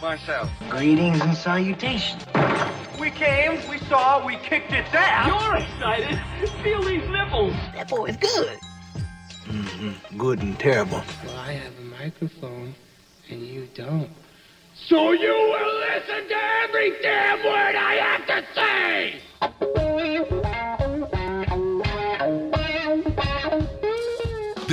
myself. Greetings and salutations. We came, we saw, we kicked its ass. You're excited. Feel these nipples. That boy is good. Mm-hmm. Good and terrible. Well, I have a microphone, and you don't. So you will listen to every damn word I have to say!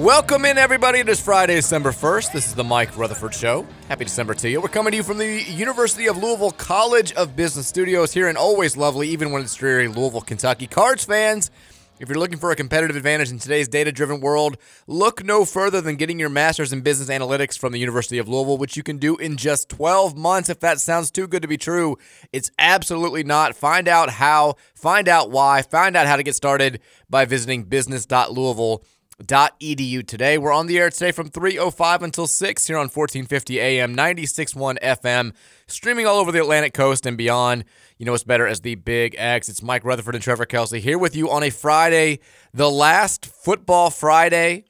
Welcome in, everybody. It is Friday, December 1st. This is the Mike Rutherford Show. Happy December to you. We're coming to you from the University of Louisville College of Business Studios here in always lovely, even when it's dreary, Louisville, Kentucky. Cards fans, if you're looking for a competitive advantage in today's data driven world, look no further than getting your master's in business analytics from the University of Louisville, which you can do in just 12 months. If that sounds too good to be true, it's absolutely not. Find out how, find out why, find out how to get started by visiting business.louisville.edu edu today. We're on the air today from 3:05 until 6 here on 1450 AM 961 FM, streaming all over the Atlantic coast and beyond. You know what's better as the Big X. It's Mike Rutherford and Trevor Kelsey here with you on a Friday, the last football Friday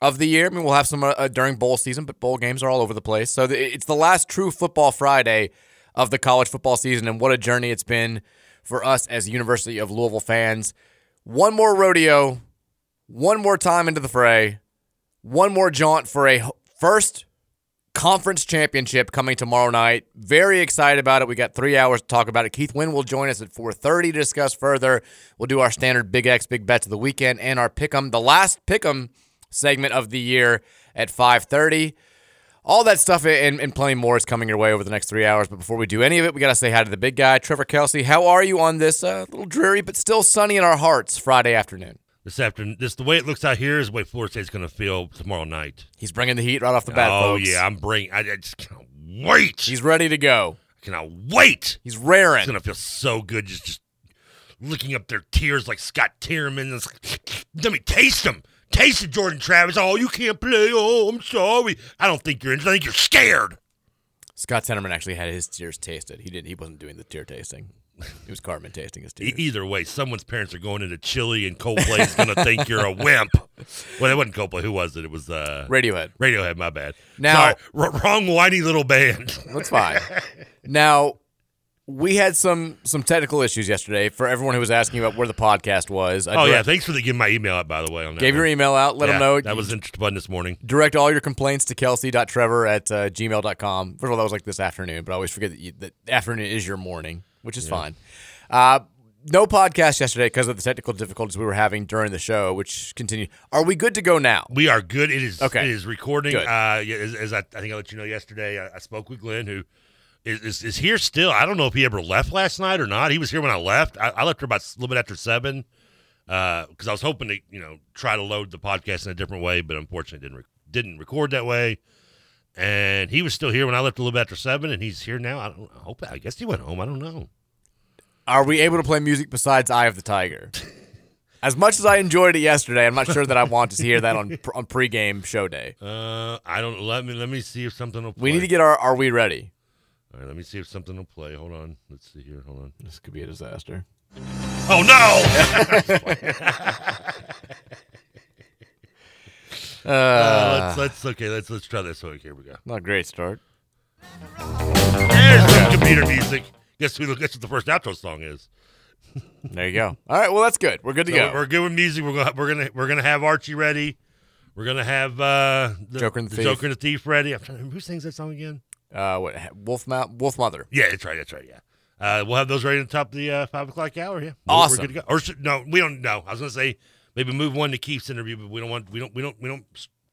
of the year. I mean, we'll have some uh, during bowl season, but bowl games are all over the place. So it's the last true football Friday of the college football season, and what a journey it's been for us as University of Louisville fans. One more rodeo one more time into the fray, one more jaunt for a first conference championship coming tomorrow night. Very excited about it. We got three hours to talk about it. Keith Wynn will join us at 4:30 to discuss further. We'll do our standard Big X Big Bets of the weekend and our pick'em, the last pick'em segment of the year at 5:30. All that stuff and, and plenty more is coming your way over the next three hours. But before we do any of it, we got to say hi to the big guy, Trevor Kelsey. How are you on this uh, little dreary but still sunny in our hearts Friday afternoon? This afternoon. This the way it looks out here is the way Florida State's going to feel tomorrow night. He's bringing the heat right off the bat. Oh folks. yeah, I'm bringing. I, I just cannot wait. He's ready to go. I cannot wait. He's raring. It's going to feel so good. Just just licking up their tears like Scott Tenorman. Let me taste them. Taste it, Jordan Travis. Oh, you can't play. Oh, I'm sorry. I don't think you're. in- I think you're scared. Scott Tenorman actually had his tears tasted. He didn't. He wasn't doing the tear tasting. It was Cartman tasting his tears. either way, someone's parents are going into chili, and Coldplay is going to think you're a wimp. Well, it wasn't Coldplay. Who was it? It was uh, Radiohead. Radiohead. My bad. Now- Sorry, R- wrong whiny little band. That's fine. now, we had some some technical issues yesterday. For everyone who was asking about where the podcast was, I Oh yeah, thanks for the, giving my email out by the way on that. gave your email out. Let Yeah, them know. that was interest button this morning. direct all your complaints to kelsey.trevor at uh, gmail.com. First of all, that was like this afternoon, but I always forget that, you, that afternoon is your morning, which is fine. Uh, no podcast yesterday because of the technical difficulties we were having during the show, which continue. Are we good to go now? We are good. It is Okay. It is recording. Good. Uh, yeah, as, as I, I think I let you know yesterday, I, I spoke with Glenn, who is, is is here still. I don't know if he ever left last night or not. He was here when I left. I, I left her about a little bit after seven because I was hoping to you know try to load the podcast in a different way, but unfortunately didn't re- didn't record that way. And he was still here when I left a little bit after seven, and he's here now. I don't I hope. I guess he went home. I don't know. Are we able to play music besides "Eye of the Tiger"? As much as I enjoyed it yesterday, I'm not sure that I want to hear that on on pregame show day. Uh, I don't. Let me let me see if something will. Play. We need to get our "Are we ready?" All right, let me see if something will play. Hold on. Let's see here. Hold on. This could be a disaster. Oh no! Uh, Uh, let's let's okay. Let's let's try this. one. here we go. not a great start. There's some computer music. Guess who? Guess what the first outro song is? There you go. All right, well that's good. We're good to So go. We're good with music. We're gonna we're gonna we're gonna have Archie ready. We're gonna have uh, the Joker and the Thief. Joker and the Thief ready. I'm trying to remember who sings that song again. Uh, what? Wolf Mouth, Wolf Mother. Yeah, that's right. That's right. Yeah. Uh, we'll have those ready to top of the uh, five o'clock hour. Yeah, We're- Awesome. We're good to go. Or no, we don't know. I was gonna say maybe move one to Keith's interview, but we don't want we don't we don't we don't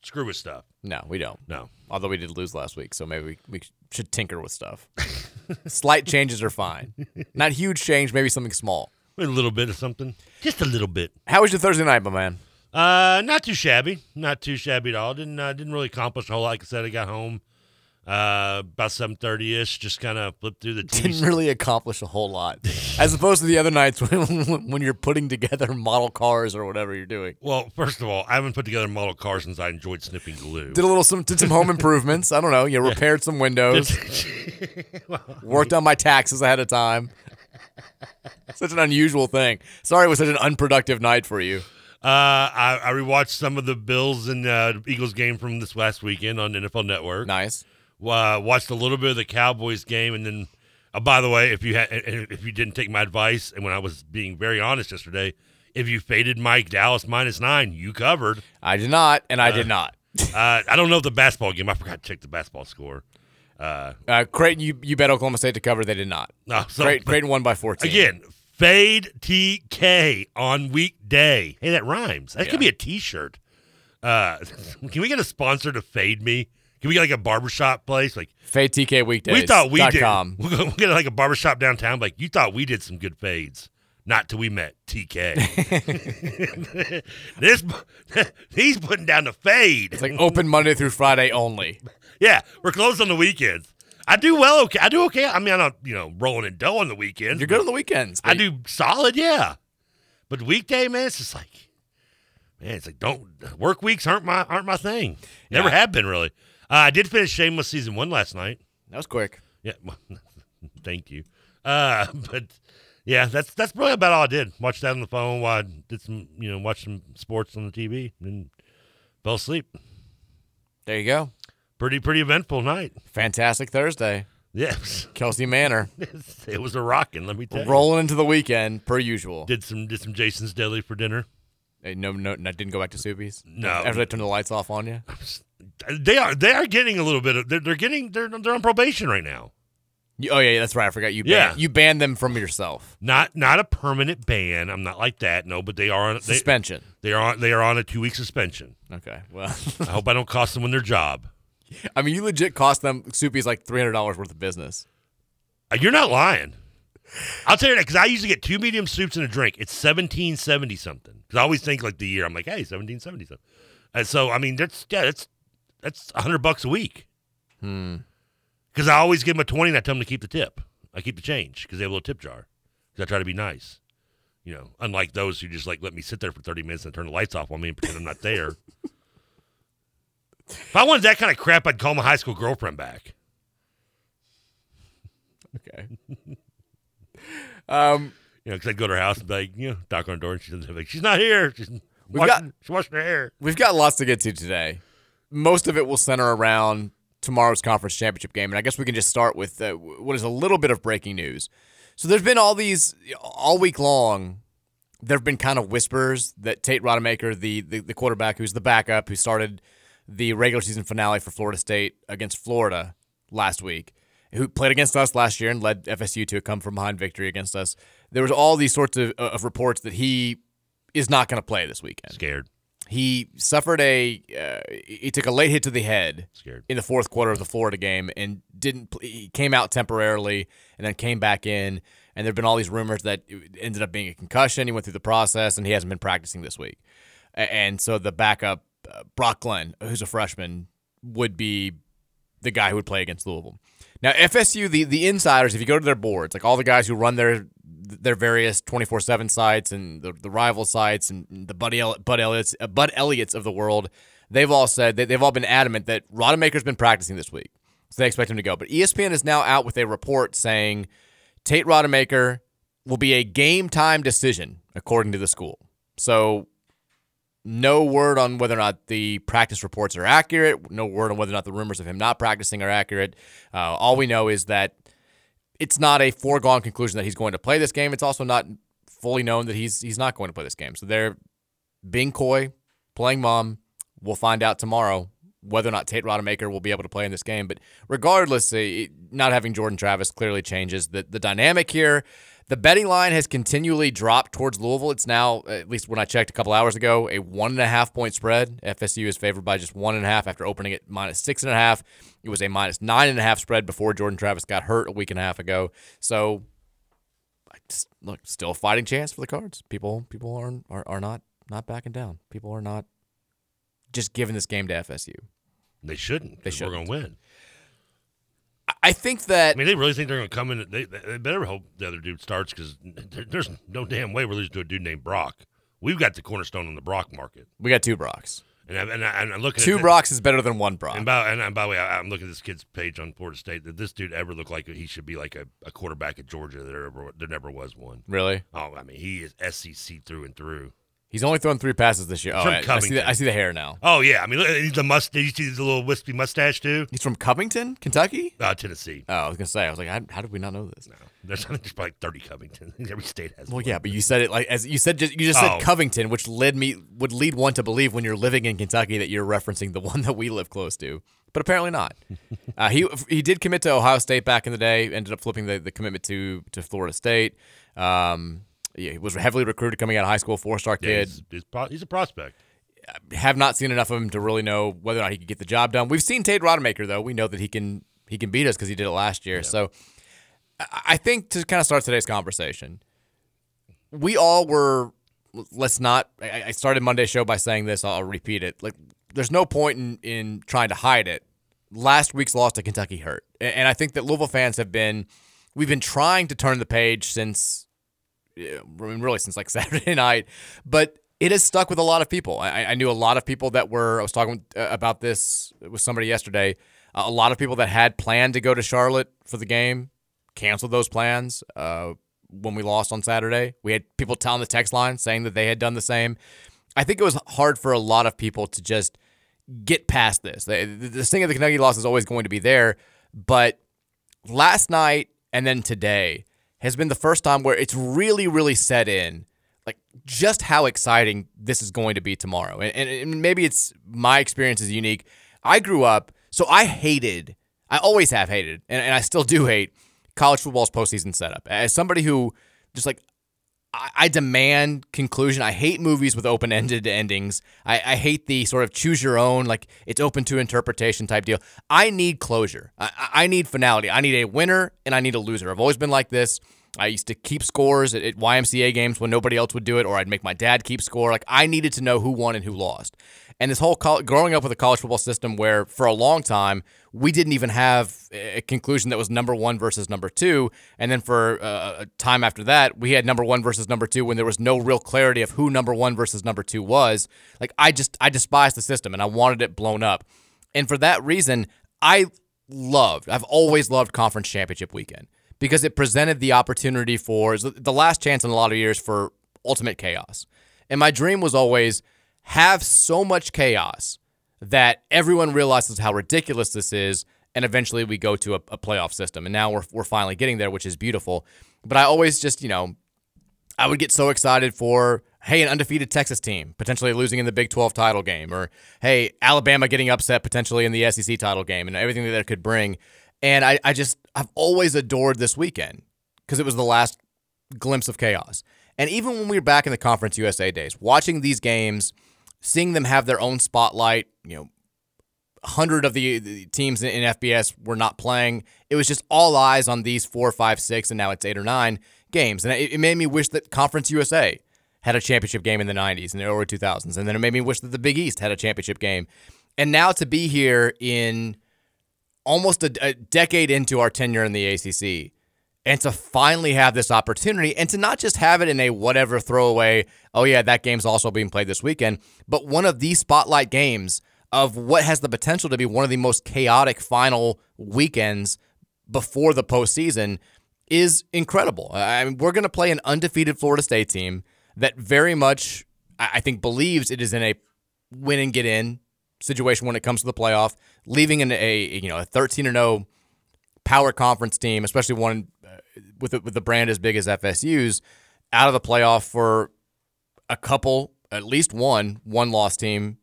screw with stuff. No, we don't. No. Although we did lose last week, so maybe we, we should tinker with stuff. Slight changes are fine. Not huge change, maybe something small. A little bit of something, just a little bit. How was your Thursday night, my man? Uh, not too shabby, not too shabby at all. Didn't uh, didn't really accomplish a whole lot. Like I said, I got home uh about seven thirty ish. Just kind of flipped through the TV. Didn't really accomplish a whole lot, as opposed to the other nights when, when you're putting together model cars or whatever you're doing. Well, first of all, I haven't put together model car since I enjoyed snipping glue. Did a little some did some home improvements. I don't know. You know, repaired some windows, worked on my taxes ahead of time. Such an unusual thing. Sorry, it was such an unproductive night for you. Uh, I, I rewatched some of the Bills and uh, Eagles game from this last weekend on NFL Network. Nice. Uh, watched a little bit of the Cowboys game, and then, uh, by the way, if you had if you didn't take my advice, and when I was being very honest yesterday, if you faded Mike Dallas minus nine, you covered. I did not, and I Uh, did not. uh, I don't know the basketball game. I forgot to check the basketball score. Uh, Uh, Creighton, you, you bet Oklahoma State to cover. They did not. No, so- Creighton, Creighton won by 14. Again, fade TK on weekday. Hey, that rhymes. That Yeah. could be a T-shirt. Uh, can we get a sponsor to fade me? Can we get like a barbershop place? Like Fade TK weekdays. we thought we did. com. We'll, go- we'll get like a barbershop downtown. Like you thought we did some good fades. Not till we met TK. this he's putting down the fade. It's like open Monday through Friday only. Yeah, we're closed on the weekends. I do well. Okay, I do okay. I mean, I'm not you know rolling in dough on the weekends. You're good on the weekends. I do solid, yeah. But weekday, man, it's just like, man, it's like don't work weeks aren't my aren't my thing. Never Yeah. have been really. Uh, I did finish Shameless season one last night. That was quick. Yeah, thank you. Uh, but yeah, that's that's probably about all I did. Watched that on the phone while I did some you know watched some sports on the TV and fell asleep. There you go. Pretty pretty eventful night. Fantastic Thursday. Yes, Kelsey Manor. it was a rocking. Let me tell you. Rolling into the weekend, per usual. Did some did some Jason's Deli for dinner. Hey, no, no, no, didn't go back to Soupy's? No. After they turned the lights off on you? They are they are getting a little bit of they're, they're getting they're they're on probation right now. You- oh, yeah, that's right. I forgot you banned, Yeah. you banned them from yourself. Not not a permanent ban. I'm not like that. No, but they are on they, Suspension. They are on they are on a two week suspension. Okay, well. I hope I don't cost someone their job. I mean, you legit cost them Soupy's like $300 worth of business. Uh, You're not lying. I'll tell you that because I usually get two medium soups and a drink. It's seventeen seventy something. Because I always think like the year. I'm like, hey, seventeen seventy something. And so I mean, that's yeah, that's that's a hundred bucks a week. Hmm. Because I always give them a twenty and I tell them to keep the tip. I keep the change because they have a little tip jar. Because I try to be nice. You know, unlike those who just like let me sit there for thirty minutes and turn the lights off on me and pretend I'm not there. if I wanted that kind of crap, I'd call my high school girlfriend back. Okay. um, You know, because I'd go to her house and be like, you know, knock on the door and she's like, she's not here. She's We've washing, got- she's washing her hair. We've got lots to get to today. Most of it will center around tomorrow's conference championship game, and I guess we can just start with uh, what is a little bit of breaking news. So there's been all these all week long. There have been kind of whispers that Tate Rodemaker, the, the the quarterback who's the backup, who started the regular season finale for Florida State against Florida last week, who played against us last year and led FSU to a come from behind victory against us. There was all these sorts of, of reports that he is not going to play this weekend. Scared. He suffered a uh, he took a late hit to the head Scared. in the fourth quarter of the Florida game and didn't he came out temporarily and then came back in and there've been all these rumors that it ended up being a concussion he went through the process and he hasn't been practicing this week and so the backup uh, Brock Glenn who's a freshman would be the guy who would play against Louisville. Now FSU, the the insiders, if you go to their boards, like all the guys who run their their various twenty four seven sites and the, the rival sites and the Buddy El- Bud Elliott's uh, Bud of the world, they've all said that they've all been adamant that Rodemaker's been practicing this week, so they expect him to go. But ESPN is now out with a report saying Tate Rodemaker will be a game time decision according to the school. So no word on whether or not the practice reports are accurate. No word on whether or not the rumors of him not practicing are accurate. Uh, all we know is that it's not a foregone conclusion that he's going to play this game. It's also not fully known that he's he's not going to play this game. So they're being coy, playing mom. We'll find out tomorrow whether or not Tate Rodemaker will be able to play in this game. But regardless, uh, not having Jordan Travis clearly changes the the dynamic here. The betting line has continually dropped towards Louisville. It's now, at least when I checked a couple hours ago, a one and a half point spread. FSU is favored by just one and a half after opening at minus six and a half. It was a minus nine and a half spread before Jordan Travis got hurt a week and a half ago. So, look, still a fighting chance for the Cards. People, people are are, are not not backing down. People are not just giving this game to FSU. They shouldn't. They should. We're going to win. I think that. I mean, they really think they're going to come in. They, they better hope the other dude starts because there's no damn way we're losing to a dude named Brock. We've got the cornerstone on the Brock market. We got two Brocks. And, I, and, I, and I'm looking two at Brocks is better than one Brock. And by, and, by the way, I, am looking at this kid's page on Florida State. Did this dude ever look like he should be like a, a quarterback at Georgia? There ever there never was one. Really? Oh, I mean, he is SEC through and through. He's only thrown three passes this year. Oh, I, I, see the, I see the hair now. Oh yeah, I mean, he's the must. Did you see the little wispy mustache too? He's from Covington, Kentucky. Uh, Tennessee. Oh, I was gonna say. I was like, how, how did we not know this? No, there's, there's probably thirty Covington. Every state has. Well, one. yeah, but you said it like as you said. Just, you just said Oh. Covington, which led me would lead one to believe when you're living in Kentucky that you're referencing the one that we live close to. But apparently not. uh, he he did commit to Ohio State back in the day. Ended up flipping the, the commitment to to Florida State. Um, he was heavily recruited coming out of high school, four star Yeah, kid. he's, he's, pro- he's a prospect. Uh, have not seen enough of him to really know whether or not he could get the job done. We've seen Tate Rodemaker though. We know that he can he can beat us because he did it last year. So I think to kind of start today's conversation, we all were. Let's not. I started Monday's show by saying this. I'll repeat it. Like, there's no point in in trying to hide it. Last week's loss to Kentucky hurt, and I think that Louisville fans have been. We've been trying to turn the page since yeah, really since like Saturday night, but it has stuck with a lot of people. I, I knew a lot of people that were. I was talking uh, about this with somebody yesterday. Uh, a lot of people that had planned to go to Charlotte for the game canceled those plans uh, when we lost on Saturday. We had people telling the text line saying that they had done the same. I think it was hard for a lot of people to just get past this. The, sting of the Kentucky loss is always going to be there, but last night and then today has been the first time where it's really, really set in, like just how exciting this is going to be tomorrow. And, and, and maybe it's my experience is unique. I grew up, so I hated, I always have hated, and, and I still do hate college football's postseason setup. As somebody who just like I, I demand conclusion. I hate movies with open ended endings. I, I hate the sort of choose your own, like it's open to interpretation type deal. I need closure. I, I need finality. I need a winner and I need a loser. I've always been like this. I used to keep scores at, at YMCA games when nobody else would do it, or I'd make my dad keep score. Like I needed to know who won and who lost. And this whole col- growing up with a college football system where for a long time we didn't even have a conclusion that was number one versus number two, and then for uh, a time after that we had number one versus number two when there was no real clarity of who number one versus number two was. Like I just I despised the system and I wanted it blown up, and for that reason I loved I've always loved conference championship weekend because it presented the opportunity for the last chance in a lot of years for ultimate chaos. And my dream was always have so much chaos that everyone realizes how ridiculous this is, and eventually we go to a, a, playoff system. And now we're, we're finally getting there, which is beautiful. But I always just, you know, I would get so excited for, hey, an undefeated Texas team potentially losing in the Big 12 title game, or hey, Alabama getting upset potentially in the SEC title game, and everything that it could bring. And I, I just, I've always adored this weekend because it was the last glimpse of chaos. And even when we were back in the Conference USA days, watching these games, seeing them have their own spotlight, you know, 100 of the, teams in, in FBS were not playing. It was just all eyes on these four, five, six, and now it's eight or nine games. And it, it made me wish that Conference USA had a championship game in the 90s and the early 2000s. And then it made me wish that the Big East had a championship game. And now to be here in almost a, a decade into our tenure in the ACC and to finally have this opportunity and to not just have it in a whatever throwaway, oh yeah, that game's also being played this weekend, but one of these spotlight games of what has the potential to be one of the most chaotic final weekends before the postseason is incredible. I mean, we're going to play an undefeated Florida State team that very much, I think, believes it is in a win and get in situation when it comes to the playoff, leaving in a you know a 13 and 0 power conference team, especially one with a, with the brand as big as FSU's, out of the playoff for a couple, at least one one loss team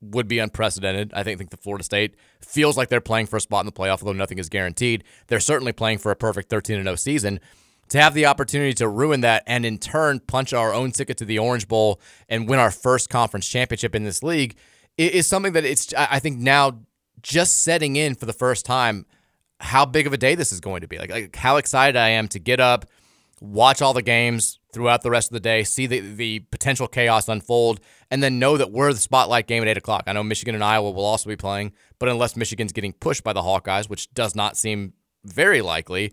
would be unprecedented. I think think the Florida State feels like they're playing for a spot in the playoff, although nothing is guaranteed. They're certainly playing for a perfect 13 0 season. To have the opportunity to ruin that and in turn punch our own ticket to the Orange Bowl and win our first conference championship in this league is something that it's I think now just setting in for the first time how big of a day this is going to be. Like, like how excited I am to get up, watch all the games throughout the rest of the day, see the the potential chaos unfold, and then know that we're the spotlight game at eight o'clock. I know Michigan and Iowa will also be playing, but unless Michigan's getting pushed by the Hawkeyes, which does not seem very likely,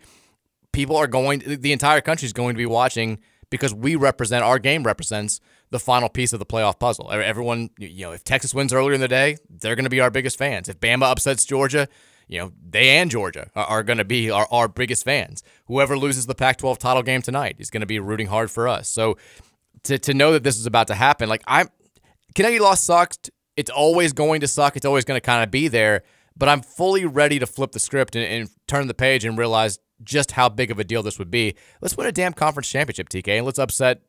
people are going. The entire country is going to be watching because we represent our game represents the final piece of the playoff puzzle. Everyone, you know, if Texas wins earlier in the day, they're going to be our biggest fans. If Bama upsets Georgia, you know, they and Georgia are, are going to be our, our biggest fans. Whoever loses the Pac 12 title game tonight is going to be rooting hard for us. So to, to know that this is about to happen, like I'm, Kentucky loss sucked. It's always going to suck. It's always going to kind of be there. But I'm fully ready to flip the script and, and turn the page and realize just how big of a deal this would be. Let's win a damn conference championship, TK, and let's upset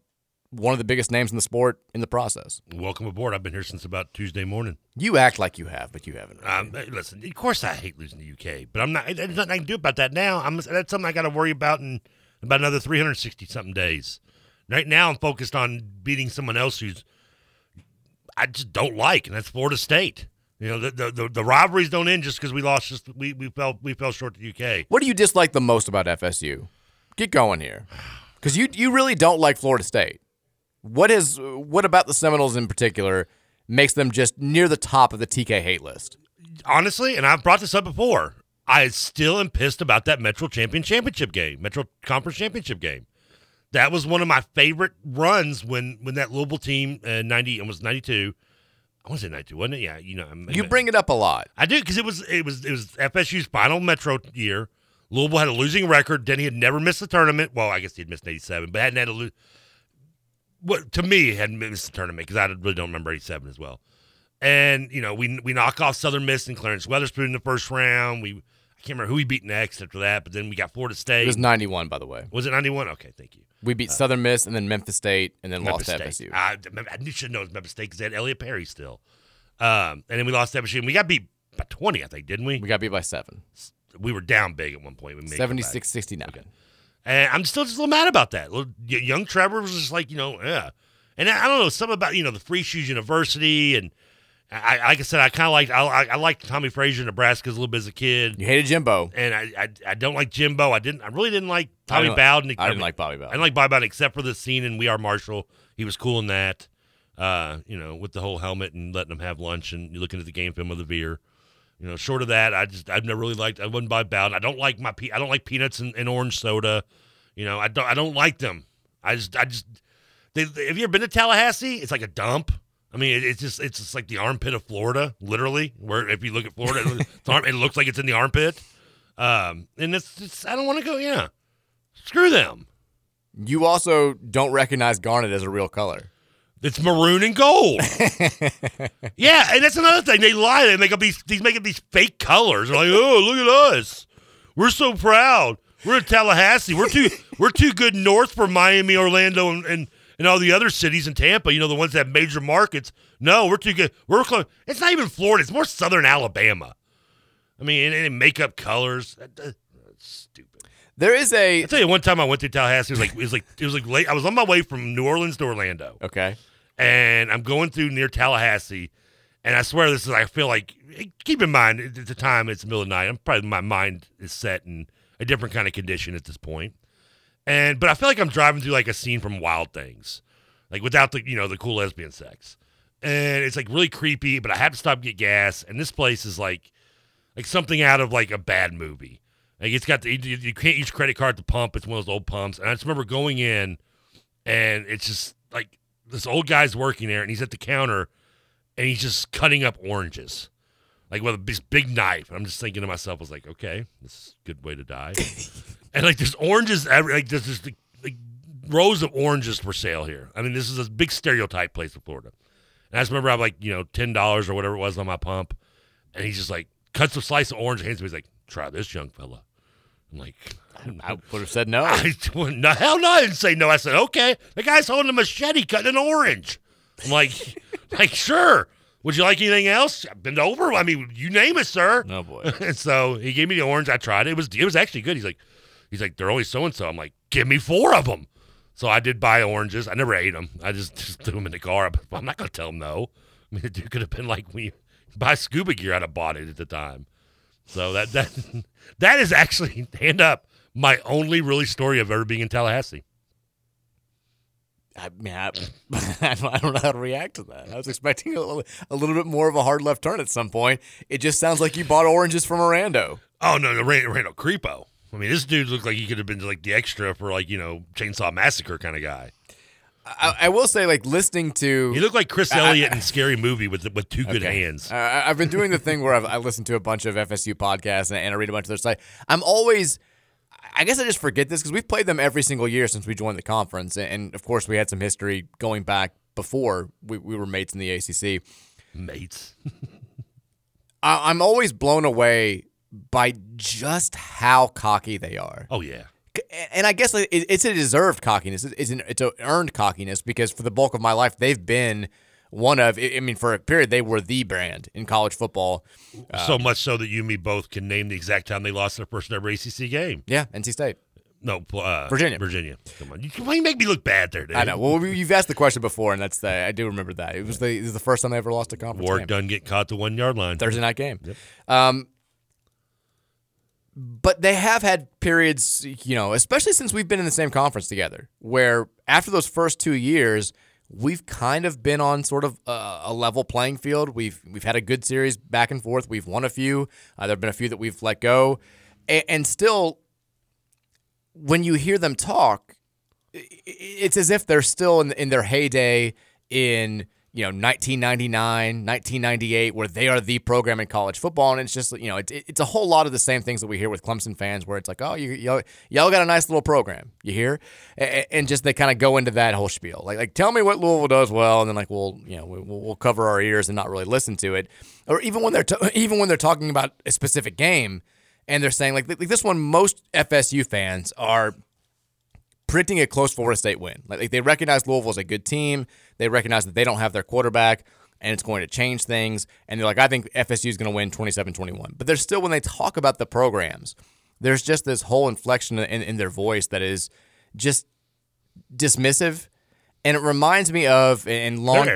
one of the biggest names in the sport in the process. Welcome aboard. I've been here since about Tuesday morning. You act like you have, but you haven't. Um, listen, of course I hate losing the UK, but I'm not. There's nothing I can do about that now. I'm that's something I got to worry about in about another 360 something days. Right now, I'm focused on beating someone else who's I just don't like, and that's Florida State. You know, the the, the, the rivalries don't end just because we lost. Just we we fell we fell short to the UK. What do you dislike the most about FSU? Get going here, because you you really don't like Florida State. What is what about the Seminoles in particular makes them just near the top of the TK hate list? Honestly, and I've brought this up before, I still am pissed about that Metro Champion Championship game, Metro Conference Championship game. That was one of my favorite runs when when that Louisville team uh, ninety it was ninety two. I want to say ninety two, wasn't it? Yeah, you know. I'm, you bring it up a lot. I do because it was it was it was FSU's final Metro year. Louisville had a losing record. Denny had never missed the tournament. Well, I guess he had missed eighty seven, but hadn't had a lo- what to me hadn't missed the tournament because I really don't remember '87 as well. And you know, we we knock off Southern Miss and Clarence Weatherspoon in the first round. We I can't remember who we beat next after that, but then we got Florida State. It was '91, by the way. Was it '91? Okay, thank you. We beat uh, Southern Miss and then Memphis State and then Memphis lost to State. FSU. I, I should know it was Memphis State because they had Elliot Perry still. Um, and then we lost to FSU. And we got beat by 20, I think, didn't we? We got beat by seven. We were down big at one point. We 76 69. Okay. And I'm still just a little mad about that. Young Trevor was just like, you know, yeah. And I don't know, something about, you know, the Free Shoes University. And I, like I said, I kind of like, I, I liked Tommie Frazier, Nebraska, a little bit as a kid. You hated Jimbo. And I, I, I don't like Jimbo. I didn't, I really didn't like Tommy Bowden. I didn't like Bobby Bowden. I didn't like Bobby Bowden except for the scene in We Are Marshall. He was cool in that. Uh, you know, with the whole helmet and letting them have lunch and looking at the game film of the Veer. You know, short of that, I just I've never really liked. I wouldn't buy Bowden. I don't like my pe- I don't like peanuts and, and, orange soda. You know, I don't I don't like them. I just I just. They, have you ever been to Tallahassee? It's like a dump. I mean, it, it's just it's just like the armpit of Florida, literally. Where if you look at Florida, it looks like it's in the armpit. Um, and it's, it's I don't want to go. Yeah, screw them. You also don't recognize garnet as a real color. It's maroon and gold. yeah, and that's another thing. They lie. They make up these. These make up these fake colors. They're like, oh, look at us. We're so proud. We're in Tallahassee. We're too. we're too good north for Miami, Orlando, and, and and all the other cities in Tampa. You know, the ones that have major markets. No, we're too good. We're close. It's not even Florida. It's more southern Alabama. I mean, and, and make up colors. There is a. I tell you, one time I went to Tallahassee. It was like it was like it was like late. I was on my way from New Orleans to Orlando. Okay. And I'm going through near Tallahassee, and I swear this is. I feel like. Keep in mind at the time it's the middle of the night. I'm probably my mind is set in a different kind of condition at this point. And but I feel like I'm driving through like a scene from Wild Things, like without the you know the cool lesbian sex, and it's like really creepy. But I have to stop and get gas, and this place is like like something out of like a bad movie. Like it's got the you, you can't use credit card to pump. It's one of those old pumps, and I just remember going in, and it's just like this old guy's working there, and he's at the counter, and he's just cutting up oranges, like with this big knife. And I'm just thinking to myself, I was like, okay, this is a good way to die. and like there's oranges, every, like there's just like, like rows of oranges for sale here. I mean, this is a big stereotype place in Florida. And I just remember I have like you know ten dollars or whatever it was on my pump, and he's just like cuts a slice of orange, hands me. He's like, "Try this, young fella." I'm like, I would have said no. I, no. Hell no, I didn't say no. I said, okay. The guy's holding a machete cutting an orange. I'm like, like, sure. Would you like anything else? Bend over. I mean, you name it, sir. Oh boy. and so he gave me the orange. I tried it. It was it was actually good. He's like, he's like, they're only so and so. I'm like, give me four of them. So I did buy oranges. I never ate them. I just, just threw them in the car. But I'm not gonna tell him no. I mean, the dude could have been like, you buy scuba gear, I'd have bought it at the time. So that that that is actually hand up my only really story of ever being in Tallahassee. I mean, I, I don't know how to react to that. I was expecting a little, a little bit more of a hard left turn at some point. It just sounds like you bought oranges from Orlando. Oh no, no, Randall, Randall Creepo. I mean, this dude looked like he could have been like the extra for like you know Chainsaw Massacre kind of guy. I, I will say, like listening to you look like Chris Elliott in Scary Movie with with two good Okay. hands. Uh, I've been doing the thing where I've, I listen to a bunch of FSU podcasts and, and I read a bunch of their site. I'm always, I guess I just forget this because we've played them every single year since we joined the conference, and, and of course we had some history going back before we, we were mates in the ACC. Mates. I, I'm always blown away by just how cocky they are. Oh yeah. And I guess it's a deserved cockiness. It's an it's an earned cockiness because for the bulk of my life they've been one of. I mean, for a period they were the brand in college football. So much so that you and me both can name the exact time they lost their first ever ACC game. yeah, NC State. No, uh, Virginia. Virginia. Come on, you, why you make me look bad there, dude? I know. Well, you've asked the question before, and that's the, I do remember that. It was the it was the first time I ever lost a conference Warwick game. done get caught the one yard line. Thursday night game. Um, but they have had periods, you know, especially since we've been in the same conference together, where after those first two years, we've kind of been on sort of a, a level playing field. We've we've had a good series back and forth. We've won a few. Uh, there've been a few that we've let go, and, and still, when you hear them talk, it's as if they're still in, in their heyday in you know 1999 1998 where they are the program in college football. And it's just you know it, it's a whole lot of the same things that we hear with clemson fans where it's like oh you, y'all, y'all got a nice little program you hear? And, and just they kind of go into that whole spiel. Like like tell me what louisville does well and then like we'll you know we'll, we'll cover our ears and not really listen to it. Or even when they're t- even when they're talking about a specific game and they're saying like, like this one most fsu fans are predicting a close Florida State win. Like, like, they recognize Louisville is a good team. They recognize that they don't have their quarterback and it's going to change things. And they're like, I think FSU is going to win 27 21. But there's still, when they talk about the programs, there's just this whole inflection in, in their voice that is just dismissive. And it reminds me of, and long,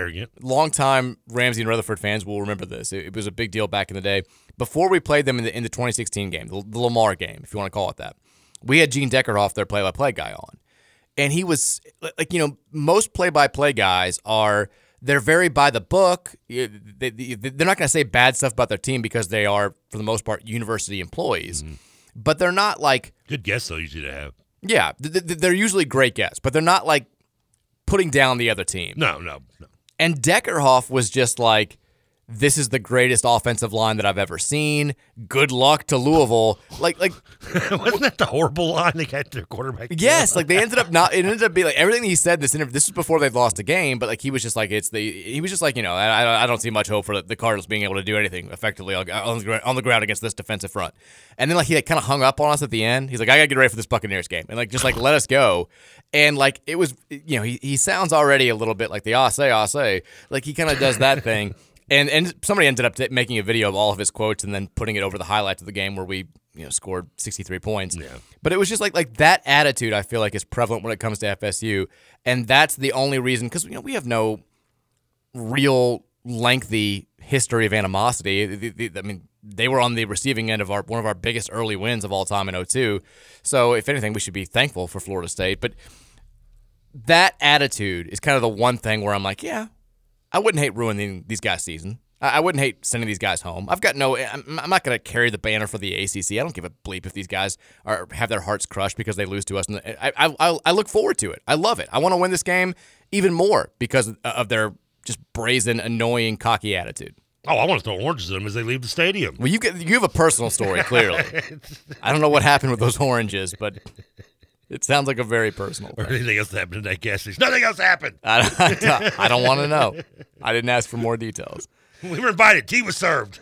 long time Ramsey and Rutherford fans will remember this. It, it was a big deal back in the day. Before we played them in the, in the 2016 game, the, the Lamar game, if you want to call it that, we had Gene Deckerhoff, their play by play guy, on and he was like you know most play-by-play guys are they're very by the book they, they- they're not going to say bad stuff about their team because they are for the most part university employees mm-hmm. but they're not like Good guess though. Usually to have. yeah th- th- they're usually great guests but they're not like putting down the other team No, no, no. and Deckerhoff was just like this is the greatest offensive line that I've ever seen. Good luck to Louisville. Like like Wasn't that the horrible line they got their quarterback? Yes, like they ended up not. It ended up being like everything he said. This interview. This was before they'd lost a game, but like he was just like it's the. He was just like you know I, I- don't see much hope for the Cardinals being able to do anything effectively on on the, on the ground against this defensive front. And then like he like, kind of hung up on us at the end. He's like I gotta get ready for this Buccaneers game and like just like let us go. And like it was you know he he sounds already a little bit like the ah say ah say like he kind of does that thing. And and somebody ended up t- making a video of all of his quotes and then putting it over the highlights of the game where we you know scored 63 points. Yeah. But it was just like like that attitude I feel like is prevalent when it comes to FSU and that's the only reason cuz you know we have no real lengthy history of animosity. The- the- the- I mean, they were on the receiving end of our one of our biggest early wins of all time in 02. So, if anything, we should be thankful for Florida State, but that attitude is kind of the one thing where I'm like, yeah, I wouldn't hate ruining these guys' season. I I wouldn't hate sending these guys home. I've got no. I'm I'm not going to carry the banner for the ACC. I don't give a bleep if these guys are have their hearts crushed because they lose to us. And I I I, I look forward to it. I love it. I want to win this game even more because of their just brazen, annoying, cocky attitude. Oh, I want to throw oranges at them as they leave the stadium. Well, you get, you have a personal story clearly. I don't know what happened with those oranges, but it sounds like a very personal. Or anything else happened in that gas station. Nothing else happened. I, don't, I don't want to know. I didn't ask for more details. We were invited. Tea was served.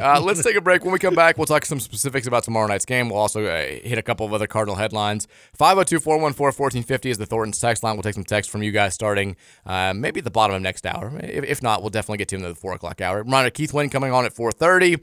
Uh, let's take a break. When we come back, we'll talk some specifics about tomorrow night's game. We'll also uh, hit a couple of other Cardinal headlines. 502 414 1450 is the Thornton's text line. We'll take some text from you guys starting uh, maybe at the bottom of next hour. If, if not, we'll definitely get to him at the 4 o'clock hour. Reminder Keith Wynn coming on at 430.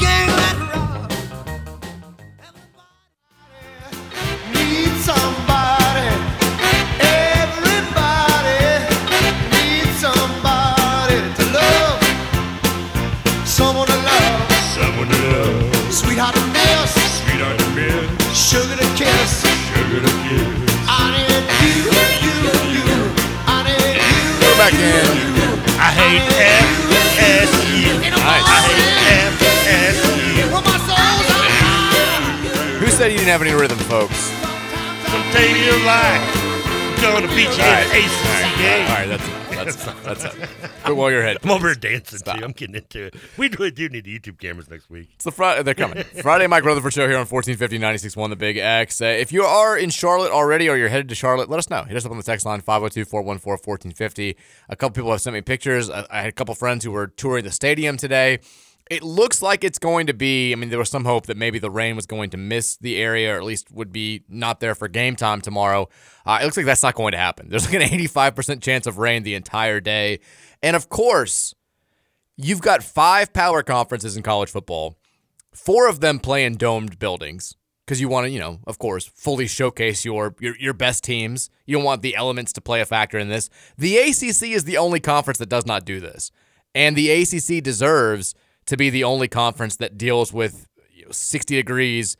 Sugar to kiss. Sugar to kiss. I need you, you, you. I need you. Go back in. I hate FSU. Nice. I hate FSU. Well, my soul's on fire. Who said you didn't have any rhythm, folks? Gonna take your life. Gonna beat you All in right. ACC All game. right, that's enough. That's. That's it. Quit while you're ahead. I'm over here dancing Stop. too. I'm getting into it. We really do need the YouTube cameras next week. It's the Friday. They're coming. Friday Mike Rutherford show here on 1450 96.1 The Big X. Uh, if you are in Charlotte already or you're headed to Charlotte, let us know. Hit us up on the text line 502 414 1450. A couple people have sent me pictures. I, I had a couple friends who were touring the stadium today. It looks like it's going to be. I mean, there was some hope that maybe the rain was going to miss the area, or at least would be not there for game time tomorrow. Uh, it looks like that's not going to happen. There's like an 85% chance of rain the entire day. And of course, you've got five power conferences in college football. Four of them play in domed buildings because you want to, you know, of course, fully showcase your, your your best teams. You don't want the elements to play a factor in this. The ACC is the only conference that does not do this, and the ACC deserves to be the only conference that deals with you know, 60 degrees,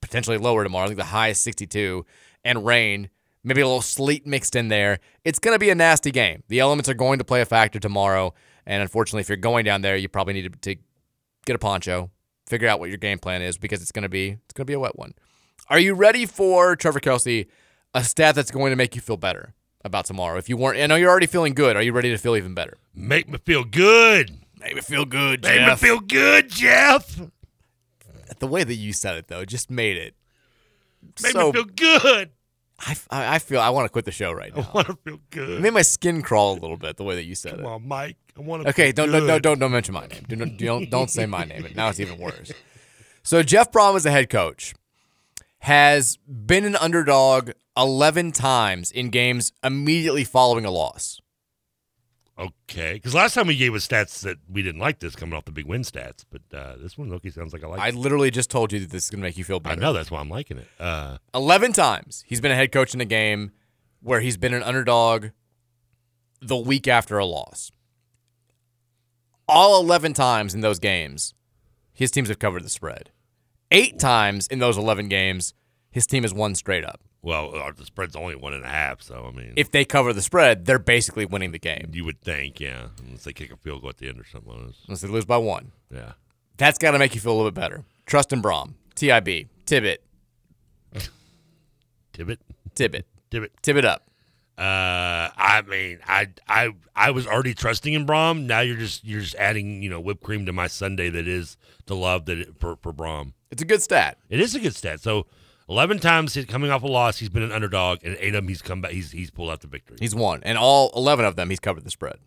potentially lower tomorrow. I think the high is 62, and rain. Maybe a little sleet mixed in there. It's going to be a nasty game. The elements are going to play a factor tomorrow, and unfortunately, if you're going down there, you probably need to, to get a poncho, figure out what your game plan is because it's going to be it's going to be a wet one. Are you ready for Trevor Kelsey? A stat that's going to make you feel better about tomorrow. If you weren't, I know you're already feeling good. Are you ready to feel even better? Make me feel good. Make me feel good, Make me feel good, Jeff. the way that you said it though just made it Made so. me feel good. I, I I feel I want to quit the show right now. I want to feel It good. made my skin crawl a little bit the way that you said Come it. on, Mike. I want to. Okay, feel don't, don't good. don't don't don't mention my name. Do not, don't don't say my name. Now it's even worse. So Jeff Brohm is a head coach. Has been an underdog eleven times in games immediately following a loss. Okay, because last time we gave us stats that we didn't like this coming off the big win stats, but uh, this one, Loki, sounds like I like. I it. literally just told you that this is going to make you feel better. I know that's why I'm liking it. Uh, 11 times he's been a head coach in a game where he's been an underdog the week after a loss. All 11 times in those games, his teams have covered the spread. Eight times in those 11 games, his team has won straight up. Well, uh, the spread's only one and a half, so I mean, If they cover the spread, they're basically winning the game. you would think, yeah, unless they kick a field goal at the end or something. Like this. Unless they lose by one. Yeah, That's got to make you feel a little bit better. Trust in Brohm. TIB. Tibbet. Tibbet, Tibbet. Tibbet. Tibbet up. Uh, I mean, I, I, I was already trusting in Brohm. Now you're just, you're just adding, you know, whipped cream to my Sunday. That is the love that it, for for Brohm. It's a good stat. It is a good stat. So, eleven times he's coming off a loss, he's been an underdog, and eight of them he's come back. He's he's pulled out the victory. He's won. And all 11 of them, he's covered the spread.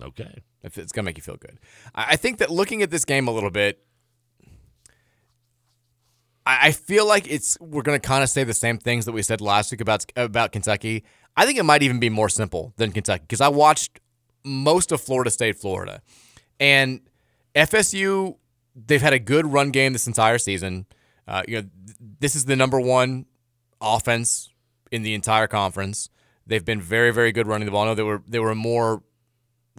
Okay. If it's gonna make you feel good. I I think that looking at this game a little bit, I I feel like it's we're gonna kind of say the same things that we said last week about about Kentucky. I think it might even be more simple than Kentucky because I watched most of Florida State, Florida, and FSU. They've had a good run game this entire season. Uh, you know, this is the number one offense in the entire conference. They've been very, very good running the ball. I know they were they were a more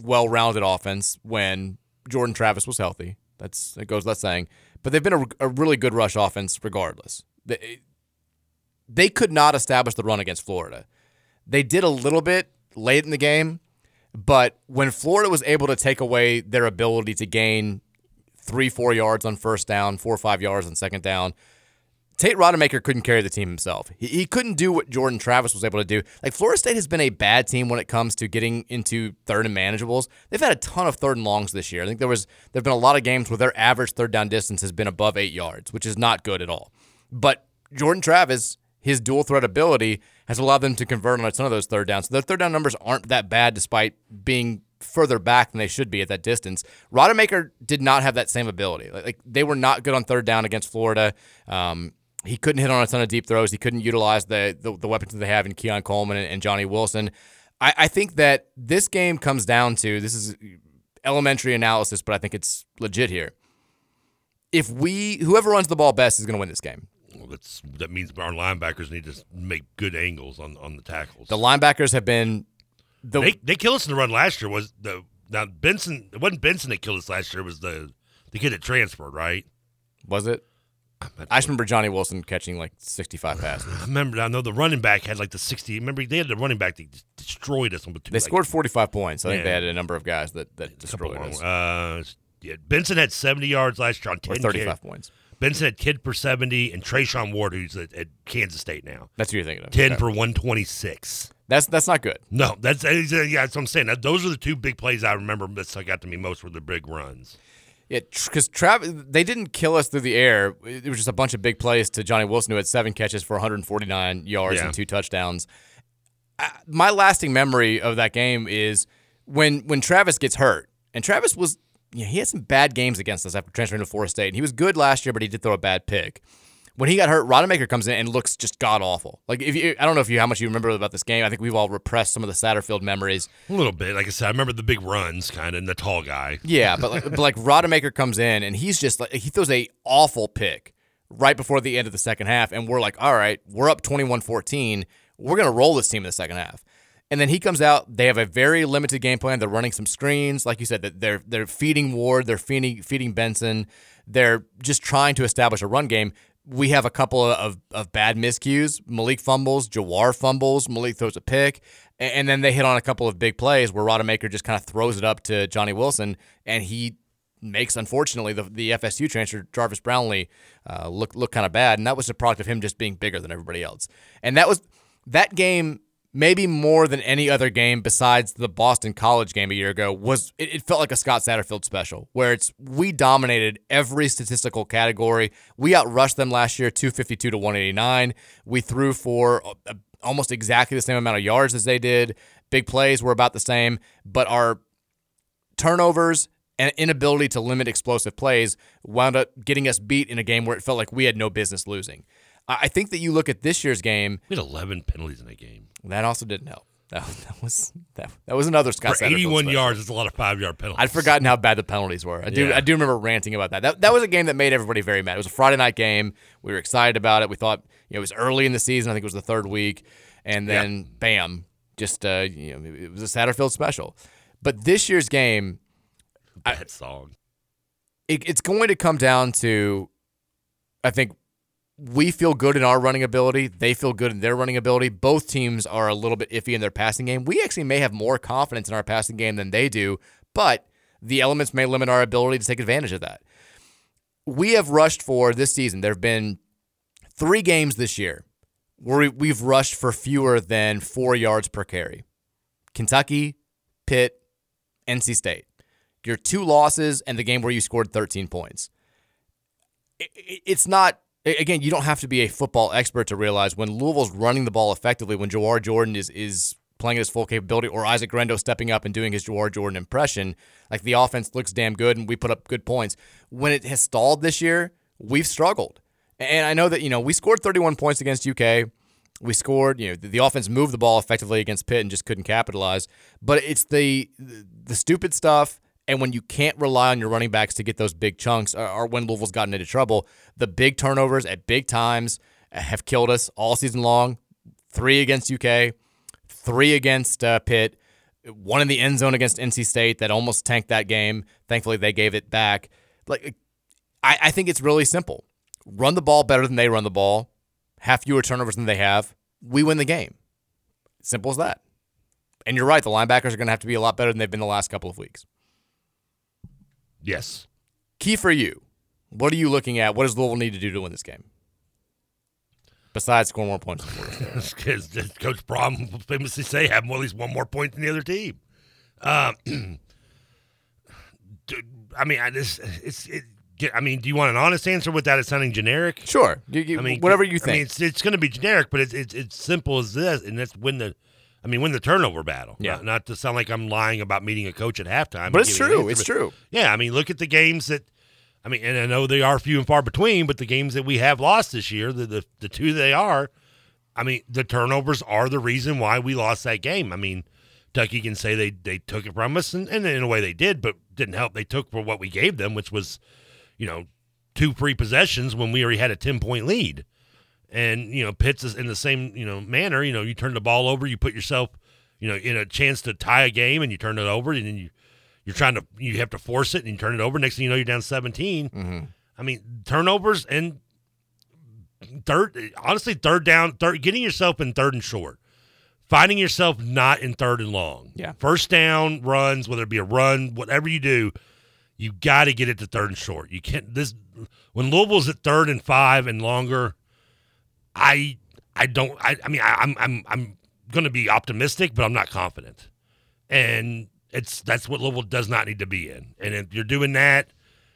well-rounded offense when Jordan Travis was healthy. That's it goes without saying. But they've been a, a really good rush offense regardless. They, they could not establish the run against Florida. They did a little bit late in the game, but when Florida was able to take away their ability to gain three, four yards on first down, four or five yards on second down. Tate Rodemaker couldn't carry the team himself. He, he couldn't do what Jordan Travis was able to do. Like Florida State has been a bad team when it comes to getting into third and manageables. They've had a ton of third and longs this year. I think there was there've been a lot of games where their average third down distance has been above eight yards, which is not good at all. But Jordan Travis, his dual threat ability has allowed them to convert on a ton of those third downs. So their third down numbers aren't that bad despite being further back than they should be at that distance. Rodemaker did not have that same ability. Like they were not good on third down against Florida. Um, he couldn't hit on a ton of deep throws. He couldn't utilize the the, the weapons that they have in Keon Coleman and, and Johnny Wilson. I, I think that this game comes down to this is elementary analysis, but I think it's legit here. If we whoever runs the ball best is going to win this game. Well, that's that means our linebackers need to make good angles on, on the tackles. The linebackers have been the they they killed us in the run last year. Was the now Benson? It wasn't Benson that killed us last year. It was the the kid that transferred, right? Was it? I just remember Johnny Wilson catching like 65 passes. I remember. I know the running back had like the 60. Remember they had the running back that destroyed us on the two. They like, scored 45 points. I think they had a number of guys that that destroyed us. Uh, yeah, Benson had 70 yards last year on 10 Or 35 carries. points. Benson had kid per 70, and Treshaun Ward, who's at, at Kansas State now, That's who you're thinking of. 10 Okay. for 126. That's that's not good. No, that's that's- yeah. That's what I'm saying. That, those are the two big plays I remember that stuck out to me most were the big runs. Yeah, because Travis, they didn't kill us through the air. It was just a bunch of big plays to Johnny Wilson, who had seven catches for 149 yards Yeah. and two touchdowns. I, my lasting memory of that game is when when Travis gets hurt, and Travis was, you know, he had some bad games against us after transferring to Florida State. And he was good last year, but he did throw a bad pick. When he got hurt, Rodemaker comes in and looks just god awful. Like if you, I don't know if you how much you remember about this game. I think we've all repressed some of the Satterfield memories. A little bit, like I said, I remember the big runs, kind of, and the tall guy. Yeah, but like, but like Rodemaker comes in and he's just like he throws a awful pick right before the end of the second half, and we're like, all right, we're up 21-14. We're gonna roll this team in the second half. And then he comes out. They have a very limited game plan. They're running some screens, like you said. That they're they're feeding Ward. They're feeding feeding Benson. They're just trying to establish a run game. We have a couple of, of bad miscues. Malik fumbles. Jawhar fumbles. Malik throws a pick. And then they hit on a couple of big plays where Rodemaker just kind of throws it up to Johnny Wilson, and he makes unfortunately the the FSU transfer Jarvis Brownlee uh, look look kind of bad, and that was the product of him just being bigger than everybody else. And that was that game, maybe more than any other game besides the Boston College game a year ago, was it, it felt like a Scott Satterfield special where it's we dominated every statistical category. We outrushed them last year, two fifty two to one eighty nine. We threw for uh, almost exactly the same amount of yards as they did. Big plays were about the same, but our turnovers and inability to limit explosive plays wound up getting us beat in a game where it felt like we had no business losing. I think that you look at this year's game. We had 11 penalties in that game. That also didn't help. That, that was that, that was another Scott For 81 special. yards, it's a lot of five yard penalties. I'd forgotten how bad the penalties were. I do Yeah. I do remember ranting about that. That that was a game that made everybody very mad. It was a Friday night game. We were excited about it. We thought you know, it was early in the season. I think it was the third week, and then bam, just uh, you know, it was a Satterfield special. But this year's game, Bad song. it, it's going to come down to, I think, we feel good in our running ability. They feel good in their running ability. Both teams are a little bit iffy in their passing game. We actually may have more confidence in our passing game than they do, but the elements may limit our ability to take advantage of that. We have rushed for this season. There have been three games this year where we- we've rushed for fewer than four yards per carry. Kentucky, Pitt, NC State. Your two losses and the game where you scored 13 points. It's not, again, you don't have to be a football expert to realize when Louisville's running the ball effectively, when Jawhar Jordan is, is playing his full capability, or Isaac Guerendo stepping up and doing his Jawhar Jordan impression, like the offense looks damn good and we put up good points. When it has stalled this year, we've struggled. And I know that, you know, we scored 31 points against UK. We scored, you know, the, the offense moved the ball effectively against Pitt and just couldn't capitalize. But it's the the stupid stuff and when you can't rely on your running backs to get those big chunks or, when Louisville's gotten into trouble, the big turnovers at big times have killed us all season long. 3 against UK, 3 against uh, Pitt, one in the end zone against NC State that almost tanked that game. Thankfully they gave it back. Like I, I think it's really simple. Run the ball better than they run the ball, have fewer turnovers than they have. We win the game. Simple as that. And you're right, the linebackers are going to have to be a lot better than they've been the last couple of weeks. Yes. Key for you. What are you looking at? What does Louisville need to do to win this game? Besides scoring more points. Because Coach Brohm famously say have at least one more point than the other team. Um, I mean, I just it's it, I mean, do you want an honest answer without it sounding generic? Sure. You, you, I mean, whatever you think. I mean, it's, it's going to be generic, but it's, it's it's simple as this, and that's win the. I mean, win the turnover battle. Yeah. Not, not to sound like I'm lying about meeting a coach at halftime. But it's true. answer, It's but- true. Yeah. I mean, look at the games that. I mean, and I know they are few and far between, but the games that we have lost this year, the the, the two they are, I mean, the turnovers are the reason why we lost that game. I mean, Tucky can say they they took it from us, and, and in a way they did, but didn't help. They took for what we gave them, which was, you know, two free possessions when we already had a ten point lead. And you know, Pitts is in the same you know manner. You know, you turn the ball over, you put yourself, you know, in a chance to tie a game, and you turn it over, and then you you're trying to you have to force it, and you turn it over. Next thing you know, you're down 17. Mm-hmm. I mean, turnovers and third, honestly, third down, third, getting yourself in third and short, finding yourself not in third and long. Yeah. First down runs, whether it be a run, whatever you do, you got to get it to third and short. You can't this when Louisville's at third and five and longer. I I don't I, I mean I, I'm I'm I'm to be optimistic, but I'm not confident, and it's that's what Louisville does not need to be in. And if you're doing that,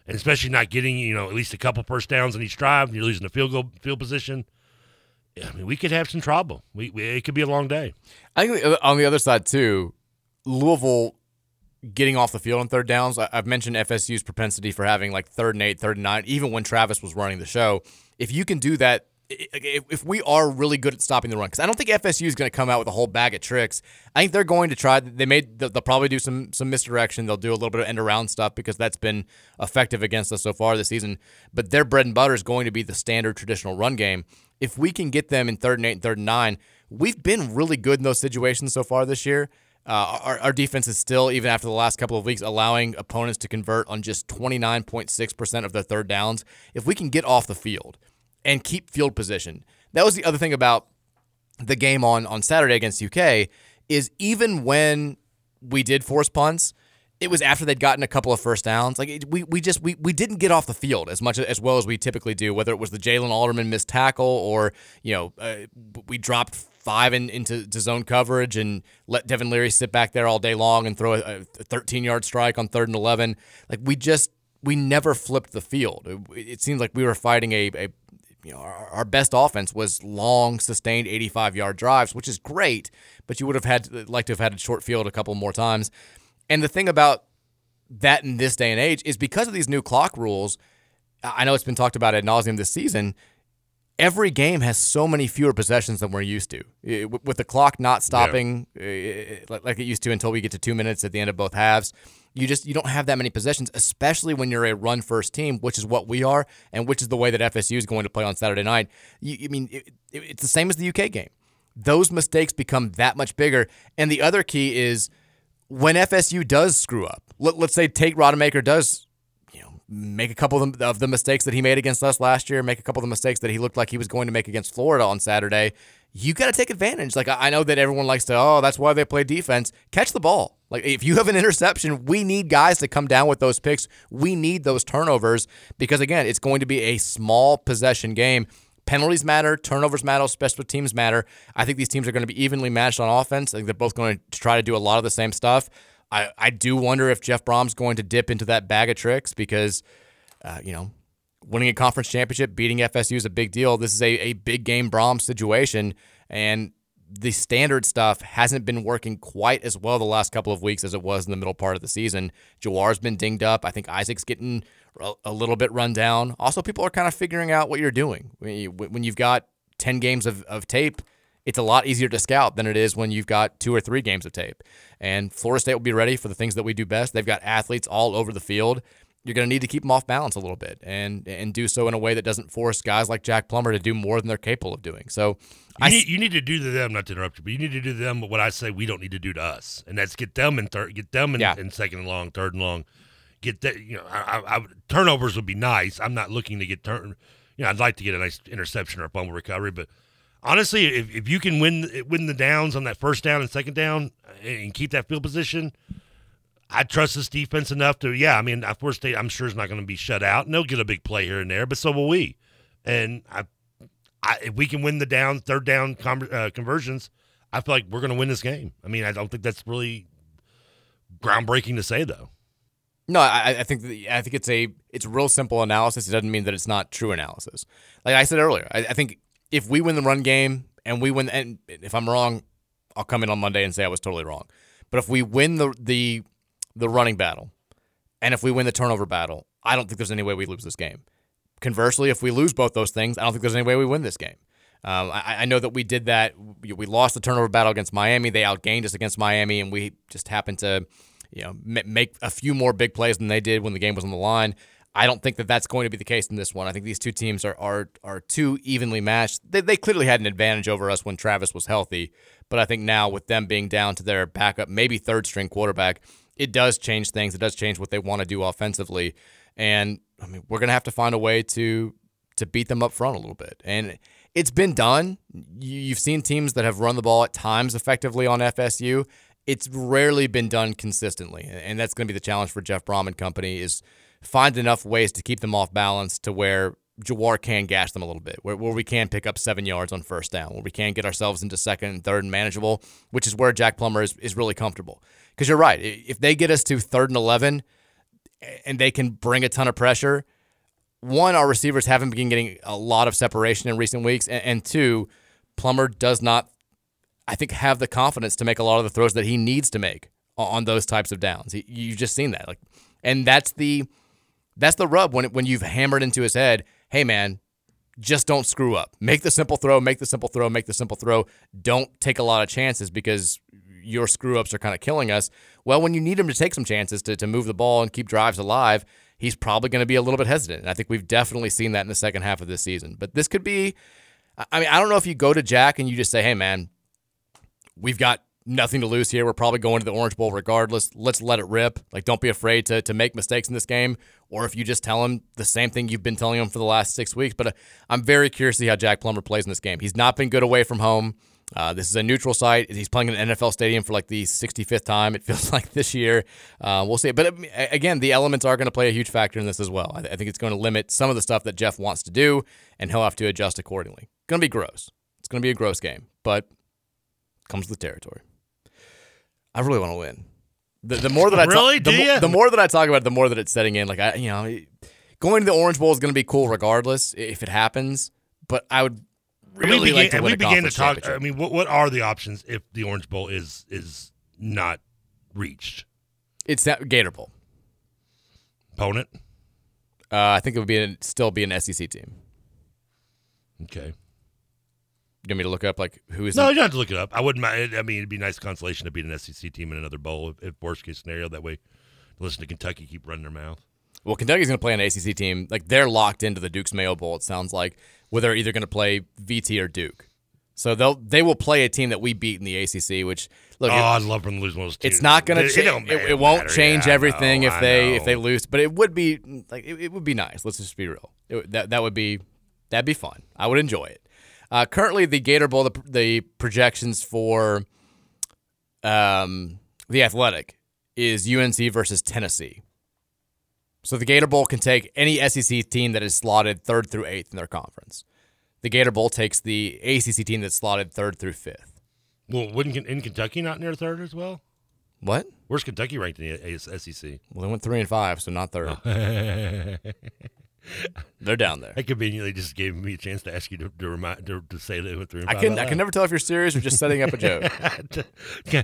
and especially not getting you know at least a couple first downs in each drive, and you're losing the field goal field position. I mean, we could have some trouble. We, we it could be a long day. I think uh, on the other side too, Louisville getting off the field on third downs. I- I've mentioned FSU's propensity for having like third and eight, third and nine, even when Travis was running the show. If you can do that, if, we are really good at stopping the run, because I don't think FSU is going to come out with a whole bag of tricks. I think they're going to try. They made. They'll, they'll probably do some some misdirection. They'll do a little bit of end around stuff because that's been effective against us so far this season. But their bread and butter is going to be the standard traditional run game. If we can get them in third and eight and third and nine, we've been really good in those situations so far this year. Uh, our, our defense is still, even after the last couple of weeks, allowing opponents to convert on just 29.6% of their third downs. If we can get off the field and keep field position, that was the other thing about the game on, on Saturday against UK is even when we did force punts, it was after they'd gotten a couple of first downs. Like we, we just we, we didn't get off the field as much as well as we typically do. Whether it was the Jaylin Alderman missed tackle or you know uh, we dropped five in, into to zone coverage and let Devin Leary sit back there all day long and throw a, a 13 yard strike on third and 11. Like we just we never flipped the field. It, it seems like we were fighting a, a you know, our, our best offense was long, sustained 85 yard drives, which is great, but you would have had like to have had a short field a couple more times. And the thing about that in this day and age is because of these new clock rules. I know it's been talked about ad nauseum this season. Every game has so many fewer possessions than we're used to. With the clock not stopping like like it used to until we get to two minutes at the end of both halves, you just you don't have that many possessions, especially when you're a run first team, which is what we are, and which is the way that FSU is going to play on Saturday night. You, I mean, it, it- it's the same as the UK game. Those mistakes become that much bigger, and the other key is when FSU does screw up, let, let's say Tate Rodemaker does, you know, make a couple of the, of the mistakes that he made against us last year, make a couple of the mistakes that he looked like he was going to make against Florida on Saturday. You got to take advantage. Like I know that everyone likes to, oh, that's why they play defense. Catch the ball. Like if you have an interception, we need guys to come down with those picks. We need those turnovers because again, it's going to be a small possession game. Penalties matter, turnovers matter, special teams matter. I think these teams are going to be evenly matched on offense. I think they're both going to try to do a lot of the same stuff. I, I do wonder if Jeff Brohm's going to dip into that bag of tricks because, uh, you know, winning a conference championship, beating FSU is a big deal. This is a, a big game Brom situation. And the standard stuff hasn't been working quite as well the last couple of weeks as it was in the middle part of the season. Jawhar's been dinged up. I think Isaac's getting a- little bit run down. Also, people are kind of figuring out what you're doing. When you've got 10 games of, of tape, it's a lot easier to scout than it is when you've got two or three games of tape. And Florida State will be ready for the things that we do best. They've got athletes all over the field. You're going to need to keep them off balance a little bit and and do so in a way that doesn't force guys like Jack Plummer to do more than they're capable of doing. So You I need, you need to do to them, not to interrupt you, but you need to do to them what I say we don't need to do to us, and that's get them in third, get them in, in second and long, third and long, get that. You know, I, I, I, turnovers would be nice. I'm not looking to get turn. You know, I'd like to get a nice interception or a fumble recovery, but honestly, if, if you can win win the downs on that first down and second down eh, and keep that field position, I trust this defense enough to, yeah. I mean, Florida State, I'm sure is not going to be shut out, and they'll get a big play here and there, but so will we. And I, I if we can win the down, third down uh, conversions, I feel like we're going to win this game. I mean, I don't think that's really groundbreaking to say, though. No, I, I think the, I think it's a it's real simple analysis. It doesn't mean that it's not true analysis. Like I said earlier, I, I think if we win the run game and we win, and if I'm wrong, I'll come in on Monday and say I was totally wrong. But if we win the the the running battle, and if we win the turnover battle, I don't think there's any way we lose this game. Conversely, if we lose both those things, I don't think there's any way we win this game. Um, I, I, know that we did that. We, lost the turnover battle against Miami. They outgained us against Miami, and we just happened to you know, make a few more big plays than they did when the game was on the line. I don't think that that's going to be the case in this one. I think these two teams are are are too evenly matched. They, they clearly had an advantage over us when Travis was healthy, but I think now with them being down to their backup, maybe third string quarterback, it does change things. It does change what they want to do offensively, and I mean we're gonna have to find a way to to beat them up front a little bit. And it's been done. You've seen teams that have run the ball at times effectively on FSU it's rarely been done consistently, and that's going to be the challenge for Jeff Brohm and company is find enough ways to keep them off balance to where Jawhar can gash them a little bit, where, where we can pick up seven yards on first down, where we can get ourselves into second and third and manageable, which is where Jack Plummer is, is really comfortable. Because you're right, if they get us to third and 11 and they can bring a ton of pressure, one, our receivers haven't been getting a lot of separation in recent weeks, and, and two, Plummer does not I think, have the confidence to make a lot of the throws that he needs to make on those types of downs. You've just seen that, like, and that's the that's the rub when when you've hammered into his head, hey man, just don't screw up. Make the simple throw, make the simple throw, make the simple throw. Don't take a lot of chances because your screw ups are kind of killing us. Well, when you need him to take some chances to, to move the ball and keep drives alive, he's probably going to be a little bit hesitant. And I think we've definitely seen that in the second half of this season. But this could be, I mean, I don't know if you go to Jack and you just say, hey, man, we've got nothing to lose here. We're probably going to the Orange Bowl regardless. Let's let it rip. Like, don't be afraid to, to make mistakes in this game. Or if you just tell him the same thing you've been telling him for the last six weeks. But uh, I'm very curious to see how Jack Plummer plays in this game. He's not been good away from home. Uh, this is a neutral site. He's playing in an NFL stadium for like the 65th time, it feels like this year. Uh, we'll see. But again, the elements are going to play a huge factor in this as well. I think it's going to limit some of the stuff that Jeff wants to do, and he'll have to adjust accordingly. Going to be gross. It's going to be a gross game, but comes with the territory. I really want to win. The, the more that I really talk, the, the, more that I talk about it, the more that it's setting in. Like I, you know, going to the Orange Bowl is going to be cool regardless if it happens. But I would really we began, like to win we began to talk. I mean, what what are the options if the Orange Bowl is is not reached? It's that Gator Bowl. Opponent? Uh, I think it would be a, still be an SEC team. Okay. You want me to look up like who is? No, you don't have to look it up. I wouldn't mind. I mean, it'd be a nice consolation to beat an SEC team in another bowl if, if worst case scenario. That way, listen to Kentucky keep running their mouth. Well, Kentucky's going to play an ACC team. Like they're locked into the Duke's Mayo Bowl. It sounds like where they're either going to play VT or Duke. So they'll they will play a team that we beat in the ACC. Which look, oh, it- I'd love for them to lose one of those teams. it's not going to change. It, it won't matter. change Yeah, everything know, if they if they lose. But it would be like it, it would be nice. Let's just be real. It, that that would be that'd be fun. I would enjoy it. Uh, currently, the Gator Bowl, the, the projections for um, the Athletic is UNC versus Tennessee. So the Gator Bowl can take any SEC team that is slotted third through eighth in their conference. The Gator Bowl takes the ACC team that's slotted third through fifth. Well, wouldn't in Kentucky not near third as well? What? Where's Kentucky ranked in the SEC? Well, they went three and five, so not third. They're down there. I conveniently just gave me a chance to ask you to to, remind, to, to say they with three I can I can never tell if you're serious or just setting up a joke.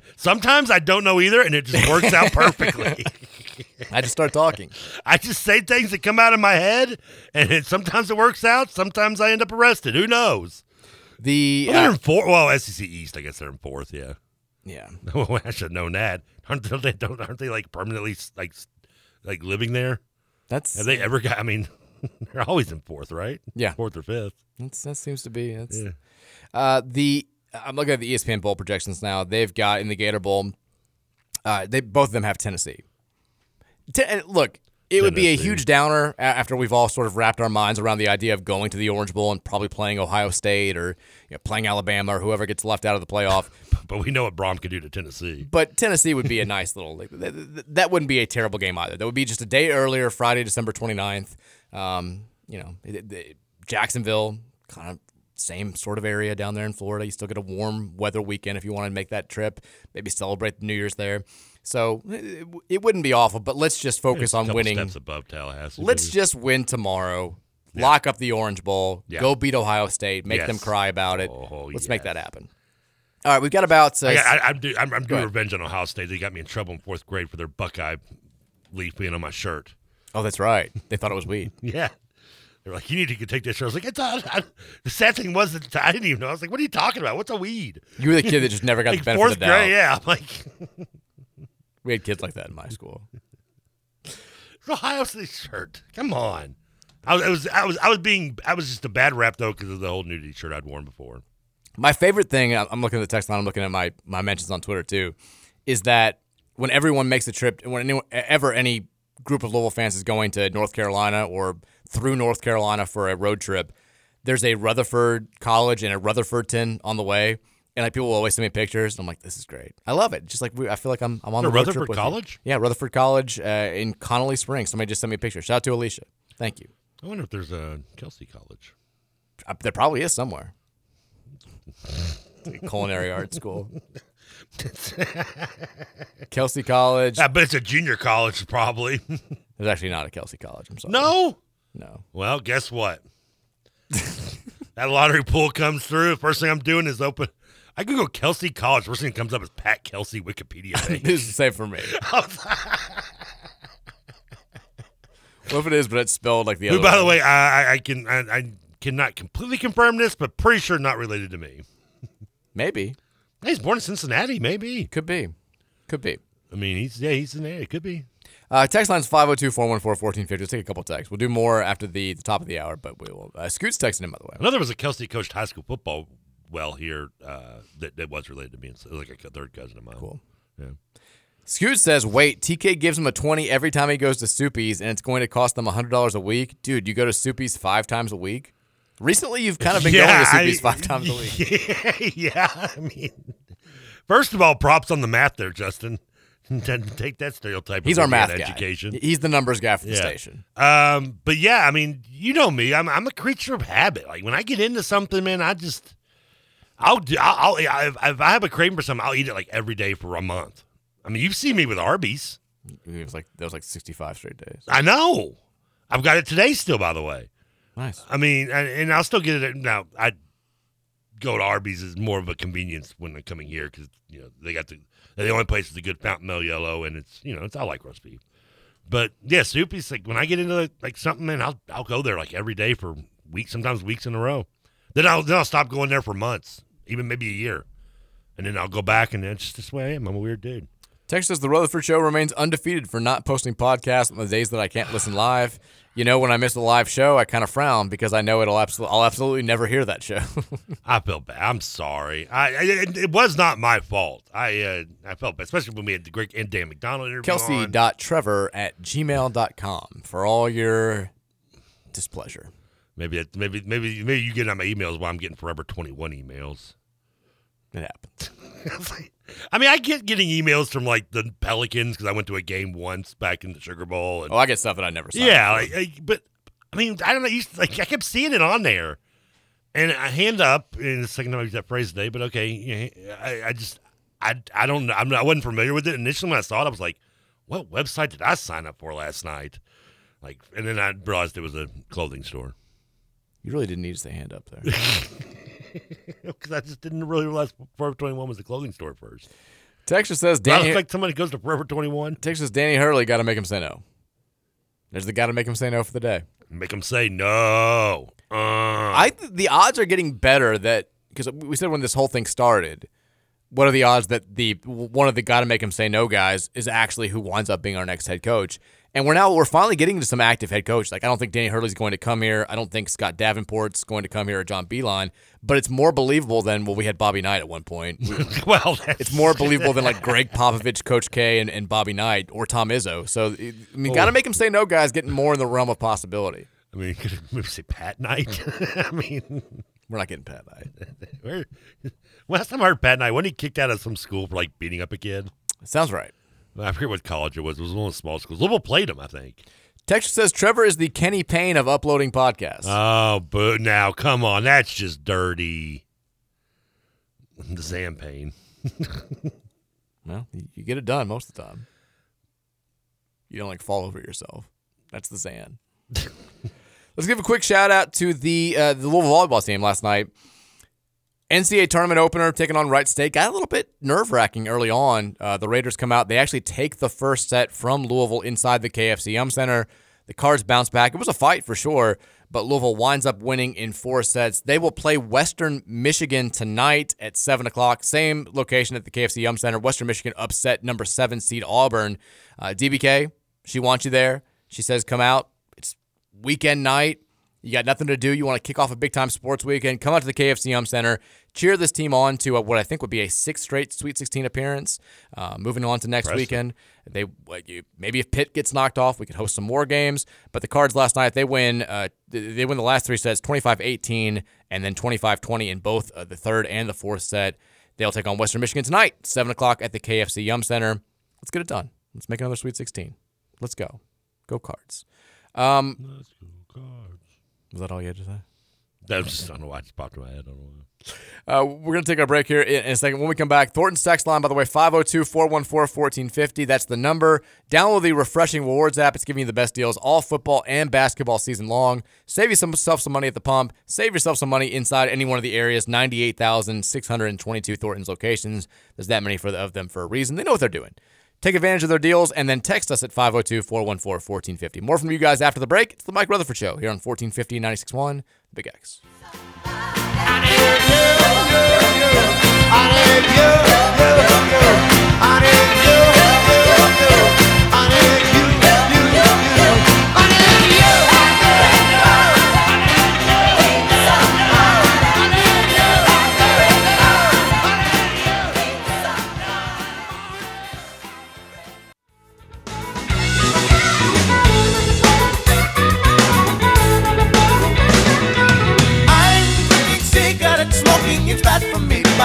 Sometimes I don't know either, and it just works out perfectly. I just start talking. I just say things that come out of my head, and it, sometimes it works out. Sometimes I end up arrested. Who knows? The Well, they're uh, in fourth. Well, SEC East, I guess they're in fourth. Yeah. yeah. Well, I should have known that. Aren't they? Don't, aren't they like permanently like like living there? That's Have they ever got? I mean, they're always in fourth, right? Yeah. fourth or fifth. That's, that seems to be. That's, Yeah. uh, the I'm looking at the ESPN bowl projections now. They've got in the Gator Bowl. Uh, they both of them have Tennessee. Te- and look, It would be a huge downer after we've all sort of wrapped our minds around the idea of going to the Orange Bowl and probably playing Ohio State or you know, playing Alabama or whoever gets left out of the playoff. But we know what Brohm could do to Tennessee. But Tennessee would be a nice little. Like, th- th- that wouldn't be a terrible game either. That would be just a day earlier, Friday, December 29th. Um, you know, it- it- Jacksonville, kind of same sort of area down there in Florida. You still get a warm weather weekend if you want to make that trip. Maybe celebrate the New Year's there. So it, it wouldn't be awful. But let's just focus on winning. steps above Tallahassee. Let's maybe. just win tomorrow. Lock up the Orange Bowl. Yeah. Go beat Ohio State. Make them cry about it. Oh, Let's make that happen. All right, we've got about. Uh, I, I, I'm, I'm, I'm doing revenge on Ohio State. They got me in trouble in fourth grade for their Buckeye leaf being on my shirt. Oh, that's right. They thought it was weed. Yeah. They're like, you need to take this shirt. I was like, it's not. I, the sad thing was that I didn't even know. I was like, what are you talking about? What's a weed? You were the kid that just never got like the benefit fourth of the doubt. grade, yeah. I'm like, We had kids like that in my school. Ohio State shirt. Come on. I was, I was, I was, I was being, I was just a bad rap though because of the whole nudity shirt I'd worn before. My favorite thing, I'm looking at the text line, I'm looking at my, my mentions on Twitter too, is that when everyone makes a trip, when anyone, ever any group of Louisville fans is going to North Carolina or through North Carolina for a road trip, there's a Rutherford College and a Rutherfordton on the way. And like people will always send me pictures, and I'm like, "This is great. I love it. Just like we, I feel like I'm, I'm on The the road Rutherford trip with you. College? Yeah, Rutherford College uh, in Connelly Springs. Somebody just sent me a picture. Shout out to Alicia. Thank you. I wonder if there's a Kelsey College. Uh, There probably is somewhere. Culinary art school. Kelsey College. I bet it's a junior college, probably. It's actually not a Kelsey College. I'm sorry. no. No. Well, guess what? that lottery pool comes through. First thing I'm doing is open. I Google Kelsey College. First thing that comes up is Pat Kelsey Wikipedia page. this is the same for me. what if it is, but it's spelled like the Who, other by the way? I- I can I, I cannot completely confirm this, but pretty sure not related to me. Maybe. He's born in Cincinnati. Maybe. Could be. Could be. I mean, he's yeah, he's in there. It could be. Uh, text line's 502 414 1450. Let's take a couple texts. We'll do more after the, the top of the hour, but we will. Uh, Scoot's texting him, by the way. Another was a Kelsey coached high school football well here uh, that, that was related to me. It's like a third cousin of mine. Cool. Yeah. Scoot says, wait, TK gives him a 20 every time he goes to Soupy's, and it's going to cost them $100 a week? Dude, you go to Soupy's five times a week? Recently, you've kind of been going to Soupy's five times a week. Yeah, yeah. I mean, first of all, props on the math there, Justin. Take that stereotype. He's our math guy. education. He's the numbers guy for the Yeah. station. Um, but yeah, I mean, you know me. I'm I'm a creature of habit. Like when I get into something, man, I just I'll do. I'll, I'll if, if I have a craving for something, I'll eat it like every day for a month. I mean, you've seen me with Arby's. It was like that was like 65 straight days. I know. I've got it today still, by the way. Nice. I mean, and, and I'll still get it. Now, I go to Arby's is more of a convenience when I'm coming here because you know they got the the only place with a good fountain mill yellow, and it's you know it's I like roast beef. But yeah, Soupy's like when I get into like something, man, I'll I'll go there like every day for weeks, sometimes weeks in a row. Then I'll then I'll stop going there for months, even maybe a year, and then I'll go back, and it's just this way I am. I'm a weird dude. Text says the Rutherford Show remains undefeated for not posting podcasts on the days that I can't listen live. You know, when I miss a live show, I kind of frown because I know it'll absolutely, I'll absolutely never hear that show. I feel bad. I'm sorry. I, I it, it was not my fault. I uh, I felt bad, especially when we had the great and Dan McDonald interview. Kelsey.trevor at gmail.com for all your displeasure. Maybe it, maybe maybe maybe you get on my emails while I'm getting Forever 21 emails. It happens. I mean, I get getting emails from like the Pelicans because I went to a game once back in the Sugar Bowl. And, Oh, I get stuff that I never saw. yeah, like, I- but I mean, I don't know. you- Like I kept seeing it on there, and I hand up. And the second time I used that phrase today, but okay, I, I just I I don't know. I'm not, I wasn't familiar with it initially when I saw it. I was like, what website did I sign up for last night? Like, and then I realized it was a clothing store. You really didn't need to say hand up there. because I just didn't really realize Forever 21 was a clothing store first. Texas says Danny. look like somebody goes to Forever 21? Texas Danny Hurley got to make him say no. There's the got to make him say no for the day. Make him say no. Uh, I the odds are getting better that because we said when this whole thing started, what are the odds that the one of the got to make him say no guys is actually who winds up being our next head coach? And we're now we're finally getting to some active head coach. Like I don't think Danny Hurley's going to come here. I don't think Scott Davenport's going to come here or John Beilein. But it's more believable than well we had Bobby Knight at one point. well, it's more believable than like Gregg Popovich, Coach K, and, and Bobby Knight or Tom Izzo. So I mean, Oh. got to make him say no, guys. Getting more in the realm of possibility. I mean, could maybe say Pat Knight. I mean, we're not getting Pat Knight. Last time I heard Pat Knight, when he kicked out of some school for like beating up a kid. Sounds right. I forget what college it was. It was one of the small schools. Louisville played him, I think. Texas says Trevor is the Kenny Payne of uploading podcasts. Oh, but now come on, that's just dirty. The Zam Payne. well, you- get it done most of the time. You don't like fall over yourself. That's the Zan. Let's give a quick shout out to the uh, the Louisville volleyball team last night. NCAA tournament opener taking on Wright State got a little bit nerve wracking early on. Uh, the Raiders come out. They actually take the first set from Louisville inside the KFC Yum Center. The Cards bounce back. It was a fight for sure, but Louisville winds up winning in four sets. They will play Western Michigan tonight at 7 o'clock. Same location at the KFC Yum Center. Western Michigan upset number seven seed Auburn. Uh, DBK, she wants you there. She says, come out. It's weekend night. You got nothing to do. You want to kick off a big time sports weekend. Come out to the KFC Yum Center. Cheer this team on to a, what I think would be a sixth straight Sweet 16 appearance. Uh, moving on to next Impressive. weekend. They maybe if Pitt gets knocked off, we could host some more games. But the Cards last night they win. Uh, they win the last three sets, 25-18, and then 25-20 in both uh, the third and the fourth set. They'll take on Western Michigan tonight, seven o'clock at the KFC Yum Center. Let's get it done. Let's make another Sweet 16. Let's go. Go Cards. Um, Let's go Cards. Was that all you had to say? That was just, I don't know why it just popped in my head. I don't know. Uh, we're going to take our break here in, in a second. When we come back, Thornton's text line, by the way, 502 414 1450. That's the number. Download the Refreshing Rewards app. It's giving you the best deals all football and basketball season long. Save yourself some money at the pump. Save yourself some money inside any one of the areas 98,622 Thornton's locations. There's that many for the, of them for a reason. They know what they're doing. Take advantage of their deals and then text us at 502 414 1450. More from you guys after the break. It's the Mike Rutherford Show here on 1450 961 Big X. I'm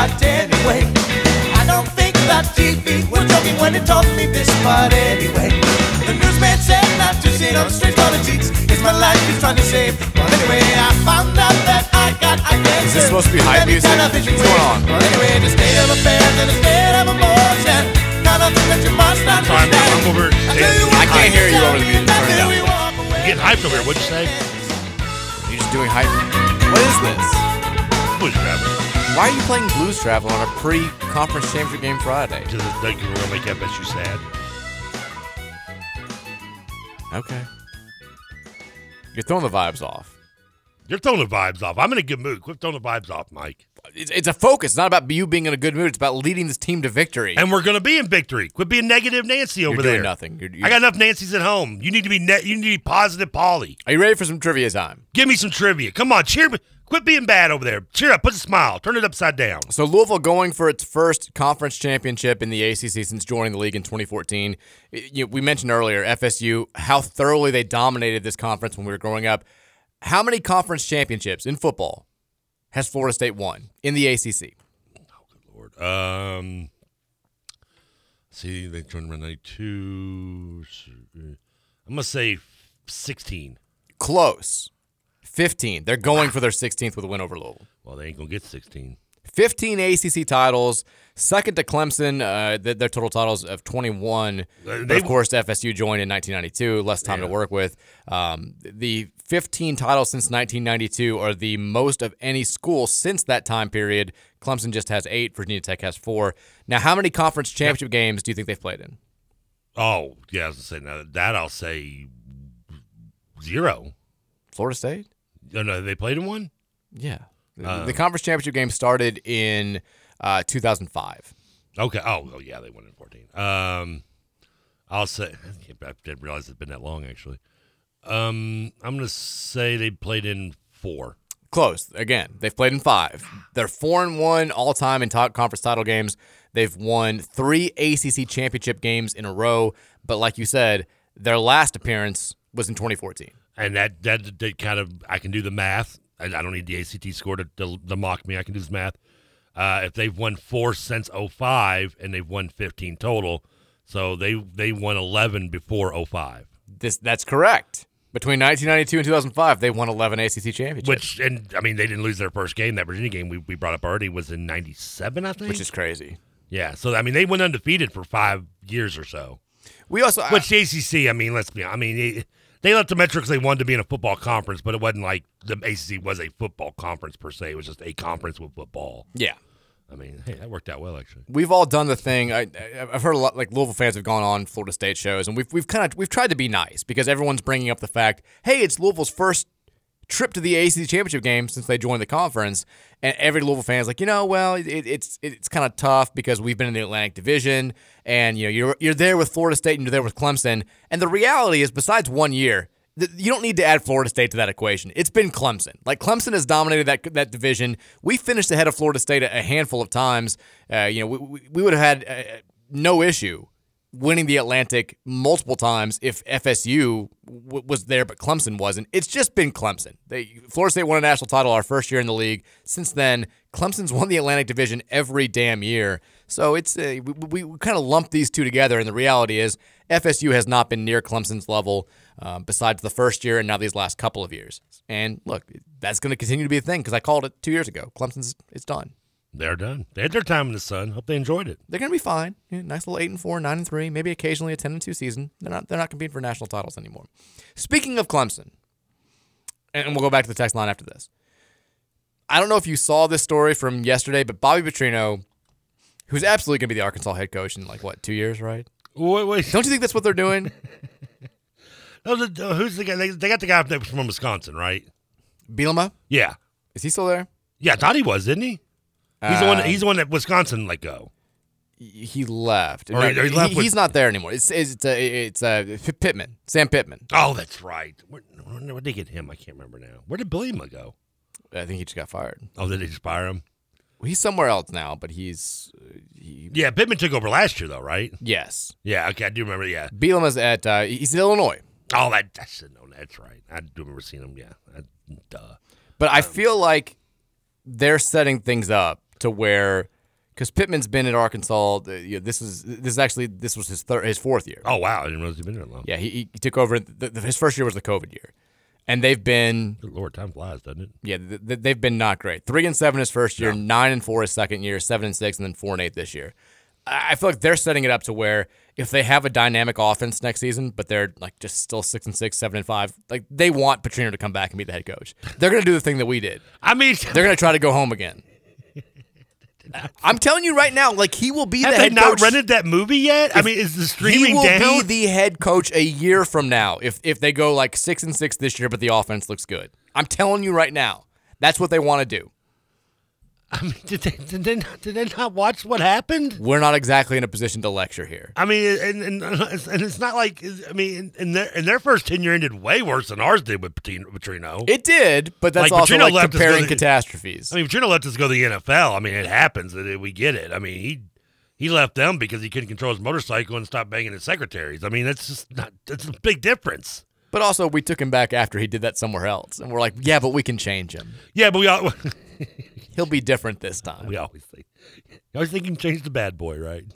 for anyway. I don't think that TV was joking when they told me this, but anyway. The newsman said not to sit on street politics. It's my life he's trying to save. Well, anyway, I found out that I got I can't Is this supposed to be hype music? What's going on? Well, anyway, the state of affairs and the state of emotion. Kind of thing that you must I'm, understand. I'm over. I can't hear you over the music. Turn it down. I'm getting hyped over here. What'd you say? You're just doing hype. What is this? Blues Traveler. Why are you playing Blues Travel on a pre-conference championship game Friday? Because it's like we're gonna make FSU sad. Okay. You're throwing the vibes off. You're throwing the vibes off. I'm in a good mood. Quit throwing the vibes off, Mike. It's, it's a focus. It's not about you being in a good mood. It's about leading this team to victory. And we're gonna be in victory. Quit being negative, Nancy over You're there. nothing. You're- you're- I got enough Nancy's at home. You need to be net. You need to be positive, Polly. Are you ready for some trivia time? Give me some trivia. Come on, cheer me. Quit being bad over there. Cheer up. Put a smile. Turn it upside down. So Louisville going for its first conference championship in the ACC since joining the league in 2014. You we mentioned earlier FSU how thoroughly they dominated this conference when we were growing up. How many conference championships in football has Florida State won in the ACC? Oh, good lord. Um. See, they joined around 92. I'm gonna say 16. Close. 15. They're going for their 16th with a win over Louisville. Well, they ain't gonna get 16. 15 ACC titles, second to Clemson, uh, th- their total titles of 21. But they- of course, FSU joined in 1992, less time to work with. Um, the 15 titles since 1992 are the most of any school since that time period. Clemson just has eight, Virginia Tech has four. Now, how many conference championship games do you think they've played in? Oh, yeah, I was gonna say now that I'll say zero. Florida State? No, no, they played in one. Yeah. The- Uh, the conference championship game started in uh, 2005. Okay. Oh, oh, yeah, they won in 14. Um, I'll say I didn't realize it's been that long actually. Um, I'm gonna say they played in four. Close. Again, they've played in five. They're four and one all time in top conference title games. They've won three ACC championship games in a row. But like you said, their last appearance was in 2014. And that that, that kind of I can do the math. I, I don't need the ACT score to, to, to mock me. I can do this math. Uh, if they've won four since 05 and they've won 15 total, so they they won 11 before 05. This that's correct. Between 1992 and 2005, they won 11 ACC championships. Which and I mean they didn't lose their first game. That Virginia game we, we brought up already was in 97, I think. which is crazy. Yeah, so I mean they went undefeated for five years or so. We also Which the ACC, I mean, let's be, I mean, they, they left the metrics they wanted to be in a football conference, but it wasn't like the ACC was a football conference per se. It was just a conference with football. Yeah. I mean, hey, that worked out well actually. We've all done the thing. I, I- I've heard a lot, like Louisville fans have gone on Florida State shows, and we've we've kind of we've tried to be nice because everyone's bringing up the fact, hey, it's Louisville's first trip to the ACC championship game since they joined the conference, and every Louisville fan is like, you know, well, it, it's it's kind of tough because we've been in the Atlantic Division, and you know, you're you're there with Florida State and you're there with Clemson, and the reality is, besides one year. You don't need to add Florida State to that equation. It's been Clemson. Like Clemson has dominated that that division. We finished ahead of Florida State a, handful of times. Uh, you know, we, we, we would have had uh, no issue winning the Atlantic multiple times if FSU w- was there, but Clemson wasn't. It's just been Clemson. They, Florida State won a national title our first year in the league. Since then, Clemson's won the Atlantic Division every damn year. So it's uh, we, we kind of lump these two together, and the reality is FSU has not been near Clemson's level um, besides the first year and now these last couple of years. And look, that's going to continue to be a thing because I called it two years ago. Clemson's it's done. They're done. They had their time in the sun. Hope they enjoyed it. They're going to be fine. Yeah, nice little eight and four, nine and three, maybe occasionally a ten and two season. They're not. They're not competing for national titles anymore. Speaking of Clemson, and we'll go back to the text line after this. I don't know if you saw this story from yesterday, but Bobby Petrino, who's absolutely going to be the Arkansas head coach in like what two years, right? Wait, wait. Don't you think that's what they're doing? Uh, who's the guy? They, they got the guy from Wisconsin, right? Bielema? Yeah. Is he still there? Yeah, I thought he was, didn't he? He's the one. Uh, He's the one that Wisconsin let go. He left. Or No, he- he left with- he's not there anymore. It's it's uh, it's uh, Pittman, Sam Pittman. Oh, that's right. Where, where did they get him? I can't remember now. Where did Bielema go? I think he just got fired. Oh, did they just fire him? He's somewhere else now, but he's uh, he, Yeah, Pittman took over last year, though, right? yes. Yeah, okay, I do remember. Yeah. Bielema's at uh, he's in Illinois, Oh, that I should know. That's right. I do remember seeing him. Yeah. I, duh. but I feel like they're setting things up to where because Pittman's been at Arkansas. The, you know, this is this is actually this was his third his fourth year. Oh wow, I didn't realize he'd been there long. Yeah, he, he took over. The, the, his first year was the COVID year, and they've been Good Lord, time flies, doesn't it? yeah th- th- they've been not great. Three and seven his first year, nine and four his second year, seven and six, and then four and eight this year. I I feel like they're setting it up to where if they have a dynamic offense next season, but they're like just still six and six, seven and five, like they want Petrino to come back and be the head coach. They're gonna do the thing that we did. I mean, They're gonna try to go home again. I'm telling you right now, like he will be have the they head not coach. rented that movie yet? I mean, is the streaming he will down? be the head coach a year from now if if they go like six and six this year, but the offense looks good. I'm telling you right now, that's what they want to do. I mean, did they, did they not, did they not watch what happened? We're not exactly in a position to lecture here. I mean, and and, and it's not like I mean, and their and their first tenure ended way worse than ours did with Petrino. It did, but that's Like, also Petrino like comparing with- catastrophes. I mean, Petrino left us go to the NFL. I mean, it happens. that We get it. I mean, he he left them because he couldn't control his motorcycle and stopped banging his secretaries. I mean, that's just not. That's a big difference. But also, we took him back after he did that somewhere else, and we're like, yeah, but we can change him. Yeah, but we all He'll be different this time. we always think. You always think you can change the bad boy, right?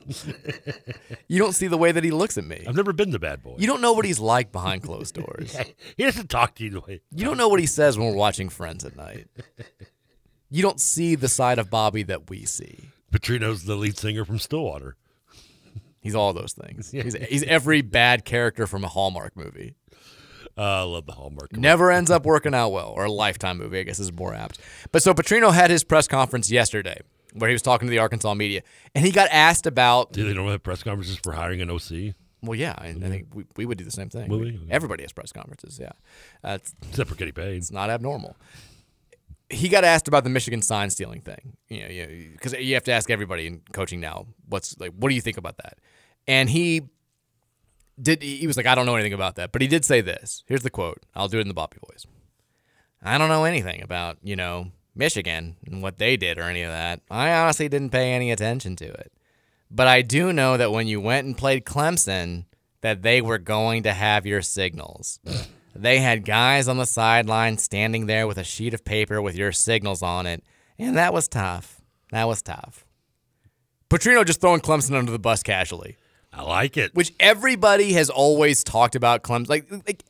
You don't see the way that he looks at me. I've never been the bad boy. You don't know what he's like behind closed doors. he doesn't talk to you the way. You don't know what he says when we're watching Friends at night. You don't see the side of Bobby that we see. Petrino's the lead singer from Stillwater. He's all those things. He's, he's every bad character from a Hallmark movie. Uh, I love the Hallmark. commercial. Never ends up working out well, or a Lifetime movie, I guess is more apt. But so Petrino had his press conference yesterday where he was talking to the Arkansas media, and he got asked about. Do they don't have press conferences for hiring an OC? Well, yeah, I, I think we, we would do the same thing. We? Everybody has press conferences, yeah. Uh, Except for Kenny Payne. it's not abnormal. He got asked about the Michigan sign stealing thing, you know, because you have to ask everybody in coaching now, what's like, what do you think about that? And he did he was like, I don't know anything about that, but he did say this. Here's the quote. I'll do it in the Bobby voice. I don't know anything about you know Michigan and what they did or any of that. I honestly didn't pay any attention to it, but I do know that when you went and played Clemson, that they were going to have your signals. they had guys on the sideline standing there with a sheet of paper with your signals on it, and that was tough. That was tough. Petrino just throwing Clemson under the bus casually. I like it. Which everybody has always talked about Clemson. Like, like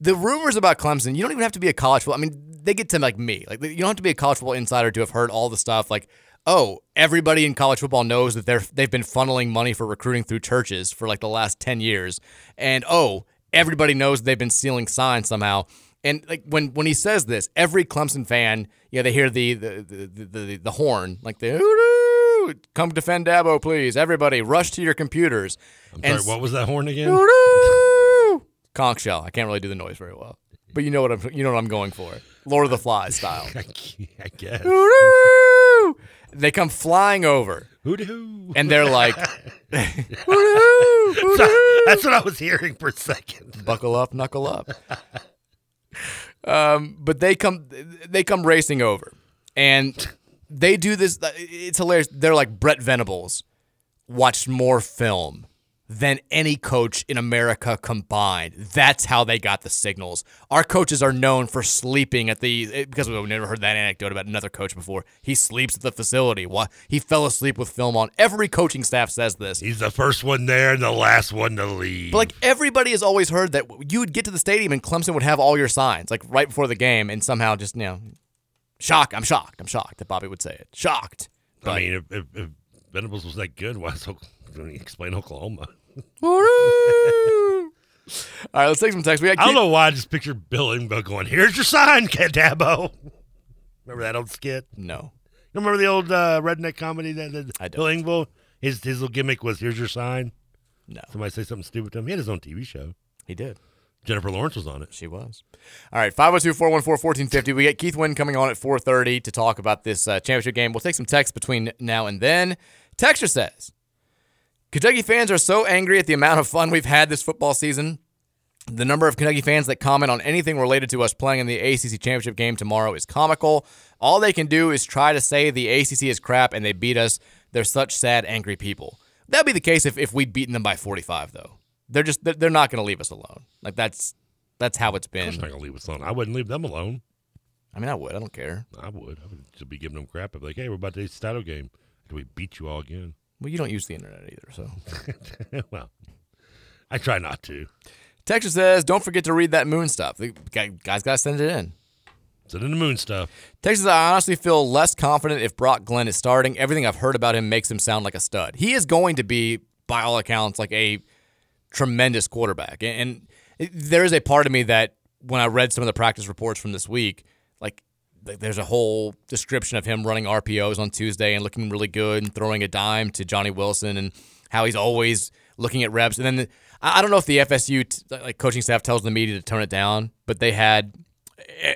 the rumors about Clemson, you don't even have to be a college football. I mean, they get to like me. Like, you don't have to be a college football insider to have heard all the stuff. Like, oh, everybody in college football knows that they're they've been funneling money for recruiting through churches for like the last ten years, and oh, everybody knows they've been stealing signs somehow. And like when when he says this, every Clemson fan, yeah, they hear the the the the, the, the horn, like the "Hoo-doo! come defend Dabo, please. Everybody, rush to your computers. I'm sorry, what was that horn again? Conch shell. I can't really do the noise very well, but you know what I'm you know what I'm going for. Lord of the Flies style. I guess. They come flying over. Hoo-doo. And they're like, That's what I was hearing for a second. buckle up, knuckle up. Um, but they come, they come racing over, and they do this. Uh, it's hilarious. They're like Brent Venables watched more film than any coach in America combined. That's how they got the signals. Our coaches are known for sleeping at the eh, because we've never heard that anecdote about another coach before. He sleeps at the facility. Why he fell asleep with film on. Every coaching staff says this. He's the first one there and the last one to leave. But like everybody has always heard that you would get to the stadium and Clemson would have all your signs like right before the game, and somehow just you know, shock. I'm shocked. I'm shocked that Bobby would say it. Shocked. I mean, if, if, if Venables was that good, why so don't you explain Oklahoma? All right, let's take some text. We got I don't know why I just picture Bill Engvall going, "Here's your sign, Cat Dabo." Remember that old skit? No. You remember the old uh, redneck comedy that, that I Bill don't. Engvall? His his little gimmick was, "Here's your sign." No. Somebody say something stupid to him. He had his own TV show. He did. Jennifer Lawrence was on it. She was. All right, 502-414-1450. We get Keith Wynn coming on at 4.30 to talk about this uh, championship game. We'll take some text between now and then. Texture says, Kentucky fans are so angry at the amount of fun we've had this football season. The number of Kentucky fans that comment on anything related to us playing in the ACC championship game tomorrow is comical. All they can do is try to say the ACC is crap and they beat us. They're such sad, angry people. That'd be the case if, if we'd beaten them by 45, though. They're just they're, they're not going to leave us alone. Like that's that's how it's been. not gonna leave us alone. I wouldn't leave them alone. I mean, I would. I don't care. I would. I would just be giving them crap. I'd be like, "Hey, we're about to Stato game. Do we beat you all again?" Well, you don't use the internet either, so. well, I try not to. Texas says, don't forget to read that moon stuff. The guy, guy's got to send it in. Send in the moon stuff. Texas, I honestly feel less confident if Brock Glenn is starting. Everything I've heard about him makes him sound like a stud. He is going to be, by all accounts, like a tremendous quarterback. And, and there is a part of me that when I read some of the practice reports from this week, like there's a whole description of him running RPOs on Tuesday and looking really good and throwing a dime to Johnny Wilson and how he's always looking at reps. And then the, I don't know if the FSU t- like coaching staff tells the media to tone it down, but they had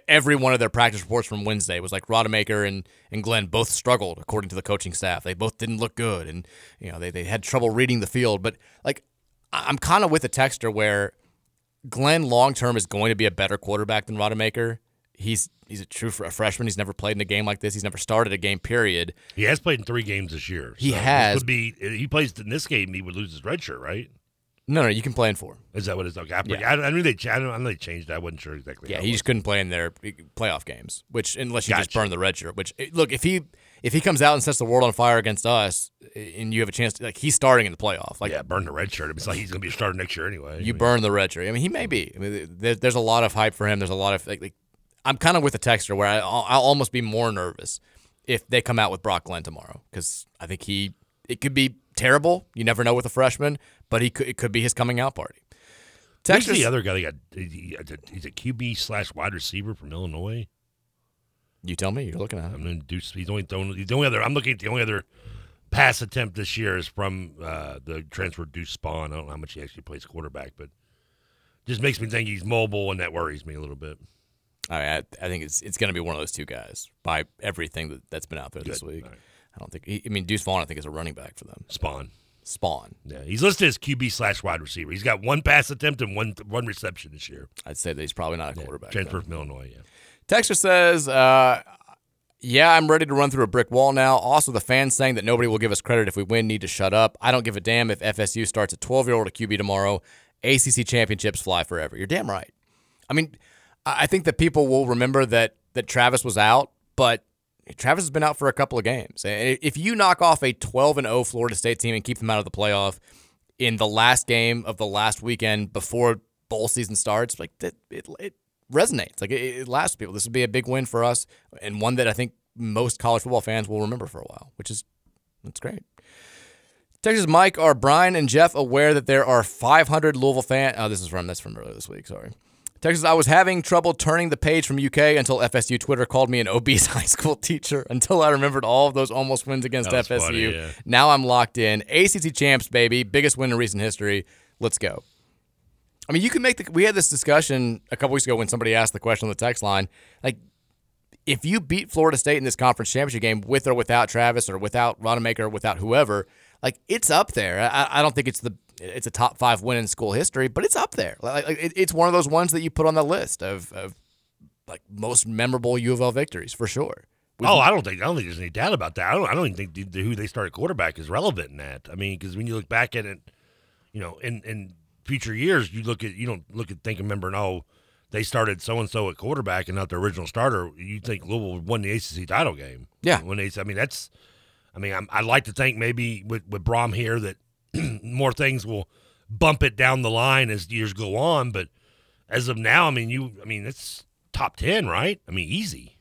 every one of their practice reports from Wednesday was like Rodemaker and, and Glenn both struggled according to the coaching staff. They both didn't look good and you know they, they had trouble reading the field. But like I'm kind of with the texter where Glenn long term is going to be a better quarterback than Rodemaker. He's he's a true a freshman. He's never played in a game like this. He's never started a game. Period. He has played in three games this year. He so has. Would be he plays in this game. He would lose his red shirt, right? No, no, you can play in four. Is that what it's okay? I, Yeah. I, I knew they. I, know they changed. I wasn't sure exactly. Yeah, he just couldn't play in their playoff games. Which unless you just burn the red shirt. Which eh, look, if he if he comes out and sets the world on fire against us, and you have a chance, to, like he's starting in the playoff. Like yeah, burn the red shirt. It's like he's going to be a starter next year anyway. you burn the red shirt. I mean, he may be. I mean, there, there's a lot of hype for him. There's a lot of like. like I'm kind of with the texture where I, I'll, almost be more nervous if they come out with Brock Glenn tomorrow because I think he it could be terrible. You never know with a freshman, but he could it could be his coming out party. Who's the other guy? Got he- he's a QB slash wide receiver from Illinois. You tell me. You're looking at him. I mean, Deuce, he's only thrown. He's the only other. I'm looking at the only other pass attempt this year is from uh, the transfer Deuce Spann. I don't know how much he actually plays quarterback, but just makes me think he's mobile, and that worries me a little bit. I, I, I think it's it's going to be one of those two guys by everything that, that's been out there this week. Right. I don't think. I mean, Deuce Vaughn, I think is a running back for them. Spann. Spann. Yeah, he's listed as QB slash wide receiver. He's got one pass attempt and one one reception this year. I'd say that he's probably not a quarterback. Transfer from Illinois. Yeah. Texter says, uh, "Yeah, I'm ready to run through a brick wall now." Also, the fans saying that nobody will give us credit if we win need to shut up. I don't give a damn if FSU starts a 12 year old at QB tomorrow. ACC championships fly forever. You're damn right. I mean, I think that people will remember that that Travis was out, but Travis has been out for a couple of games. If you knock off a 12 and 0 Florida State team and keep them out of the playoff in the last game of the last weekend before bowl season starts, like it, it resonates. Like it, it lasts people. This would be a big win for us and one that I think most college football fans will remember for a while, which is that's great. Texas Mike, are Brian and Jeff aware that there are 500 Louisville fans? Oh, this is from that's from earlier this week. Sorry. Texas, I was having trouble turning the page from UK until FSU Twitter called me an obese high school teacher until I remembered all of those almost wins against FSU. funny, yeah. Now I'm locked in. ACC champs, baby. Biggest win in recent history. Let's go. I mean, you can make the. We had this discussion a couple weeks ago when somebody asked the question on the text line. Like, if you beat Florida State in this conference championship game with or without Travis or without Rodemaker or without whoever, like it's up there. I, I don't think it's the it's a top five win in school history, but it's up there. Like, it, it's one of those ones that you put on the list of, of like most memorable U of L victories for sure. Oh, I don't think I don't think there's any doubt about that. I don't. I don't even think the, the, who they started quarterback is relevant in that. I mean, because when you look back at it, you know, and in future years, you look at you don't look at think remembering oh they started so and so at quarterback and not the original starter. You think Louisville won the ACC title game? Yeah. When they, I mean, that's. I mean, I'm, I'd like to think maybe with with Brohm here that more things will bump it down the line as years go on. But as of now, I mean, you, I mean, it's top ten, right? I mean, easy.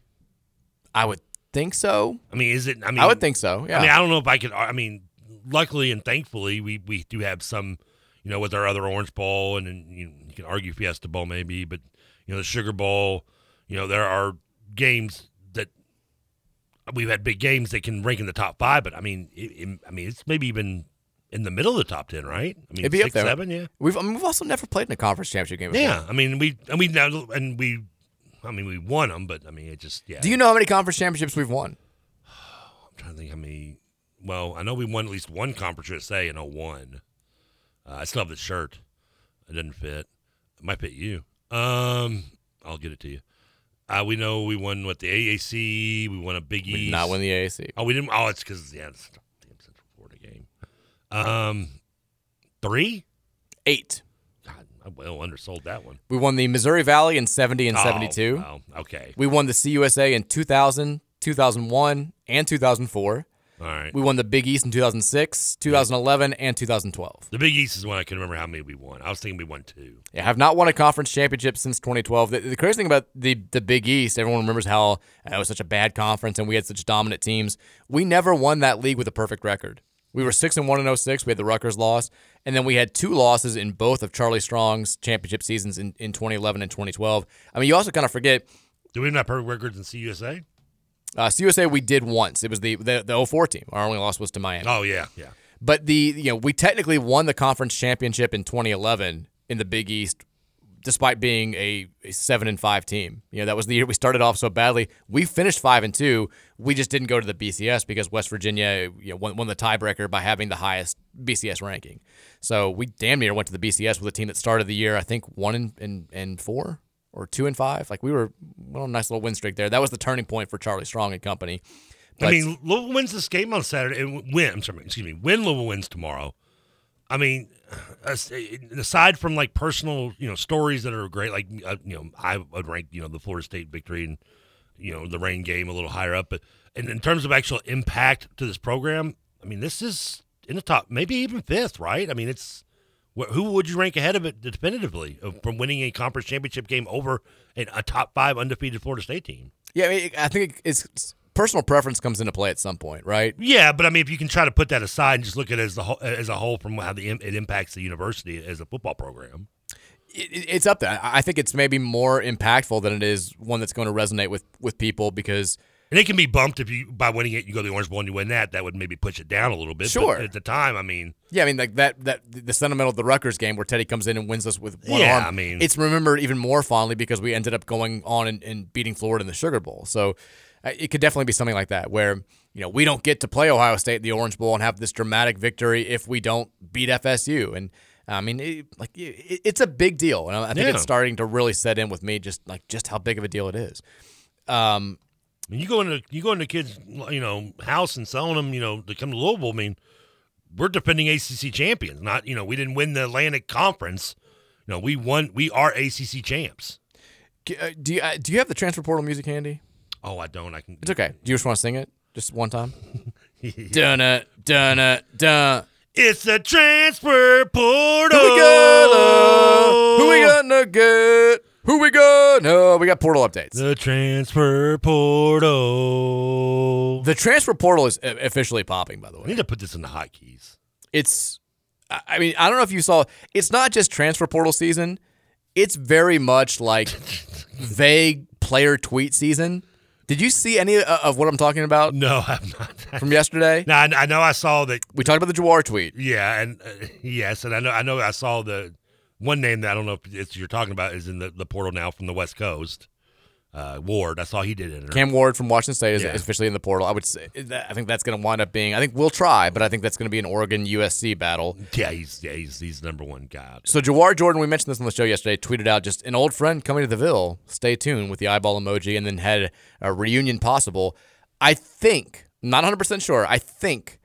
I would think so. I mean, is it? I mean, I would think so. Yeah. I mean, I don't know if I could. I mean, luckily and thankfully, we we do have some, you know, with our other Orange Bowl, and then you, you can argue Fiesta Bowl maybe, but you know, the Sugar Bowl. You know, there are games that we've had big games that can rank in the top five, but I mean, it, it- I mean, it's maybe even in the middle of the top ten, right? I mean, It'd be six, up there. seven, yeah. We've I mean, we've also never played in a conference championship game. Before. Yeah, I mean, we and we now and we, I mean, we won them, but I mean, it just yeah. Do you know how many conference championships we've won? I'm trying to think how many. Well, I know we won at least one conference USA in 01. Uh, I still have the shirt. It doesn't fit. It might fit you. Um, I'll get it to you. Uh, we know we won what the AAC. We won a Big We East. did not win the AAC. Oh, we didn't. Oh, it's because yeah, it's a damn Central Florida game. Um, three, eight. God, I well undersold that one. We won the Missouri Valley in 70 and Oh, 72. oh, okay. We won the CUSA in 2000, 2001, and 2004. All right. We won the Big East in 2006, 2011, and 2012. The Big East is one I can remember how many we won. I was thinking we won two. Yeah, have not won a conference championship since 2012. The, the crazy thing about the the Big East, everyone remembers how uh, it was such a bad conference and we had such dominant teams. We never won that league with a perfect record. We were six and one in 06. We had the Rutgers loss, and then we had two losses in both of Charlie Strong's championship seasons in, in 2011 and 2012. I mean, you also kind of forget Do we have not perfect records in CUSA? Uh, CUSA we did once. It was the, the the 04 team. Our only loss was to Miami. Oh yeah, yeah. But the you know we technically won the conference championship in 2011 in the Big East, despite being a, a seven and five team. You know that was the year we started off so badly. We finished five and two. We just didn't go to the BCS because West Virginia you know, won, won the tiebreaker by having the highest BCS ranking. So we damn near went to the BCS with a team that started the year I think one and and, and four or two and five. Like we were well, a nice little win streak there. That was the turning point for Charlie Strong and company. I mean, Louisville wins this game on Saturday and win. I'm sorry, excuse me. Win Louisville wins tomorrow. I mean, aside from like personal, you know, stories that are great, like uh, you know, I would rank you know the Florida State victory and you know the rain game a little higher up, but and in terms of actual impact to this program, I mean, this is in the top, maybe even fifth, right? I mean, it's who would you rank ahead of it definitively uh, from winning a conference championship game over an, a top five undefeated Florida State team? Yeah, I, mean, I think it's, personal preference comes into play at some point, right? Yeah, but I mean, if you can try to put that aside and just look at it as the whole, as a whole from how the it impacts the university as a football program. It, it- it's up there. I I think it's maybe more impactful than it is one that's going to resonate with with people because And it can be bumped if you by winning it, you go to the Orange Bowl and you win that. That would maybe push it down a little bit. but Sure. at the time, I mean, yeah, I mean like that that the sentimental of the Rutgers game where Teddy comes in and wins us with one Yeah, arm. I mean- it's remembered even more fondly because we ended up going on and, and beating Florida in the Sugar Bowl. So uh, it could definitely be something like that where you know, we don't get to play Ohio State in the Orange Bowl and have this dramatic victory if we don't beat FSU. And I mean, it, like it, it's a big deal, and I think Yeah. it's starting to really set in with me, just like just how big of a deal it is. Um, I mean, you go into you go into kids, you know, house and selling them, you know, to come to Louisville. I mean, we're defending ACC champions. Not, you know, we didn't win the Atlantic Conference. You know, we won. We are ACC champs. uh, do you uh, do you have the transfer portal music handy? Oh, I don't. I can. It's okay. Do you just want to sing it just one time? dun it, dun it, dun. It's a transfer portal. Who we gonna? Who we gonna get? Who we gonna? We got portal updates. The transfer portal. The transfer portal is officially popping, by the way, I need to put this in the hotkeys. It's, I mean, I don't know if you saw. It's not just transfer portal season. It's very much like vague player tweet season. Did you see any uh, of what I'm talking about? No, I'm not. From yesterday? No, I, I know I saw that. We talked about the Jawhar tweet. Yeah, and uh, yes, and I know I know I saw the one name that I don't know if it's you're talking about is in the, the portal now from the West Coast. Uh, Ward, I saw he did it. Cam Ward from Washington State is, Yeah. is officially in the portal. I would say that, I think that's going to wind up being. I think we'll try, but I think that's going to be an Oregon USC battle. Yeah, he's yeah he's he's number one guy. So Jawhar Jordan, we mentioned this on the show yesterday, tweeted out just an old friend coming to the Ville. Stay tuned with the eyeball emoji, and then had a reunion possible. I think, not 100 percent sure. I think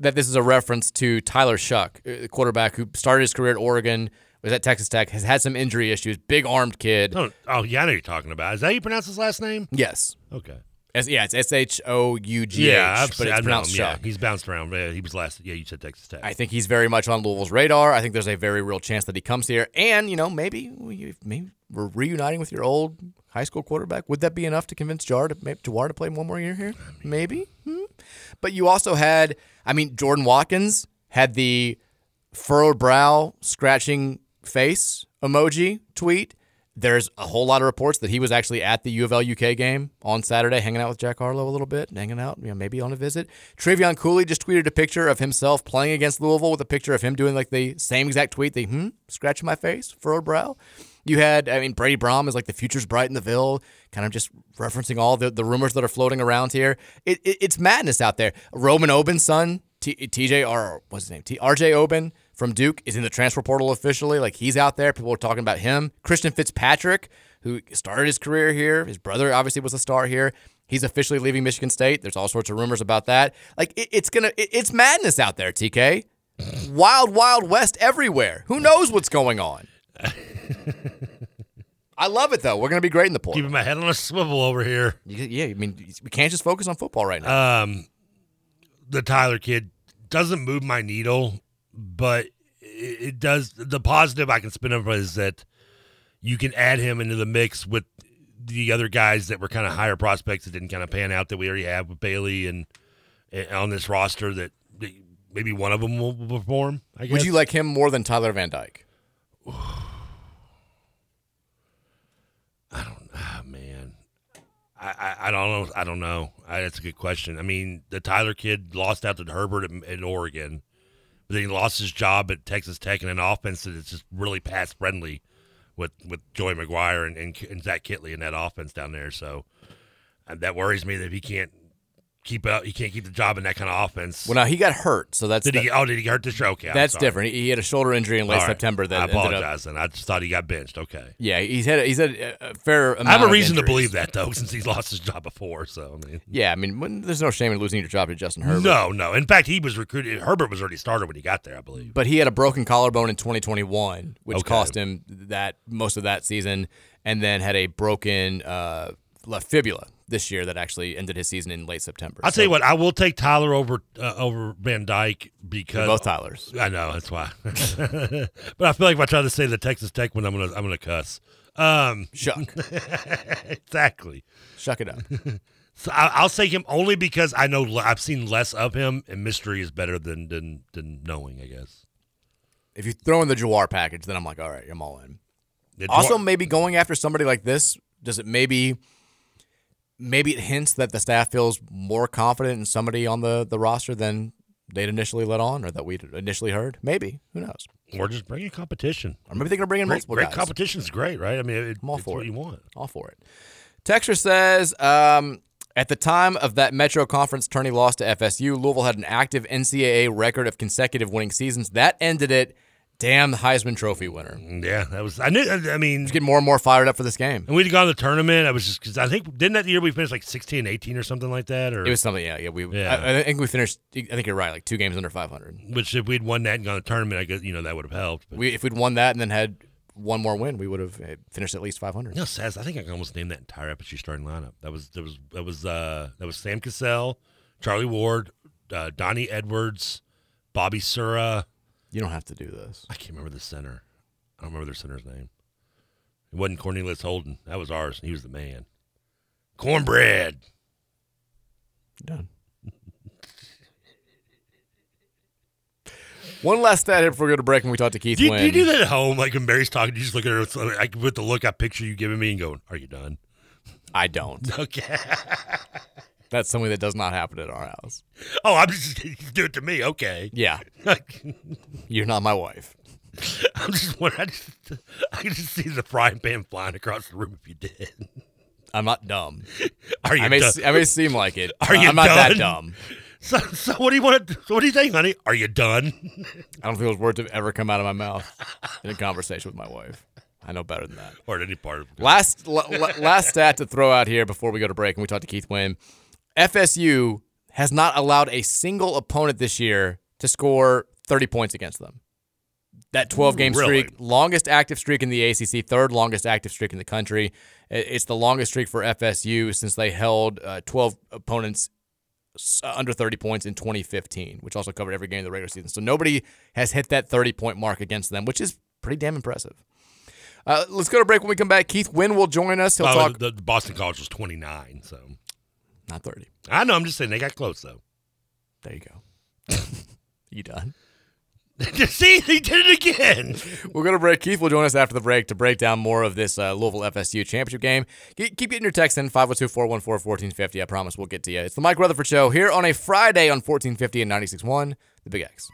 that this is a reference to Tyler Shough, uh, the quarterback who started his career at Oregon, was at Texas Tech, has had some injury issues, big armed kid. Oh, oh yeah, I know you're talking about. Is that how you pronounce his last name? Yes. Okay. S- yeah, it's S H O U G H, Yeah, I've but it's pronounced him, yeah. He's bounced around. Yeah, he was last. Yeah, you said Texas Tech. I think he's very much on Louisville's radar. I think there's a very real chance that he comes here, and you know maybe we, maybe we're reuniting with your old high school quarterback. Would that be enough to convince Jar to maybe Jawhar to play one more year here? Maybe. Hmm. But you also had, I mean, Jordan Watkins had the furrowed brow, scratching face emoji tweet. There's a whole lot of reports that he was actually at the U of L UK game on Saturday, hanging out with Jack Harlow a little bit, hanging out, you know, maybe on a visit. Travion Cooley just tweeted a picture of himself playing against Louisville with a picture of him doing like the same exact tweet, the hmm, scratching my face, furrowed brow. You had, I mean, Brady Brohm is like the future's bright in the Ville, kind of just referencing all the, the rumors that are floating around here. It, it, it's madness out there. Roman Oben's son, TJ, or what's his name? T, RJ Oben from Duke is in the transfer portal officially. Like he's out there. People are talking about him. Christian Fitzpatrick, who started his career here, his brother obviously was a star here. He's officially leaving Michigan State. There's all sorts of rumors about that. Like it, it's gonna, it, it's madness out there. TK, wild, wild west everywhere. Who knows what's going on? I love it though. We're gonna be great in the portal. Keeping my head on a swivel over here. Yeah, I mean, we can't just focus on football right now. Um, the Tyler kid doesn't move my needle, but it, does. The positive I can spin up is that you can add him into the mix with the other guys that were kind of higher prospects that didn't kind of pan out that we already have with Bailey and, and on this roster that maybe one of them will, perform. I guess. Would you like him more than Tyler Van Dyke? Ah, man. I, I, I don't know. I don't know. I, that's a good question. I mean, the Tyler kid lost out to Herbert in, in Oregon, then he lost his job at Texas Tech in an offense that is just really pass friendly with with Joey McGuire and, and, and Zach Kittley in that offense down there. So and that worries me that he can't keep it up. He can't keep the job in that kind of offense. Well, now he got hurt, so that's did he? Oh, did he hurt the show? Okay, that's different. He he had a shoulder injury in late right. September. That I up- apologize. Then I just thought he got benched. Okay. yeah, he's had he's had a fair. Amount I have a of reason to believe that though, since he's lost his job before. So I mean, Yeah, I mean, when, there's no shame in losing your job to Justin Herbert. No, no. In fact, he was recruited. Herbert was already started when he got there, I believe. But he had a broken collarbone in 2021, which Okay. cost him that most of that season, and then had a broken uh, left fibula this year that actually ended his season in late September. I'll So- tell you what. I will take Tyler over uh, over Van Dyke because both Tylers. I know that's why. but I feel like if I try to say the Texas Tech one, I'm gonna I'm gonna cuss. Um, Shough. exactly. Shuck it up. So I, I'll take him only because I know I've seen less of him, and mystery is better than than than knowing. I guess. If you throw in the Jawhar package, then I'm like, all right, I'm all in. The also, Jawhar- maybe going after somebody like this, does it maybe maybe it hints that the staff feels more confident in somebody on the, the roster than they'd initially let on or that we'd initially heard? Maybe. Who knows? Or just bring in competition. Or maybe they're going to bring in Great, multiple great guys. competition's great, right? I mean, it, I'm all it's for what it. you want. All for it. Texture says, um, At the time of that Metro Conference tourney loss to FSU, Louisville had an active NCAA record of consecutive winning seasons. That ended it. Damn, the Heisman Trophy winner. Yeah, that was. I knew. I mean, Just getting more and more fired up for this game. and we'd gone to the tournament. I was just because I think didn't that year we finished like 16, 18 or something like that, or It was something, yeah, yeah. We, Yeah. I, I think we finished. I think you're right, like two games under 500. which if we'd won that and gone to the tournament, I guess you know that would have helped. But We, if we'd won that and then had one more win, we would have uh, finished at least 500. No, Saz, I think I can almost name that entire FSU starting lineup. That was that was that was uh that was Sam Cassell, Charlie Ward, uh, Donnie Edwards, Bobby Sura. You don't have to do this. I can't remember the center. I don't remember their center's name. It wasn't Cornelius Holden. That was ours, and he was the man. Cornbread. Done. One last stat here before we go to break and we talk to Keith Do you, Wynn. do you do that at home? Like when Barry's talking, you just look at her so, like, with the look I picture you giving me and going, "Are you done?" I don't. Okay. That's something that does not happen at our house. oh, I'm just do it to me. Okay. Yeah. You're not my wife. I'm just wondering. I, just, I can just see the frying pan flying across the room if you did. I'm not dumb. Are you I may, se- I may seem like it. Are you I'm not that dumb. So, so what do you want? To, so what do you think, honey? Are you done? I don't think those words have ever come out of my mouth in a conversation with my wife. I know better than that. or at any part of Last la- la- last stat to throw out here before we go to break and we talk to Keith Wynn. FSU has not allowed a single opponent this year to score 30 points against them. That 12 game Really? streak, longest active streak in the ACC, third longest active streak in the country. It's the longest streak for FSU since they held uh, 12 opponents uh, under 30 points in 2015, which also covered every game of the regular season. So nobody has hit that 30 point mark against them, which is pretty damn impressive. Uh, let's go to break. When we come back, Keith Wynn will join us. He'll Oh, talk. the, the Boston College was 29, so Not 30. I know. I'm just saying they got close though. There you go. you done? See, they did it again. We're going to break. Keith will join us after the break to break down more of this uh, Louisville FSU championship game. Ke- Keep getting your text in 502 414 1450. I promise we'll get to you. It's the Mike Rutherford Show here on a Friday on 1450 and 96.1, the Big X.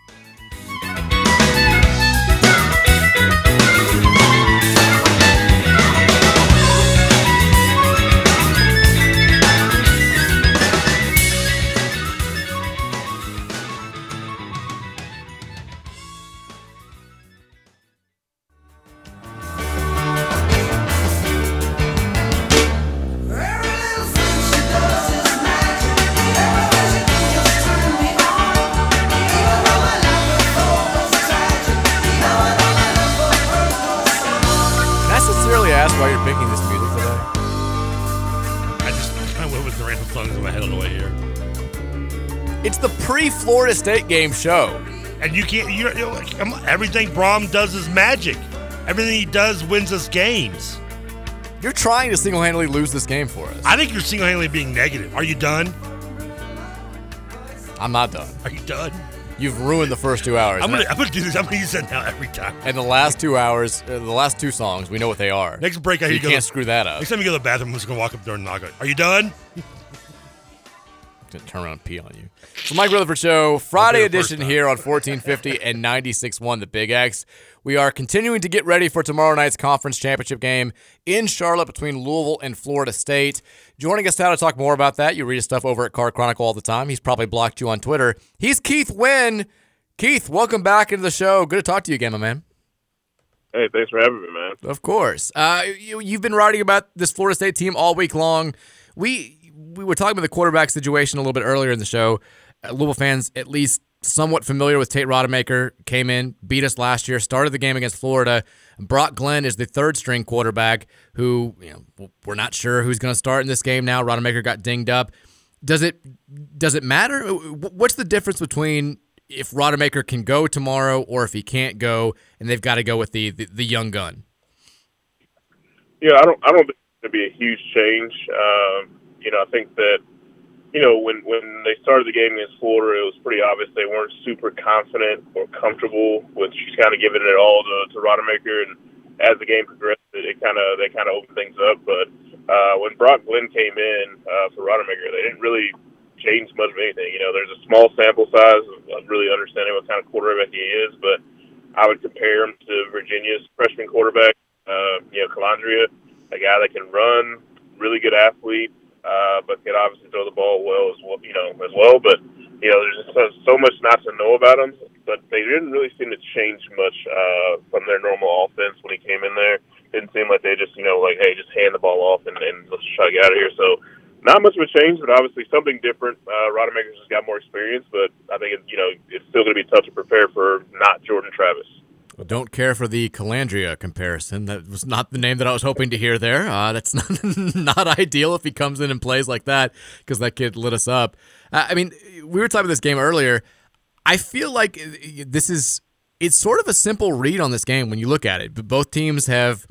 went with the random songs in my head on the way here. It's the pre Florida State game show. And you can't. You know, like, come on, everything Brohm does is magic. Everything he does wins us games. You're trying to single handedly lose this game for us. I think you're single-handedly being negative. Are you done? I'm not done. Are you done? You've ruined the first two hours. I'm gonna, I'm gonna do this. I'm gonna use that now every time. And the last two hours, uh, the last two songs, we know what they are. Next break, I So hear you go can't to- screw that up. Next time you go to the bathroom, I'm just gonna walk up there and knock on. it. Are you done? Gonna turn around and pee on you. So Mike Rutherford Show, Friday I'll be the first edition here on 1450 and 96.1 The Big X. We are continuing to get ready for tomorrow night's conference championship game in Charlotte between Louisville and Florida State. Joining us now to talk more about that, you read his stuff over at Card Chronicle all the time. He's probably blocked you on Twitter. He's Keith Wynn. Keith, welcome back into the show. Good to talk to you again, my man. Hey, thanks for having me, man. Of course. Uh, you, you've been writing about this Florida State team all week long. We we were talking about the quarterback situation a little bit earlier in the show. Uh, Louisville fans, at least somewhat familiar with Tate Rodemaker, came in, beat us last year, started the game against Florida. Brock Glenn is the third string quarterback who, you know, we're not sure who's going to start in this game now. Rodemaker got dinged up. Does it does it matter? What's the difference between if Rodemaker can go tomorrow or if he can't go and they've got to go with the, the, the young gun? Yeah, I don't. I don't think it's going to be a huge change. Um, you know, I think that you know when when they started the game against Florida, it was pretty obvious they weren't super confident or comfortable with just kind of giving it all to, to Rodemaker. And as the game progressed, it, it kind of they kind of opened things up. But uh, when Brock Glenn came in uh, for Rodemaker, they didn't really change much of anything. You know, there's a small sample size of, of really understanding what kind of quarterback he is, but I would compare him to Virginia's freshman quarterback, uh, you know, Colandrea, a guy that can run, really good athlete, uh, but could obviously throw the ball well as well, you know, as well. But you know, there's just so, much not to know about him. But they didn't really seem to change much uh, from their normal offense when he came in there. Didn't seem like they just, you know, like, hey, just hand the ball off and, and let's try to get out of here. So not much of a change, but obviously something different. Uh, Rodemaker's just got more experience, but I think it, you know it's still going to be tough to prepare for not Jordan Travis. Well, don't care for the Colandrea comparison. That was not the name that I was hoping to hear there. Uh, that's not not ideal if he comes in and plays like that because that kid lit us up. Uh, I mean, we were talking about this game earlier. I feel like this is it's sort of a simple read on this game when you look at it. But both teams have,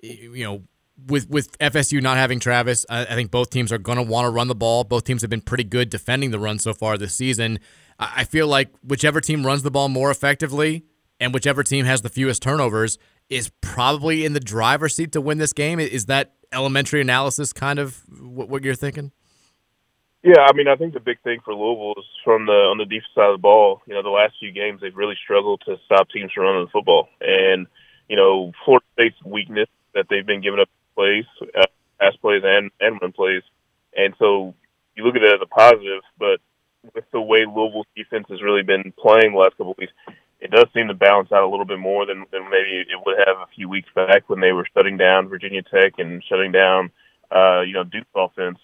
you know, with with FSU not having Travis, I, I think both teams are going to want to run the ball. Both teams have been pretty good defending the run so far this season. I, I feel like whichever team runs the ball more effectively and whichever team has the fewest turnovers is probably in the driver's seat to win this game. Is that elementary analysis kind of what, you're thinking? Yeah, I mean, I think the big thing for Louisville is from the on the defense side of the ball. You know, the last few games they've really struggled to stop teams from running the football, and you know, Florida State's weakness that they've been giving up plays, uh, pass plays, and and run plays, and so you look at it as a positive. But with the way Louisville's defense has really been playing the last couple of weeks, it does seem to balance out a little bit more than, than maybe it would have a few weeks back when they were shutting down Virginia Tech and shutting down, uh, you know, Duke's offense.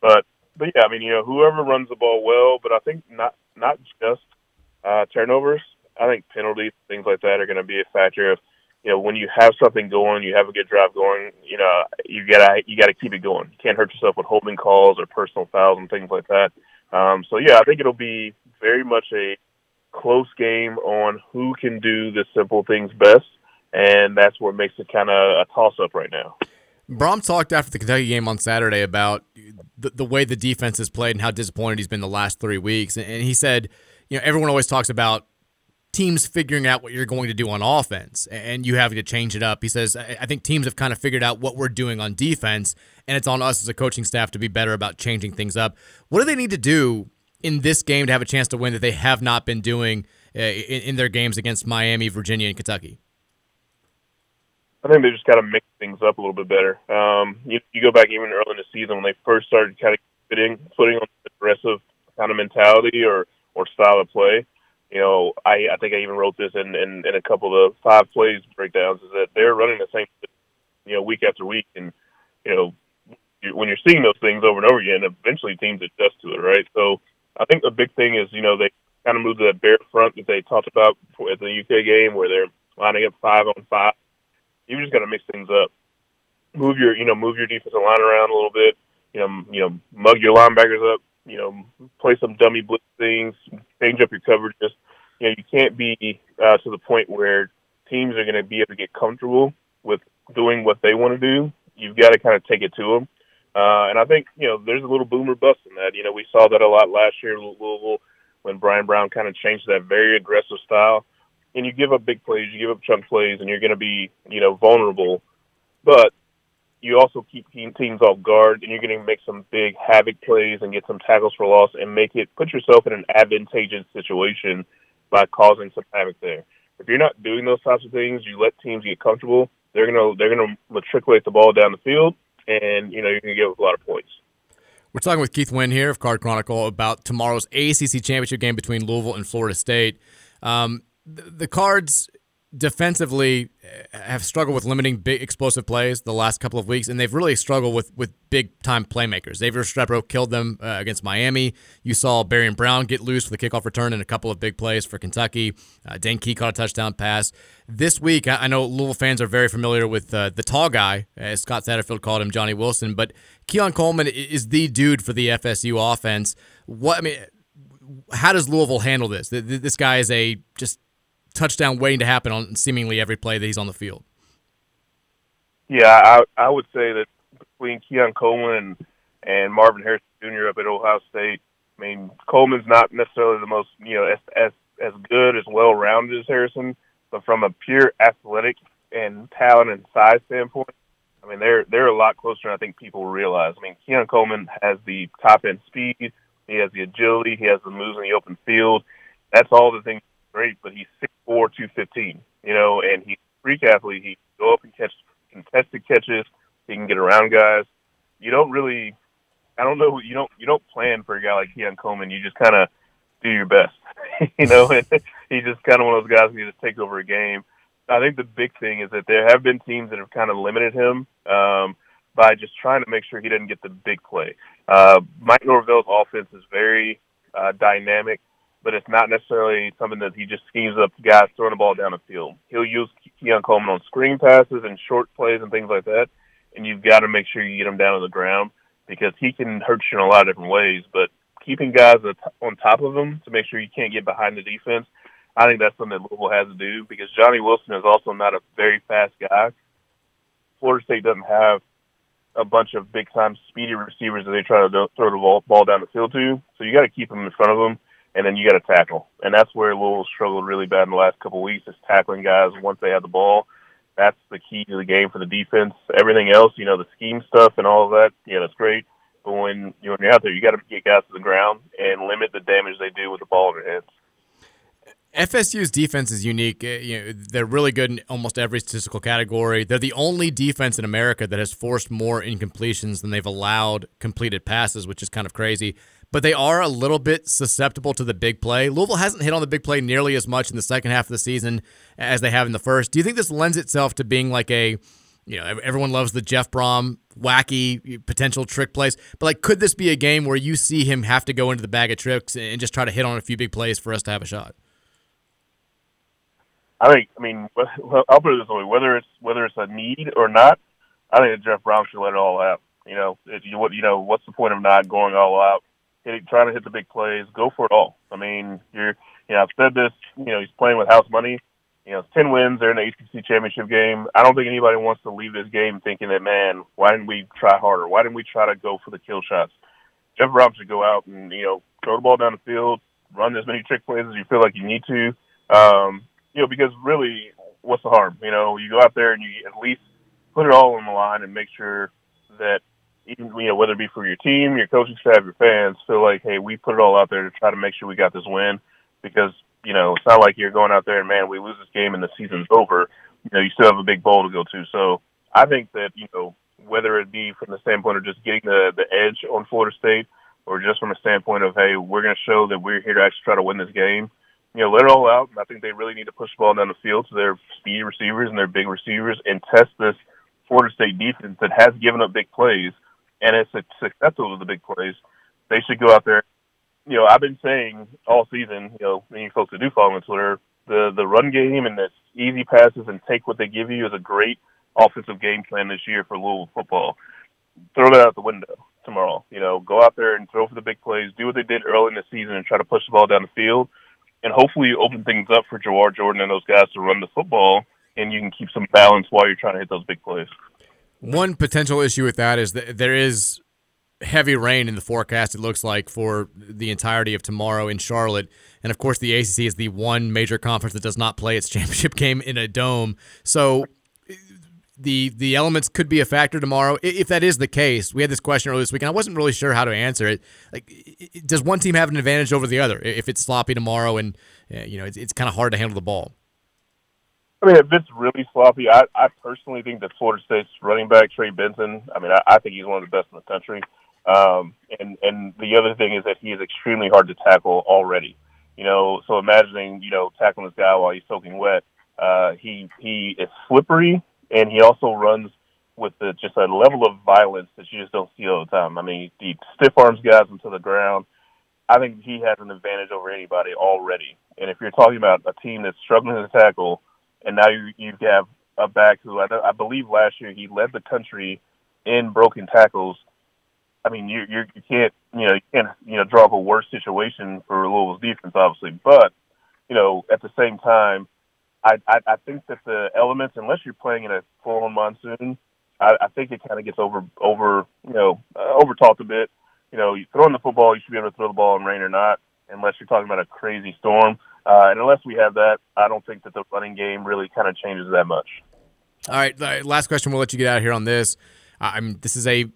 But but yeah, I mean, you know, whoever runs the ball well, but I think not not just uh, turnovers. I think penalties, things like that, are going to be a factor of, you know, when you have something going, you have a good drive going. You know, you gotta you gotta keep it going. You can't hurt yourself with holding calls or personal fouls and things like that. Um, so yeah, I think it'll be very much a close game on who can do the simple things best, and that's what makes it kind of a toss up right now. Brohm talked after the Kentucky game on Saturday about the, the way the defense has played and how disappointed he's been the last three weeks. And he said, you know, everyone always talks about teams figuring out what you're going to do on offense and you having to change it up. He says, I think teams have kind of figured out what we're doing on defense, and it's on us as a coaching staff to be better about changing things up. What do they need to do in this game to have a chance to win that they have not been doing uh, in, in their games against Miami, Virginia, and Kentucky? I think they just got to mix things up a little bit better. Um, you, you go back even early in the season when they first started kind of fitting, putting on aggressive kind of mentality or or style of play. You know, I I think I even wrote this in in, in a couple of five plays breakdowns is that they're running the same, you know, week after week, and you know, when you're seeing those things over and over again, eventually teams adjust to it, right? So I think the big thing is you know they kind of moved to that bear front that they talked about at the UK game where they're lining up five on five you just got to mix things up. Move your, you know, move your defensive line around a little bit. You know, you know, mug your linebackers up. You know, play some dummy blitz things. Change up your coverages. You know, you can't be uh, to the point where teams are going to be able to get comfortable with doing what they want to do. You've got to kind of take it to them. Uh, and I think you know there's a little boomer bust in that. You know, we saw that a lot last year in Louisville when Bryan Brown kind of changed that very aggressive style and you give up big plays, you give up chunk plays, and you're going to be, you know, vulnerable. But you also keep teams off guard, and you're going to make some big havoc plays and get some tackles for loss, and make it put yourself in an advantageous situation by causing some havoc there. If you're not doing those types of things, you let teams get comfortable. They're gonna they're gonna matriculate the ball down the field, and you know you're gonna get a lot of points. We're talking with Keith Wynn here of Card Chronicle about tomorrow's ACC championship game between Louisville and Florida State. Um, the Cards defensively uh, have struggled with limiting big explosive plays the last couple of weeks, and they've really struggled with with big time playmakers. Xavier Restrepo killed them uh, against Miami. You saw Barion Brown get loose for the kickoff return and a couple of big plays for Kentucky. Uh, Dane Key caught a touchdown pass. This week, I, I know Louisville fans are very familiar with uh, the tall guy, as Scott Satterfield called him, Johnny Wilson, but Keon Coleman is the dude for the FSU offense. What I mean, how does Louisville handle this? This guy is a just touchdown waiting to happen on seemingly every play that he's on the field. Yeah, I I would say that between Keon Coleman and, and Marvin Harrison Jr. up at Ohio State, I mean Coleman's not necessarily the most you know as as as good as well rounded as Harrison, but from a pure athletic and talent and size standpoint, I mean they're they're a lot closer than I think people realize. I mean Keon Coleman has the top end speed, he has the agility, he has the moves in the open field. That's all the things great, but he's six four, two fifteen. You know, and he's a freak athlete. He can go up and catch contested catches. He can get around guys. You don't really I don't know. You don't you don't plan for a guy like Keon Coleman. You just kind of do your best. you know, and he's just kind of one of those guys who just take over a game. I think the big thing is that there have been teams that have kind of limited him um, by just trying to make sure he doesn't get the big play. Uh, Mike Norvell's offense is very uh, dynamic, but it's not necessarily something that he just schemes up guys throwing the ball down the field. He'll use Keon Coleman on screen passes and short plays and things like that, and you've got to make sure you get him down to the ground because he can hurt you in a lot of different ways. But keeping guys on top of him to make sure you can't get behind the defense, I think that's something that Louisville has to do because Johnny Wilson is also not a very fast guy. Florida State doesn't have a bunch of big time speedy receivers that they try to throw the ball, ball down the field to. So you got to keep them in front of them, and then you got to tackle. And that's where Louisville struggled really bad in the last couple of weeks is tackling guys once they have the ball. That's the key to the game for the defense. Everything else, you know, the scheme stuff and all of that, yeah, that's great. But when you're, out there, you got to get guys to the ground and limit the damage they do with the ball in their hands. FSU's defense is unique. Uh, you know, they're really good in almost every statistical category. They're the only defense in America that has forced more incompletions than they've allowed completed passes, which is kind of crazy. But they are a little bit susceptible to the big play. Louisville hasn't hit on the big play nearly as much in the second half of the season as they have in the first. Do you think this lends itself to being like a, you know, everyone loves the Jeff Brohm wacky potential trick plays, but like, could this be a game where you see him have to go into the bag of tricks and just try to hit on a few big plays for us to have a shot? I think. I mean, I'll put it this way: whether it's whether it's a need or not, I think Jeff Brohm should let it all out. You know, if you you know, what's the point of not going all out, hitting, trying to hit the big plays? Go for it all. I mean, you're. You know, I've said this. You know, he's playing with house money. You know, it's ten wins. They're in the ACC championship game. I don't think anybody wants to leave this game thinking that, man, why didn't we try harder? Why didn't we try to go for the kill shots? Jeff Brohm should go out and you know throw the ball down the field, run as many trick plays as you feel like you need to. Um, you know, because really, what's the harm? You know, you go out there and you at least put it all on the line and make sure that even you know whether it be for your team, your coaching staff, your fans, feel like, hey, we put it all out there to try to make sure we got this win. Because you know, it's not like you're going out there and man, we lose this game and the season's over. You know, you still have a big bowl to go to. So I think that you know whether it be from the standpoint of just getting the the edge on Florida State, or just from a standpoint of hey, we're going to show that we're here to actually try to win this game you know, let it all out. I think they really need to push the ball down the field to their speedy receivers and their big receivers and test this Florida State defense that has given up big plays and it's successful with the big plays. They should go out there. You know, I've been saying all season, you know, many folks that do follow on Twitter, the the run game and the easy passes and take what they give you is a great offensive game plan this year for Louisville football. Throw that out the window tomorrow. You know, go out there and throw for the big plays. Do what they did early in the season and try to push the ball down the field and hopefully open things up for Jawhar Jordan and those guys to run the football, and you can keep some balance while you're trying to hit those big plays. One potential issue with that is that there is heavy rain in the forecast. It looks like for the entirety of tomorrow in Charlotte, and of course the ACC is the one major conference that does not play its championship game in a dome. So the the elements could be a factor tomorrow. If that is the case, we had this question earlier this week, and I wasn't really sure how to answer it. Like, does one team have an advantage over the other if it's sloppy tomorrow, and uh, you know it's, it's kind of hard to handle the ball? I mean, if it's really sloppy, I, I personally think that Florida State's running back Trey Benson. I mean, I, I think he's one of the best in the country. Um, and and the other thing is that he is extremely hard to tackle already. You know, so imagining you know tackling this guy while he's soaking wet. Uh, he he is slippery and he also runs with the, just a level of violence that you just don't see all the time. I mean, he stiff arms guys into the ground. I think he has an advantage over anybody already. And if you're talking about a team that's struggling to tackle, and now you you have a back who I, I believe last year he led the country in broken tackles. I mean, you you you can't you know you can't you know draw up a worse situation for Louisville's defense, obviously, but you know at the same time I, I, I think that the elements, unless you're playing in a full-on monsoon, I, I think it kind of gets over over you know uh, over talked a bit. You know, you throw in the football, you should be able to throw the ball in rain or not, unless you're talking about a crazy storm. Uh, and unless we have that, I don't think that the running game really kind of changes that much. All right, last question. We'll let you get out of here on this. I'm. This is a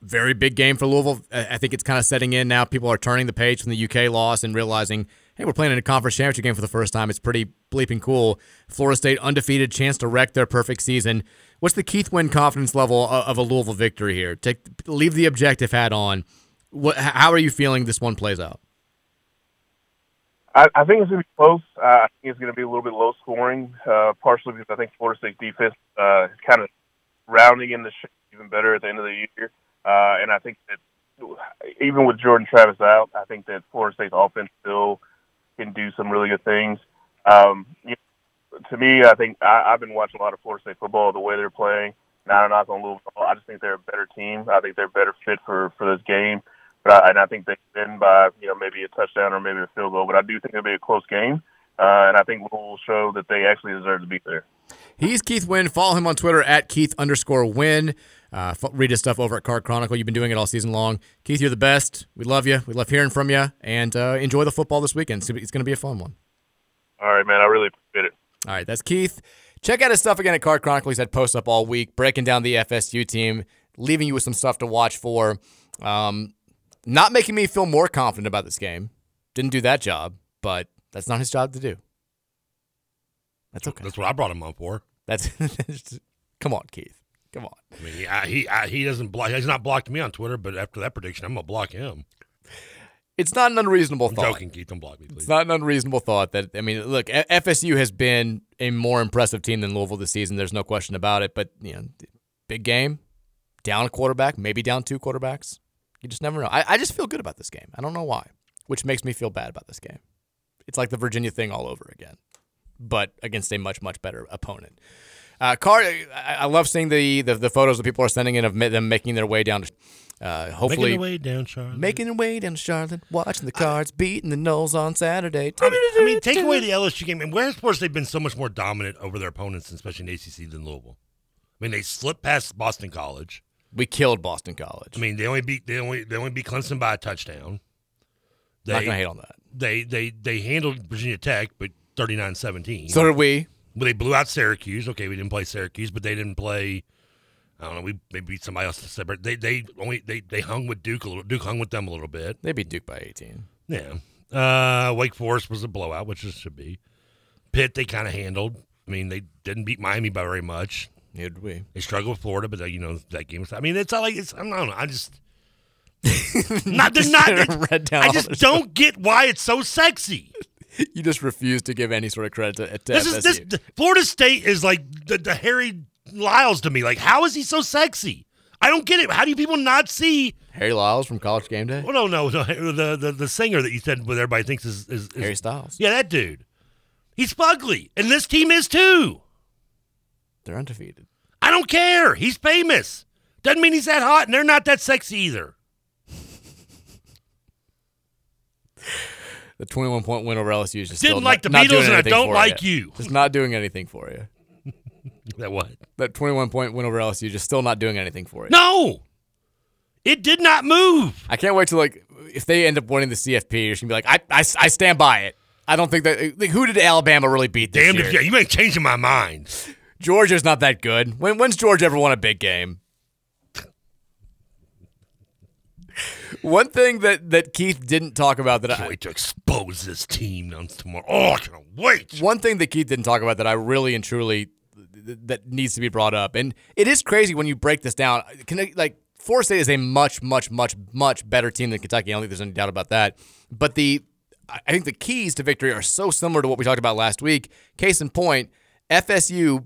very big game for Louisville. I think it's kind of setting in now. People are turning the page from the UK loss and realizing hey, we're playing in a conference championship game for the first time. It's pretty bleeping cool. Florida State undefeated, chance to wreck their perfect season. What's the Keith Wynn confidence level of, a Louisville victory here? Take leave the objective hat on. What, how are you feeling this one plays out? I, I think it's going to be close. Uh, I think it's going to be a little bit low scoring, uh, partially because I think Florida State defense uh, is kind of rounding in the shape even better at the end of the year. Uh, and I think that even with Jordan Travis out, I think that Florida State's offense still can do some really good things. Um, you know, to me, I think I, I've been watching a lot of Florida State football. The way they're playing, not a knock on Louisville. I just think they're a better team. I think they're better fit for for this game. But I, and I think they win by you know maybe a touchdown or maybe a field goal. But I do think it'll be a close game, uh, and I think Louisville will show that they actually deserve to be there. He's Keith Wynn. Follow him on Twitter at Keith underscore Wynn. Uh, read his stuff over at Card Chronicle. You've been doing it all season long. Keith, you're the best. We love you. We love hearing from you. And uh, enjoy the football this weekend. It's going to be a fun one. All right, man. I really appreciate it. All right, that's Keith. Check out his stuff again at Card Chronicle. He's had posts up all week, breaking down the FSU team, leaving you with some stuff to watch for. Um, not making me feel more confident about this game. Didn't do that job, but that's not his job to do. That's okay. That's what I brought him on for. That's come on, Keith. Come on. I mean, he I, he I, he doesn't block. He's not blocked me on Twitter, but after that prediction, I'm gonna block him. It's not an unreasonable I'm thought. joking, Keith. Don't block me, please. It's not an unreasonable thought that I mean, look, FSU has been a more impressive team than Louisville this season. There's no question about it. But you know, big game, down a quarterback, maybe down two quarterbacks. You just never know. I, I just feel good about this game. I don't know why, which makes me feel bad about this game. It's like the Virginia thing all over again, but against a much much better opponent. Uh, Car, I, I love seeing the, the the photos that people are sending in of them making their way down to. Uh, hopefully, Making their way down, Charlotte. making their way down to Charlotte, watching the Cards beating the Noles on Saturday. I mean, I mean, take away the LSU game, and where sports they've been so much more dominant over their opponents, especially in ACC, than Louisville? I mean, they slipped past Boston College. We killed Boston College. I mean, they only beat they only they only beat Clemson by a touchdown. They, Not gonna hate on that. They they they handled Virginia Tech, but 39-17. So did we. Well, they blew out Syracuse. Okay, we didn't play Syracuse, but they didn't play. I don't know. We maybe beat somebody else separate. They they only they they hung with Duke a little. Duke hung with them a little bit. They beat Duke by 18. Yeah. Uh, Wake Forest was a blowout, which it should be. Pitt they kind of handled. I mean, they didn't beat Miami by very much. Neither did we. They struggled with Florida, but uh, you know that game was. I mean, it's not like it's. I don't know. I just. not they're not. down I just don't get why it's so sexy. You just refuse to give any sort of credit to, to This FSU. is this Florida State is like the, the Harry Lyles to me. Like, how is he so sexy? I don't get it. How do you people not see? Harry Lyles from College Game Day. Oh no, no, no the, the the singer that you said what everybody thinks is, is, is Harry Styles. Yeah, that dude. He's fugly, and this team is too. They're undefeated. I don't care. He's famous. Doesn't mean he's that hot, and they're not that sexy either. The 21 point win over LSU is just Didn't like the not, not Beatles and I don't like you. Just not doing anything for you. That what? That 21 point win over LSU just still not doing anything for you. No, it did not move. I can't wait to like if they end up winning the CFP, you're just gonna be like, I, I, I stand by it. I don't think that. Like, who did Alabama really beat this Damned year? you, you ain't changing my mind. Georgia's not that good. When, when's Georgia ever won a big game? One thing that, that Keith didn't talk about that Can't I wait to expose this team on tomorrow. Oh, I can't wait. one thing that Keith didn't talk about that I really and truly th- that needs to be brought up, and it is crazy when you break this down. Can like Florida State is a much, much, much, much better team than Kentucky. I don't think there's any doubt about that. But the I think the keys to victory are so similar to what we talked about last week. Case in point, FSU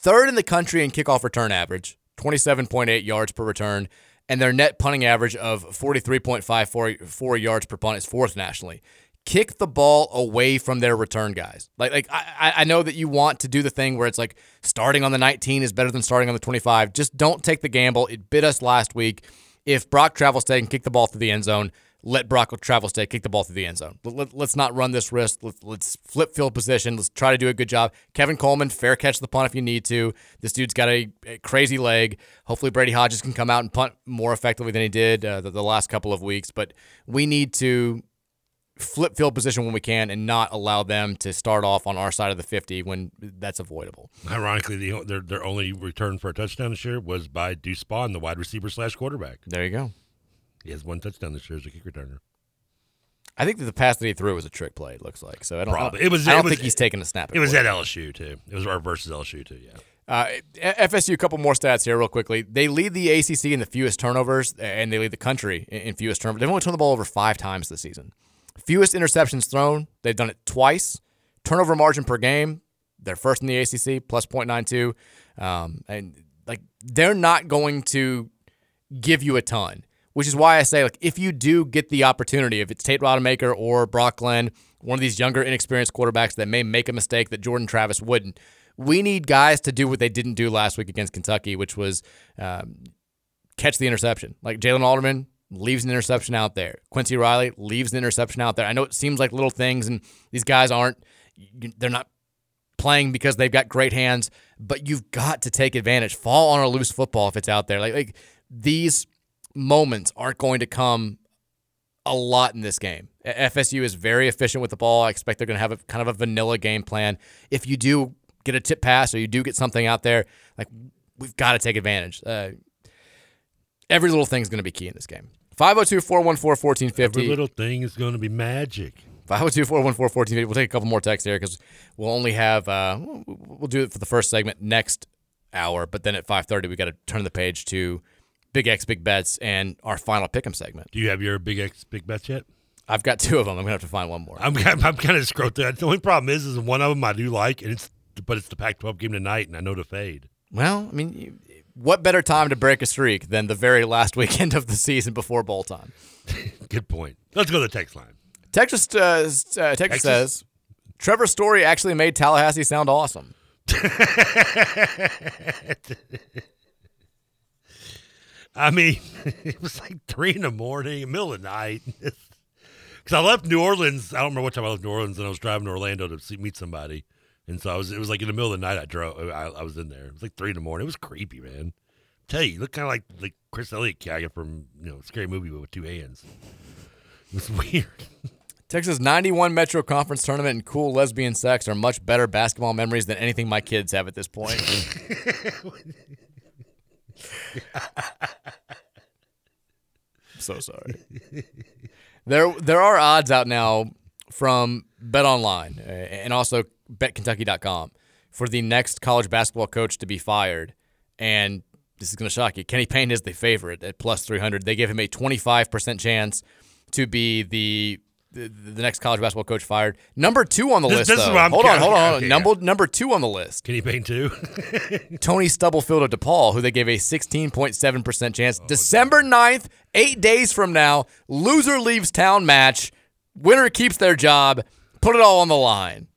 third in the country in kickoff return average, 27.8 yards per return, and their net punting average of 43.54 yards per punt is fourth nationally. Kick the ball away from their return guys. Like, like I, I know that you want to do the thing where it's like starting on the 19 is better than starting on the 25. Just don't take the gamble. It bit us last week. If Brock Travelstead can kick the ball through the end zone, let Brock Travelstead kick the ball through the end zone. Let, us not run this risk. Let, let's flip field position. Let's try to do a good job. Kevin Coleman, fair catch the punt if you need to. This dude's got a, a crazy leg. Hopefully, Brady Hodges can come out and punt more effectively than he did uh, the, the last couple of weeks. But we need to flip field position when we can and not allow them to start off on our side of the 50 when that's avoidable. Ironically, the, their their only return for a touchdown this year was by Deuce Spann, the wide receiver slash quarterback. There you go. He has one touchdown this year as a kick returner. I think that the pass that he threw was a trick play. It looks like so. I don't. Probably. It was. I don't it was, think he's taking a snap. It was at LSU too. It was our versus LSU too. Yeah. Uh, FSU, a couple more stats here, real quickly. They lead the ACC in the fewest turnovers, and they lead the country in, in fewest turnovers. They've only turned the ball over five times this season. Fewest interceptions thrown, they've done it twice. Turnover margin per game, they're first in the ACC, plus 0.92. Um, and like they're not going to give you a ton, which is why I say like if you do get the opportunity, if it's Tate Rodemaker or Brock Glenn, one of these younger, inexperienced quarterbacks that may make a mistake that Jordan Travis wouldn't, we need guys to do what they didn't do last week against Kentucky, which was um, catch the interception. Like Jaylin Alderman leaves an interception out there. Quincy Riley leaves an interception out there. I know it seems like little things, and these guys aren't, they're not playing because they've got great hands, but you've got to take advantage. Fall on a loose football if it's out there. Like, like these moments aren't going to come a lot in this game. FSU is very efficient with the ball. I expect they're going to have a kind of a vanilla game plan. If you do get a tip pass or you do get something out there, like we've got to take advantage. Uh, every little thing is going to be key in this game. 502 414 1450. Every little thing is going to be magic. 502 414 1450. We'll take a couple more texts here because we'll only have, uh, we'll do it for the first segment next hour, but then at 5.30, we got to turn the page to Big X Big Bets and our final pick'em segment. Do you have your Big X Big Bets yet? I've got two of them. I'm gonna have to find one more. I'm I'm kind of screwed through. The only problem is, is one of them I do like, and it's but it's the Pac-12 game tonight, and I know to fade. Well, I mean, what better time to break a streak than the very last weekend of the season before bowl time? Good point. Let's go to the text line. Texas, uh, uh, Texas, Texas? says Trevor Story actually made Tallahassee sound awesome. I mean, it was like three in the morning, middle of the night. Because I left New Orleans. I don't remember what time I left New Orleans, and I was driving to Orlando to see, meet somebody. And so I was. It was like in the middle of the night. I drove. I, I was in there. It was like three in the morning. It was creepy, man. tell you, you look kind of like like Chris Elliott character from you know Scary Movie but with two hands. It was weird. Texas 91 Metro Conference tournament and cool lesbian sex are much better basketball memories than anything my kids have at this point. I'm so sorry. There, there are odds out now from Bet Online uh, and also BetKentucky.com for the next college basketball coach to be fired. And this is going to shock you. Kenny Payne is the favorite at plus 300. They give him a 25% chance to be the the, the next college basketball coach fired. Number two on the This- list. this is though. hold on, hold on. Okay, number number two on the list. Kenny Payne too. Tony Stubblefield of DePaul, who they gave a 16.7% chance. Oh, December 9th, eight days from now, loser leaves town match. Winner keeps their job. Put it all on the line.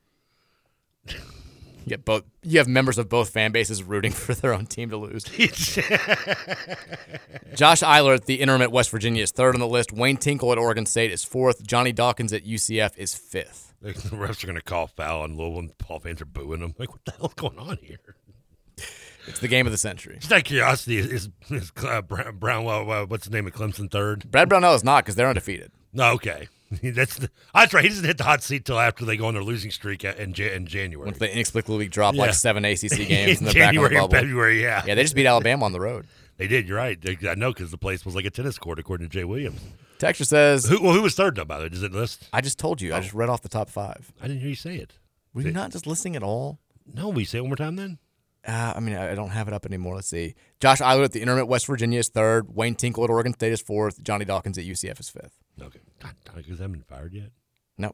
You both. You have members of both fan bases rooting for their own team to lose. Josh Eilert at the interim at West Virginia is third on the list. Wayne Tinkle at Oregon State is fourth. Johnny Dawkins at UCF is fifth. the refs are going to call foul on Louisville, and Paul fans are booing them. Like, what the hell's going on here? It's the game of the century. Just out of curiosity, is, is, is uh, Brown, Brownwell, uh, what's the name of Clemson third? Brad Brownell is not because they're undefeated. No, okay. That's the, that's right. He doesn't hit the hot seat till after they go on their losing streak in, in January. Once they inexplicably drop Yeah. like seven ACC games in the January back of the bubble. February, yeah. Yeah, they just beat Alabama on the road. They did. You're right. They, I know because the place was like a tennis court, according to Jay Williams. Texture says, Who, well, who was third, though, by the way? Does it list? I just told you. I oh. just read off the top five. I didn't hear you say it. Were you not just listening at all? No, we say it one more time then? Uh, I mean, I don't have it up anymore. Let's see. Josh Eilert at the interim West Virginia is third. Wayne Tinkle at Oregon State is fourth. Johnny Dawkins at UCF is fifth. Okay. God, Donaghy's haven't been fired yet. No.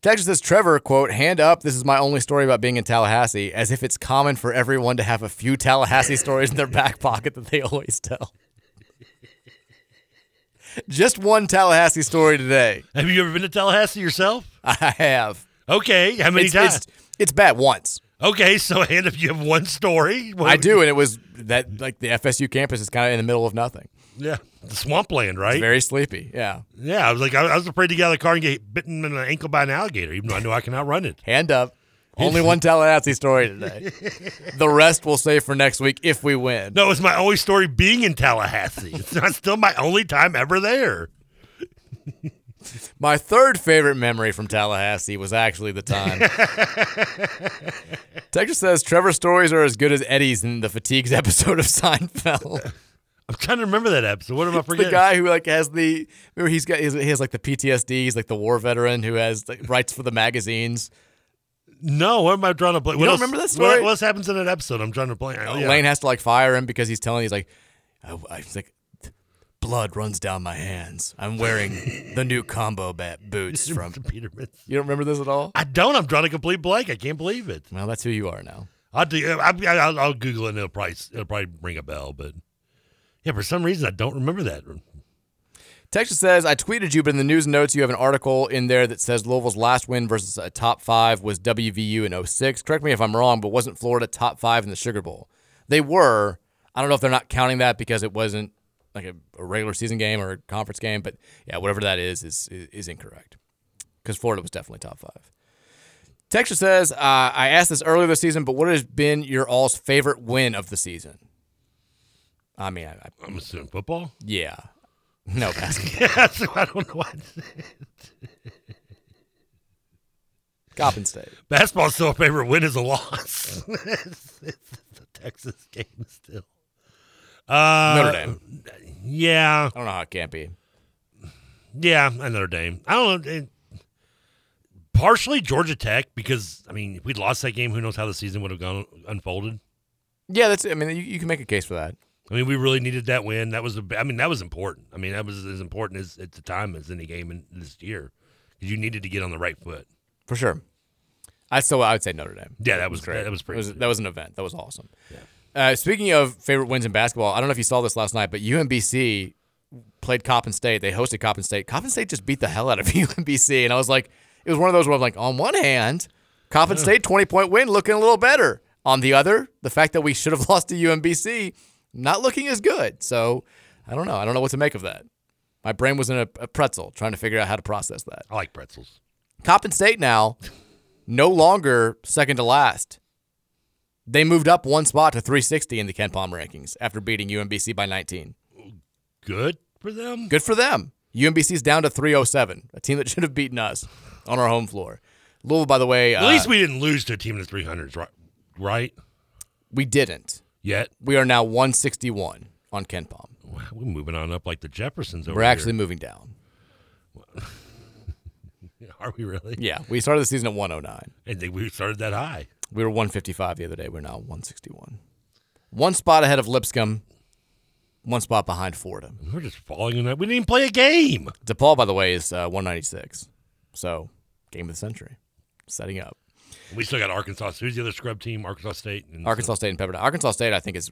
Texas says Trevor, quote, hand up, this is my only story about being in Tallahassee, as if it's common for everyone to have a few Tallahassee stories in their back pocket that they always tell. Just one Tallahassee story today. Have you ever been to Tallahassee yourself? I have. Okay. How many It's, times? it's, it's bad once. Okay, so and if you have one story, I do, and it was that like the FSU campus is kind of in the middle of nothing. Yeah, the swampland, right? It's very sleepy. Yeah. yeah, I was like, I, I was afraid to get out of the car and get bitten in the ankle by an alligator, even though I know I can outrun it. Hand up. Only one Tallahassee story today. the rest we'll save for next week if we win. No, it's my only story being in Tallahassee. It's not still my only time ever there. My third favorite memory from Tallahassee was actually the time. Texas says Trevor's stories are as good as Eddie's in the Fatigues episode of Seinfeld. I'm trying to remember that episode. What am I It's the guy who like has the remember he's got he has, he has like the PTSD. He's like the war veteran who has like, writes for the magazines. No, what am I trying to play? You what don't else- remember that What, story? what else happens in that episode? I'm trying to play. Oh, yeah. Lane has to like fire him because he's telling he's like, I, I, he's like, blood runs down my hands. I'm wearing the new combo bat boots from Peterman. You don't remember this at all? I don't. I'm drawing a complete blank. I can't believe it. Well, that's who you are now. I'll do. I, I, I'll, I'll Google it. and It'll probably it'll probably ring a bell. But yeah, for some reason I don't remember that. Texas says, I tweeted you, but in the news notes, you have an article in there that says Louisville's last win versus a top five was WVU in 06. Correct me if I'm wrong, but wasn't Florida top five in the Sugar Bowl? They were. I don't know if they're not counting that because it wasn't like a, a regular season game or a conference game, but yeah, whatever that is, is, is, is incorrect because Florida was definitely top five. Texas says, uh, I asked this earlier this season, but what has been your all's favorite win of the season? I mean, I, I'm assuming football. Yeah. No basketball. yeah, so I don't know what. Coppin State. Basketball's still a favorite win is a loss. it's, it's a Texas game still. Uh, Notre Dame. Yeah. I don't know how it can't be. Yeah, and Notre Dame. I don't know. It, partially Georgia Tech because I mean, if we'd lost that game, who knows how the season would have gone unfolded. Yeah, that's. I mean, you, you can make a case for that. I mean, we really needed that win. That was a. I mean, that was important. I mean, that was as important as at the time as any game in this year because you needed to get on the right foot. For sure. I still I would say Notre Dame. Yeah, that was great. That was pretty. was, that was an event. That was awesome. Uh, speaking of favorite wins in basketball, I don't know if you saw this last night, but UMBC played Coppin State. They hosted Coppin State. Coppin State just beat the hell out of UMBC, and I was like, it was one of those where I'm like, on one hand, Coppin Yeah. State 20 point win, looking a little better. On the other, the fact that we should have lost to UMBC, not looking as good. So I don't know. I don't know what to make of that. My brain was in a, a pretzel trying to figure out how to process that. I like pretzels. Coppin State now, no longer second to last. They moved up one spot to 360 in the KenPom rankings after beating UMBC by 19. Good for them. Good for them. UMBC's down to 307, a team that should have beaten us on our home floor. Louisville, by the way, At uh, least we didn't lose to a team in the 300s, right? Right? we didn't. Yet We are now 161 on Ken Palm. we're moving on up like the Jeffersons over here. We're actually here. moving down. Are we really? Yeah, we started the season at 109. And they, we started that high. We were 155 the other day. We're now 161. One spot ahead of Lipscomb, one spot behind Fordham. We're just falling in that. We didn't even play a game. DePaul, by the way, is uh, 196. So, game of the century, setting up. We still got Arkansas. Who's the other scrub team? Arkansas State. And Arkansas State and Pepperdine. Arkansas State, I think, is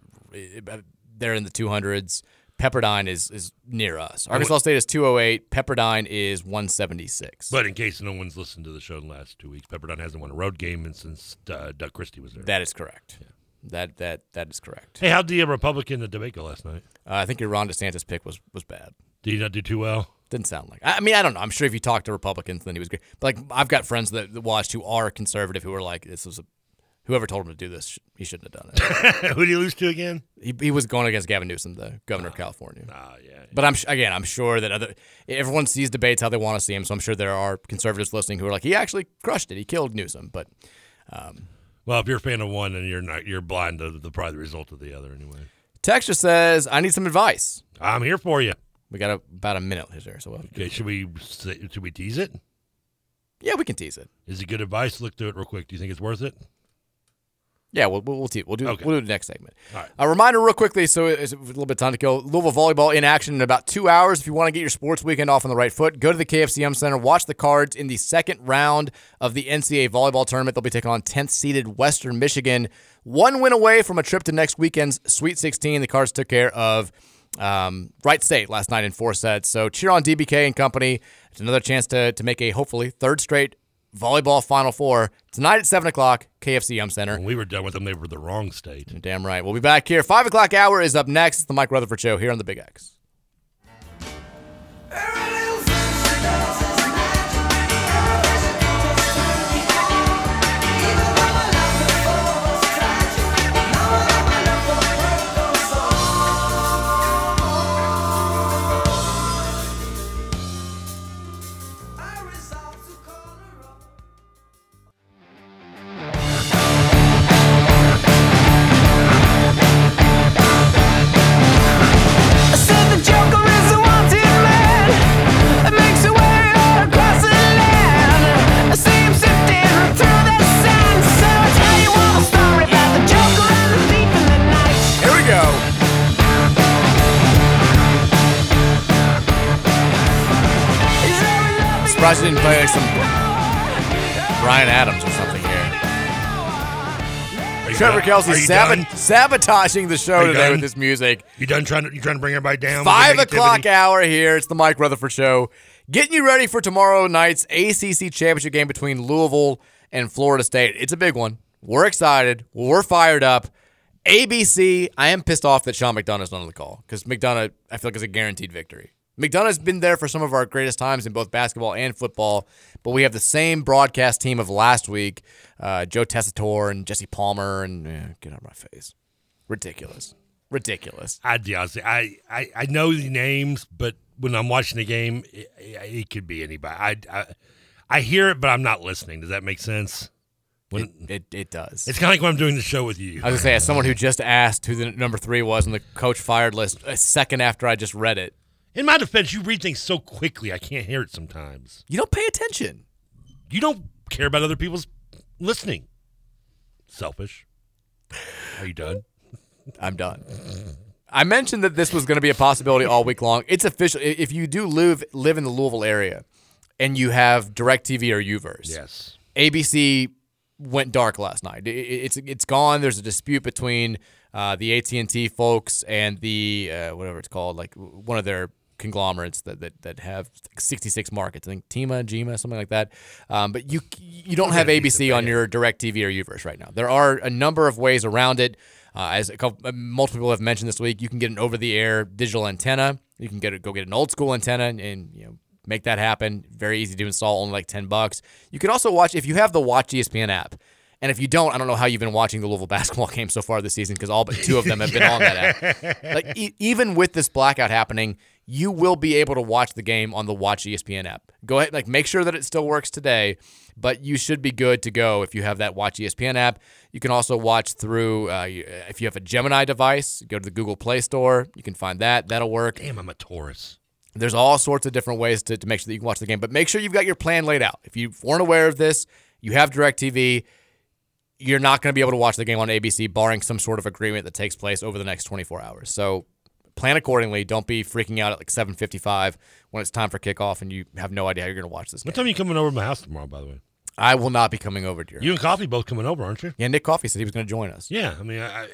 they're in the 200s. Pepperdine is is near us. Arkansas State is 208. Pepperdine is 176. But in case no one's listened to the show in the last two weeks, Pepperdine hasn't won a road game since uh, Doug Christie was there. that is correct. That that that is correct. Hey, how'd the uh, Republican debate go last night? Uh, I think your Ron DeSantis pick was was bad. Did he not do too well? Didn't sound like. I I mean, I don't know. I'm sure if you talk to Republicans, then he was great. But like, I've got friends that, that watched who are conservative who are like, this was a. Whoever told him to do this, he shouldn't have done it. Who did he lose to again? He, he was going against Gavin Newsom, the governor of California. Ah, yeah. But I'm again, I'm sure that other everyone sees debates how they want to see him. So I'm sure there are conservatives listening who are like, he actually crushed it. He killed Newsom. But um, Well, if you're a fan of one, then you're not. You're blind to the probably the result of the other anyway. Texture says, I need some advice. I'm here for you. We got a, about a minute here, so we'll Okay, should we should we tease it? yeah, we can tease it. Is it good advice? Look through it real quick. Do you think it's worth it? Yeah, we'll we'll, we'll, te- we'll do Okay. we'll do the next segment. All right. A reminder, real quickly, so it's a little bit of time to go. Louisville volleyball in action in about two hours. If you want to get your sports weekend off on the right foot, go to the KFC Yum Center. Watch the cards in the second round of the NCAA volleyball tournament. They'll be taking on 10th seeded Western Michigan. One win away from a trip to next weekend's Sweet 16. The cards took care of um, Wright State last night in four sets. So cheer on DBK and company. It's another chance to to make a hopefully third straight volleyball Final Four tonight at seven o'clock. KFC Yum Center. When we were done with them, they were the wrong state. You're damn right. We'll be back here. Five o'clock hour is up next. It's the Mike Rutherford Show here on the Big X. surprised you didn't play like some Bryan Adams or something here. You Trevor done? Kelsey sabot- sabotaging the show today done? with this music. You done trying to you trying to bring everybody down? Five o'clock hour here. It's the Mike Rutherford Show. Getting you ready for tomorrow night's ACC championship game between Louisville and Florida State. It's a big one. We're excited. We're fired up. ABC, I am pissed off that Sean McDonough's not on the call because McDonough, I feel like, is a guaranteed victory. McDonough's been there for some of our greatest times in both basketball and football, but we have the same broadcast team of last week uh, Joe Tessitore and Jesse Palmer, and eh, get out of my face. Ridiculous. Ridiculous. I'd be honest. I, I I know the names, but when I'm watching the game, it, it could be anybody. I, I I hear it, but I'm not listening. Does that make sense? When It, it, it does. it's kind of like when I'm doing the show with you. I was gonna say, as someone who just asked who the number three was on the coach fired list, a second after I just read it, In my defense, you read things so quickly, I can't hear it sometimes. you don't pay attention. You don't care about other people's listening. Selfish. Are you done? I'm done. I mentioned that this was going to be a possibility all week long. It's official. If you do live live in the Louisville area, and you have DirecTV or UVerse, Yes. ABC went dark last night. It- it- it's it's gone. There's a dispute between uh, the AT and T folks and the uh, whatever it's called, like one of their conglomerates that that, that have 66 markets. I think Tima, Gima, something like that. Um, but you you don't have ABC on your Direct TV or UVerse right now. There are a number of ways around it. Uh, as a couple, uh, multiple people have mentioned this week, you can get an over-the-air digital antenna. You can get a, go get an old school antenna and, and you know make that happen. Very easy to install, only like 10 bucks. You can also watch if you have the Watch ESPN app. And if you don't, I don't know how you've been watching the Louisville basketball game so far this season because all but two of them have been on that app. Like e- even with this blackout happening, you will be able to watch the game on the Watch ESPN app. Go ahead, like make sure that it still works today, but you should be good to go if you have that Watch ESPN app. You can also watch through uh, if you have a Gemini device, go to the Google Play Store. You can find that. That'll work. Damn, I'm a Taurus. There's all sorts of different ways to, to make sure that you can watch the game, but make sure you've got your plan laid out. If you weren't aware of this, you have DirecTV. You're not going to be able to watch the game on ABC, barring some sort of agreement that takes place over the next 24 hours. So plan accordingly. Don't be freaking out at like 7:55 when it's time for kickoff and you have no idea how you're going to watch this game. What time are you coming over to my house tomorrow, by the way? I will not be coming over to your. You and Coffee both coming over, aren't you? Yeah, Nick Coffee said he was going to join us. Yeah, I mean, I, I,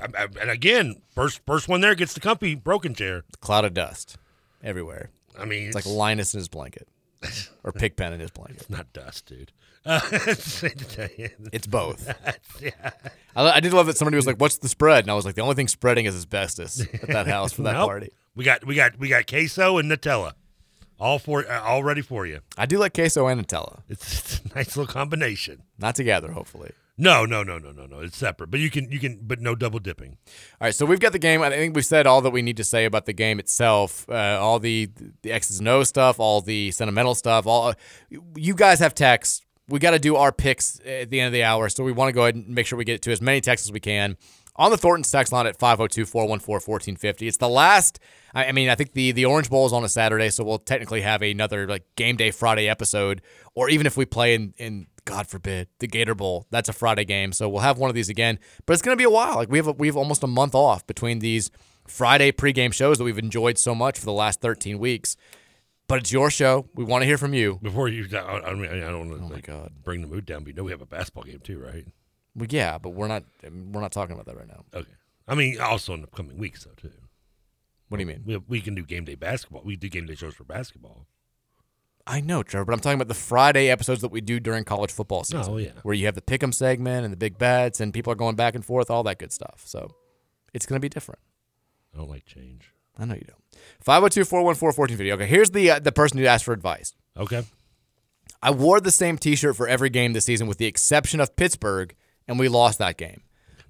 I, I, and again, first first one there gets the comfy broken chair. Cloud of dust everywhere. I mean, It's like Linus in his blanket, or Pigpen in his blanket. It's not dust, dude. Uh, It's both. yeah. I, I did love that somebody was like, "What's the spread?" And I was like, "The only thing spreading is asbestos at that house for that Nope. party." We got we got we got queso and Nutella, all for uh, all ready for you. I do like queso and Nutella. It's, it's a nice little combination. Not together, hopefully. No, no, no, no, no, no. It's separate, but you can you can, but no double dipping. All right, so we've got the game. I think we've said all that we need to say about the game itself. Uh, all the the X's and O's stuff, all the sentimental stuff. All you guys have texts. We got to do our picks at the end of the hour, so we want to go ahead and make sure we get to as many texts as we can on the Thornton's text line at 502-414-1450. It's the last. I mean, I think the the Orange Bowl is on a Saturday, so we'll technically have another like game day Friday episode, or even if we play in in God forbid the Gator Bowl, that's a Friday game, so we'll have one of these again. But it's gonna be a while. Like we have a, we have almost a month off between these Friday pregame shows that we've enjoyed so much for the last 13 weeks. But it's your show. We want to hear from you. Before you, I, I mean, I don't want to Oh my like, God. bring the mood down, but you know we have a basketball game too, right? Well, yeah, but we're not we're not talking about that right now. Okay. I mean, also in the coming weeks though too. What do you mean? We we can do game day basketball. We do game day shows for basketball. I know, Trevor, but I'm talking about the Friday episodes that we do during college football season. Oh, yeah. Where you have the pick'em segment and the big bets and people are going back and forth, all that good stuff. So it's going to be different. I don't like change. I know you don't. 502-414-1450. Okay, here's the uh, the person who asked for advice. Okay. I wore the same T-shirt for every game this season, with the exception of Pittsburgh, and we lost that game.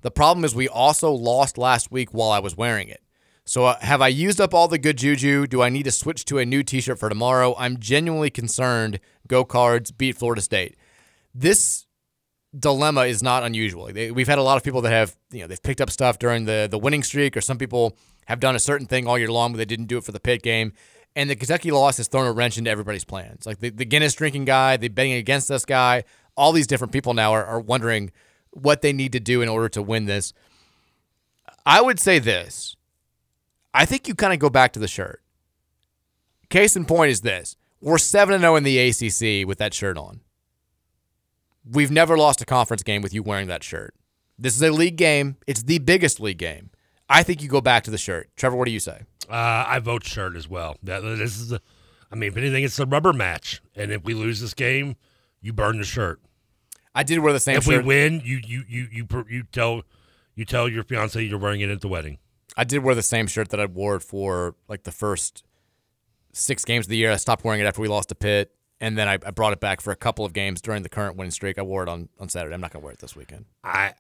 The problem is we also lost last week while I was wearing it. So uh, have I used up all the good juju? Do I need to switch to a new T-shirt for tomorrow? I'm genuinely concerned. Go Cards beat Florida State. This dilemma is not unusual. They, we've had a lot of people that have you know they've picked up stuff during the the winning streak, or some people have done a certain thing all year long, but they didn't do it for the pit game. And the Kentucky loss has thrown a wrench into everybody's plans. Like the, the Guinness drinking guy, the betting against us guy, all these different people now are, are wondering what they need to do in order to win this. I would say this. I think you kind of go back to the shirt. Case in point is this. We're 7 0 in the ACC with that shirt on. We've never lost a conference game with you wearing that shirt. This is a league game. It's the biggest league game. I think you go back to the shirt. Trevor, what do you say? Uh, I vote shirt as well. That, this is, a, I mean, if anything, it's a rubber match, and if we lose this game, you burn the shirt. I did wear the same shirt. if shirt. we win, you you you you you tell you tell your fiance you're wearing it at the wedding. I did wear the same shirt that I wore for like the first six games of the year. I stopped wearing it after we lost to Pitt, and then I, I brought it back for a couple of games during the current winning streak. I wore it on, on Saturday. I'm not going to wear it this weekend. I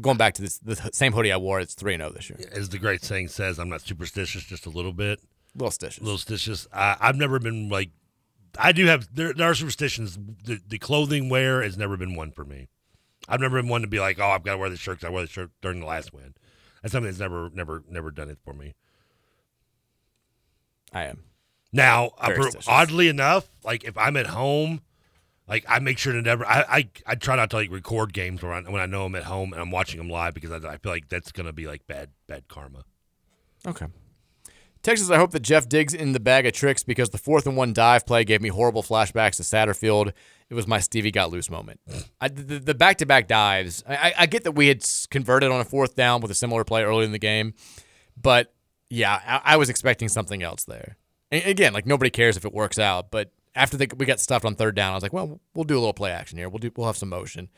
going back to this the same hoodie I wore. It's three and zero this year. As the great saying says, I'm not superstitious, just a little bit. Little stitches. Little stitches. Uh, I've never been like. I do have there, there are superstitions. The, the clothing wear has never been one for me. I've never been one to be like, oh, I've got to wear the shirt 'cause I wore the shirt during the last win. That's something that's never, never, never done it for me. I am. Now, I Very per- stitious. oddly enough, like if I'm at home, like I make sure to never. I I, I try not to like record games when I, when I know I'm at home and I'm watching them live because I, I feel like that's gonna be like bad bad karma. Okay. Texas, I hope that Jeff digs in the bag of tricks because the fourth and one dive play gave me horrible flashbacks to Satterfield. It was my Stevie got loose moment. I, the back to back dives, I, I- get that we had converted on a fourth down with a similar play early in the game, but yeah, I, I was expecting something else there. And again, like nobody cares if it works out, but after they, we got stuffed on third down, I was like, well, we'll do a little play action here. We'll do, we'll have some motion,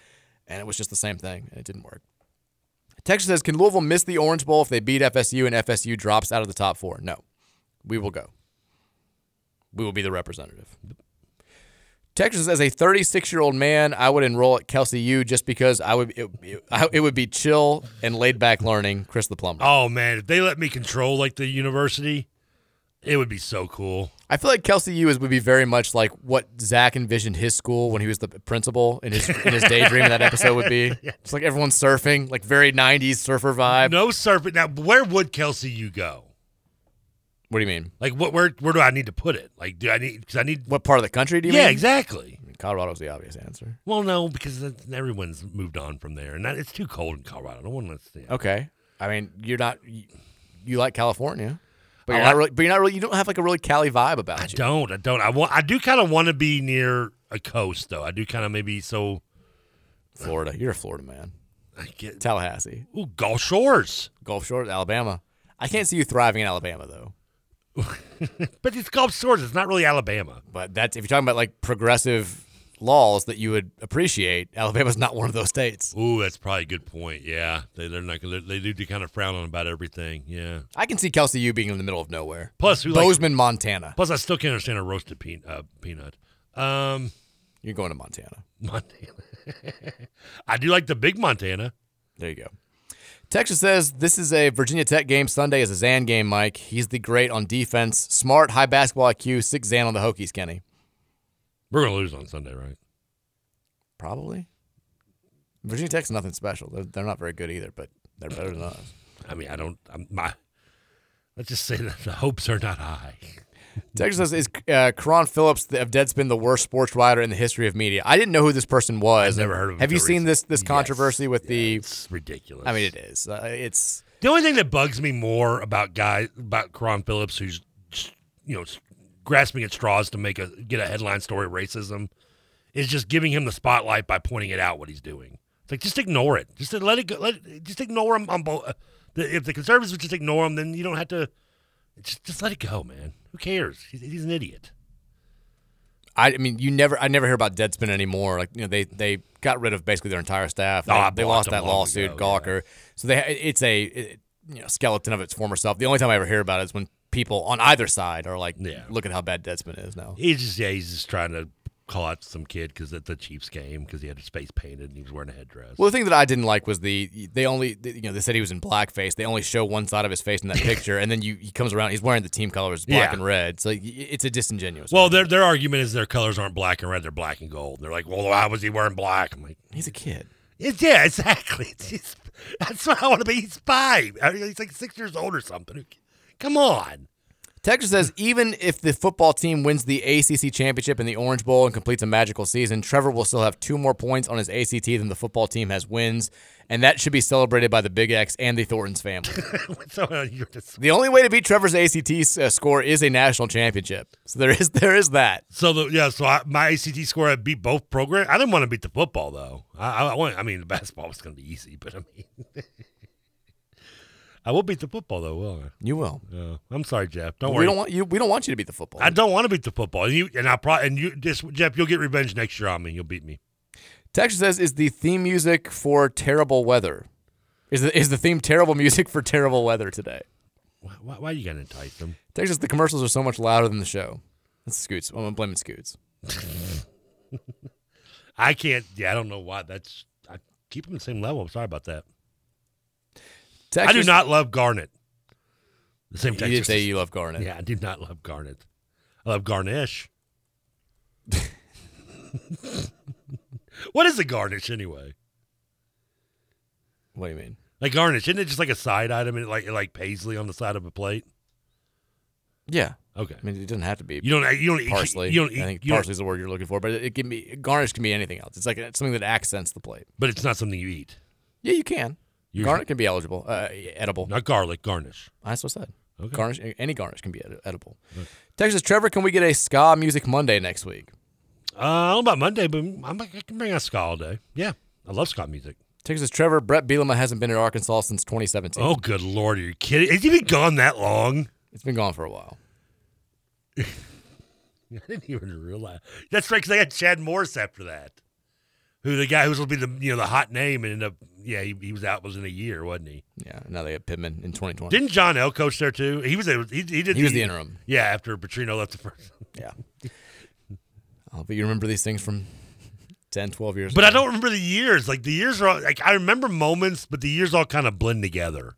and it was just the same thing, and it didn't work. Texas says, can Louisville miss the Orange Bowl if they beat FSU and FSU drops out of the top four? No. We will go. We will be the representative. Texas, says as a 36 year old man, I would enroll at Kelsey U just because I would it, it would be chill and laid back learning. Chris the plumber. Oh man, if they let me control like the university, it would be so cool. I feel like Kelsey U is would be very much like what Zach envisioned his school when he was the principal in his in his daydream in that episode would be. It's like everyone's surfing, like very 90s surfer vibe. No surfing. Now, where would Kelsey you go? What do you mean? Like, what? Where? Where do I need to put it? Like, do I need? Because I need. What part of the country do you yeah, mean? exactly. I mean, Colorado's the obvious answer. Well, no, because everyone's moved on from there, and that, it's too cold in Colorado. No one wants to. Okay. I mean, you're not you, you like California, but you're like- not really. But you're not really. You don't have like a really Cali vibe about it. I you. don't. I don't. I want. I do kind of want to be near a coast, though. I do kind of maybe so. Florida. You're a Florida man. I get Tallahassee. Ooh, Gulf Shores. Gulf Shores, Alabama. I can't see you thriving in Alabama though. but it's Gulf Shores. It's not really Alabama. But that's if you're talking about like progressive laws that you would appreciate. Alabama's not one of those states. Ooh, that's probably a good point. Yeah, they, they're not. gonna- They do kind of frown on about everything. Yeah. I can see Kelsey U being in the middle of nowhere. Plus, Bozeman, Montana. Plus, I still can't understand a roasted pe- uh, peanut. Um, You're going to Montana. Montana. I do like the big Montana. There you go. Texas says this is a Virginia Tech game. Sunday is a Zan game, Mike. He's the great on defense. Smart, high basketball IQ, six Zan on the Hokies, Kenny. We're gonna lose on Sunday, right? Probably. Virginia Tech's nothing special. They're, they're not very good either, but they're better than us. I mean, I don't. I'm, my let's just say that the hopes are not high. Texas says, is uh, Carron Phillips of Deadspin the worst sports writer in the history of media? I didn't know who this person was. I've never heard of him Have you seen this this recent- controversy with the? It's ridiculous. I mean, it is. Uh, it's The only thing that bugs me more about guy about Carron Phillips, who's you know grasping at straws to make a get a headline story racism, is just giving him the spotlight by pointing it out what he's doing. It's like just ignore it. Just let it go. Let just ignore him on both. Uh, if the conservatives would just ignore him, then you don't have to. Just, just let it go, man. Who cares? He's, he's an idiot. I, I mean, you never. I never hear about Deadspin anymore. Like you know, they they got rid of basically their entire staff. They, I they lost that lawsuit, ago, Gawker. So they it's a it, you know skeleton of its former self. The only time I ever hear about it is when people on either side are like, Yeah. look at how bad Deadspin is now. He's just yeah, he's just trying to call out some kid because at the Chiefs game because he had his face painted and he was wearing a headdress. Well, the thing that I didn't like was the they only you know they said he was in blackface. They only show one side of his face in that picture, and then you he comes around. He's wearing the team colors, black Yeah. and red. So it's a disingenuous. Well, their their argument is their colors aren't black and red; they're black and gold. They're like, well, why was he wearing black? I'm like, he's a kid. It's, yeah, exactly. It's just, that's what I want to be. He's five. I mean, he's like six years old or something. Come on. Texas says even if the football team wins the ACC championship in the Orange Bowl and completes a magical season, Trevor will still have two more points on his ACT than the football team has wins, and that should be celebrated by the Big X and the Thorntons family. Uh, the only way to beat Trevor's ACT uh, score is a national championship. So there is there is that. So the yeah, so I, my ACT score I beat both programs. I didn't want to beat the football though. I, I, I want. I mean, the basketball was going to be easy, but I mean, I will beat the football though. Will I? You will. Uh, I'm sorry, Jeff. Don't we worry. don't want you. We don't want you to beat the football. I don't want to beat the football. And you and I probably and you just Jeff, you'll get revenge next year on me. You'll beat me. Texas says is the theme music for terrible weather. Is the is the theme terrible music for terrible weather today? Why, why, why you to entice them? Texas, the commercials are so much louder than the show. That's Scoots. I'm blaming Scoots. I can't. Yeah, I don't know why. That's I keep them the same level. I'm sorry about that. I do not love Garnet. The same You did say you love Garnet. Yeah, I do not love Garnet. I love garnish. what is a garnish anyway? What do you mean? Like garnish, isn't it just like a side item and like like paisley on the side of a plate? Yeah. Okay. I mean, it doesn't have to be. You don't- you don't eat- parsley. you don't eat- I think parsley is the word you're looking for, but it, it can be garnish can be anything else. It's like it's something that accents the plate. But it's not something you eat. Yeah, you can. You- garnet can be eligible, uh, edible. Not garlic, garnish. That's what I said. Okay. Garnish, any garnish can be edi- edible. Texas Trevor, can we get a ska music Monday next week? Uh, I don't know about Monday, but I'm, I can bring out ska all day. Yeah, I love ska music. Texas Trevor, Bret Bielema hasn't been in Arkansas since 2017. Oh, good lord, are you kidding? Has he been gone that long? It's been gone for a while. I didn't even realize. That's right, because they had Chad Morris after that, who the guy who's to be the you know the hot name, and ended up yeah he, he was out was in a year, wasn't he? Yeah, now they have Pittman in 2020. Didn't John L coach there too? He was a, he, he did He was the interim. Yeah, after Petrino left the first. Yeah. Oh, but you remember these things from 10, 12 years But ago. I don't remember the years. Like the years are all, like I remember moments, but the years all kind of blend together.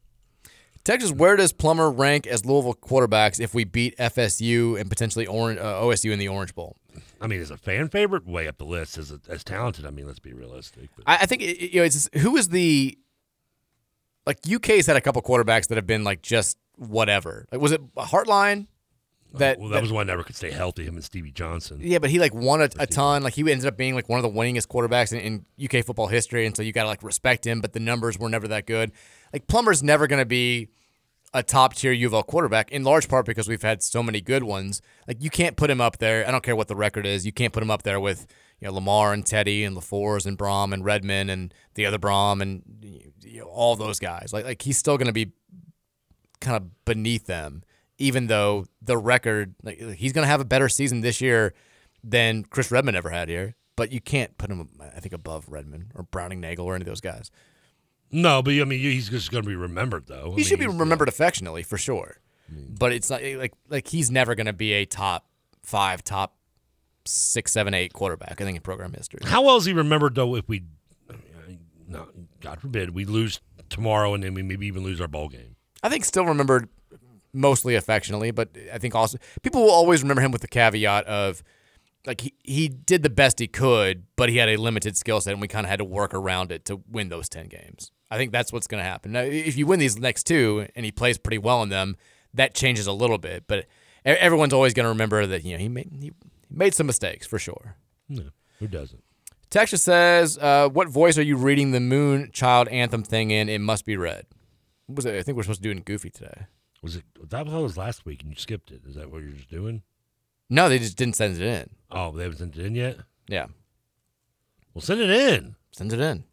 Texas, where does Plummer rank as Louisville quarterbacks if we beat FSU and potentially Orange, uh, OSU in the Orange Bowl? I mean, as a fan favorite, way up the list. As as talented, I mean, let's be realistic. I, I think it, you know it's who is the like UK's had a couple quarterbacks that have been like just whatever. Like was it Hartline oh, that? well, that, was one that never could stay healthy. Him and Stevie Johnson. yeah, but he like won a, a ton. Like he ended up being like one of the winningest quarterbacks in, in UK football history, and so you got to like respect him. But the numbers were never that good. Like Plummer's never going to be a top tier U of L quarterback in large part because we've had so many good ones. Like you can't put him up there. I don't care what the record is. You can't put him up there with you know Lamar and Teddy and LaFours and Brohm and Redman and the other Brohm and you know, all those guys. Like like he's still going to be kind of beneath them, even though the record like he's going to have a better season this year than Chris Redman ever had here. But you can't put him, I think, above Redman or Browning Nagle or any of those guys. No, but I mean, he's just going to be remembered though. I He mean, should be he's- uh, remembered affectionately for sure. But it's not like like he's never going to be a top five, top six, seven, eight quarterback. I think in program history. How well is he remembered though? If we, no, God forbid, we lose tomorrow and then we maybe even lose our bowl game. I think still remembered mostly affectionately, but I think also people will always remember him with the caveat of like he, he did the best he could, but he had a limited skill set and we kind of had to work around it to win those 10 games. I think that's what's going to happen. Now, if you win these next two and he plays pretty well in them, that changes a little bit, but everyone's always going to remember that, you know, he made, he made some mistakes for sure. No, who doesn't? Texas says, uh, "What voice are you reading the Moon Child anthem thing in? It must be red." What was it? I think we're supposed to do it in Goofy today. Was it that that was last week and you skipped it? Is that what you're just doing? No, they just didn't send it in. Oh, they haven't sent it in yet. Yeah, Well, send it in. send it in.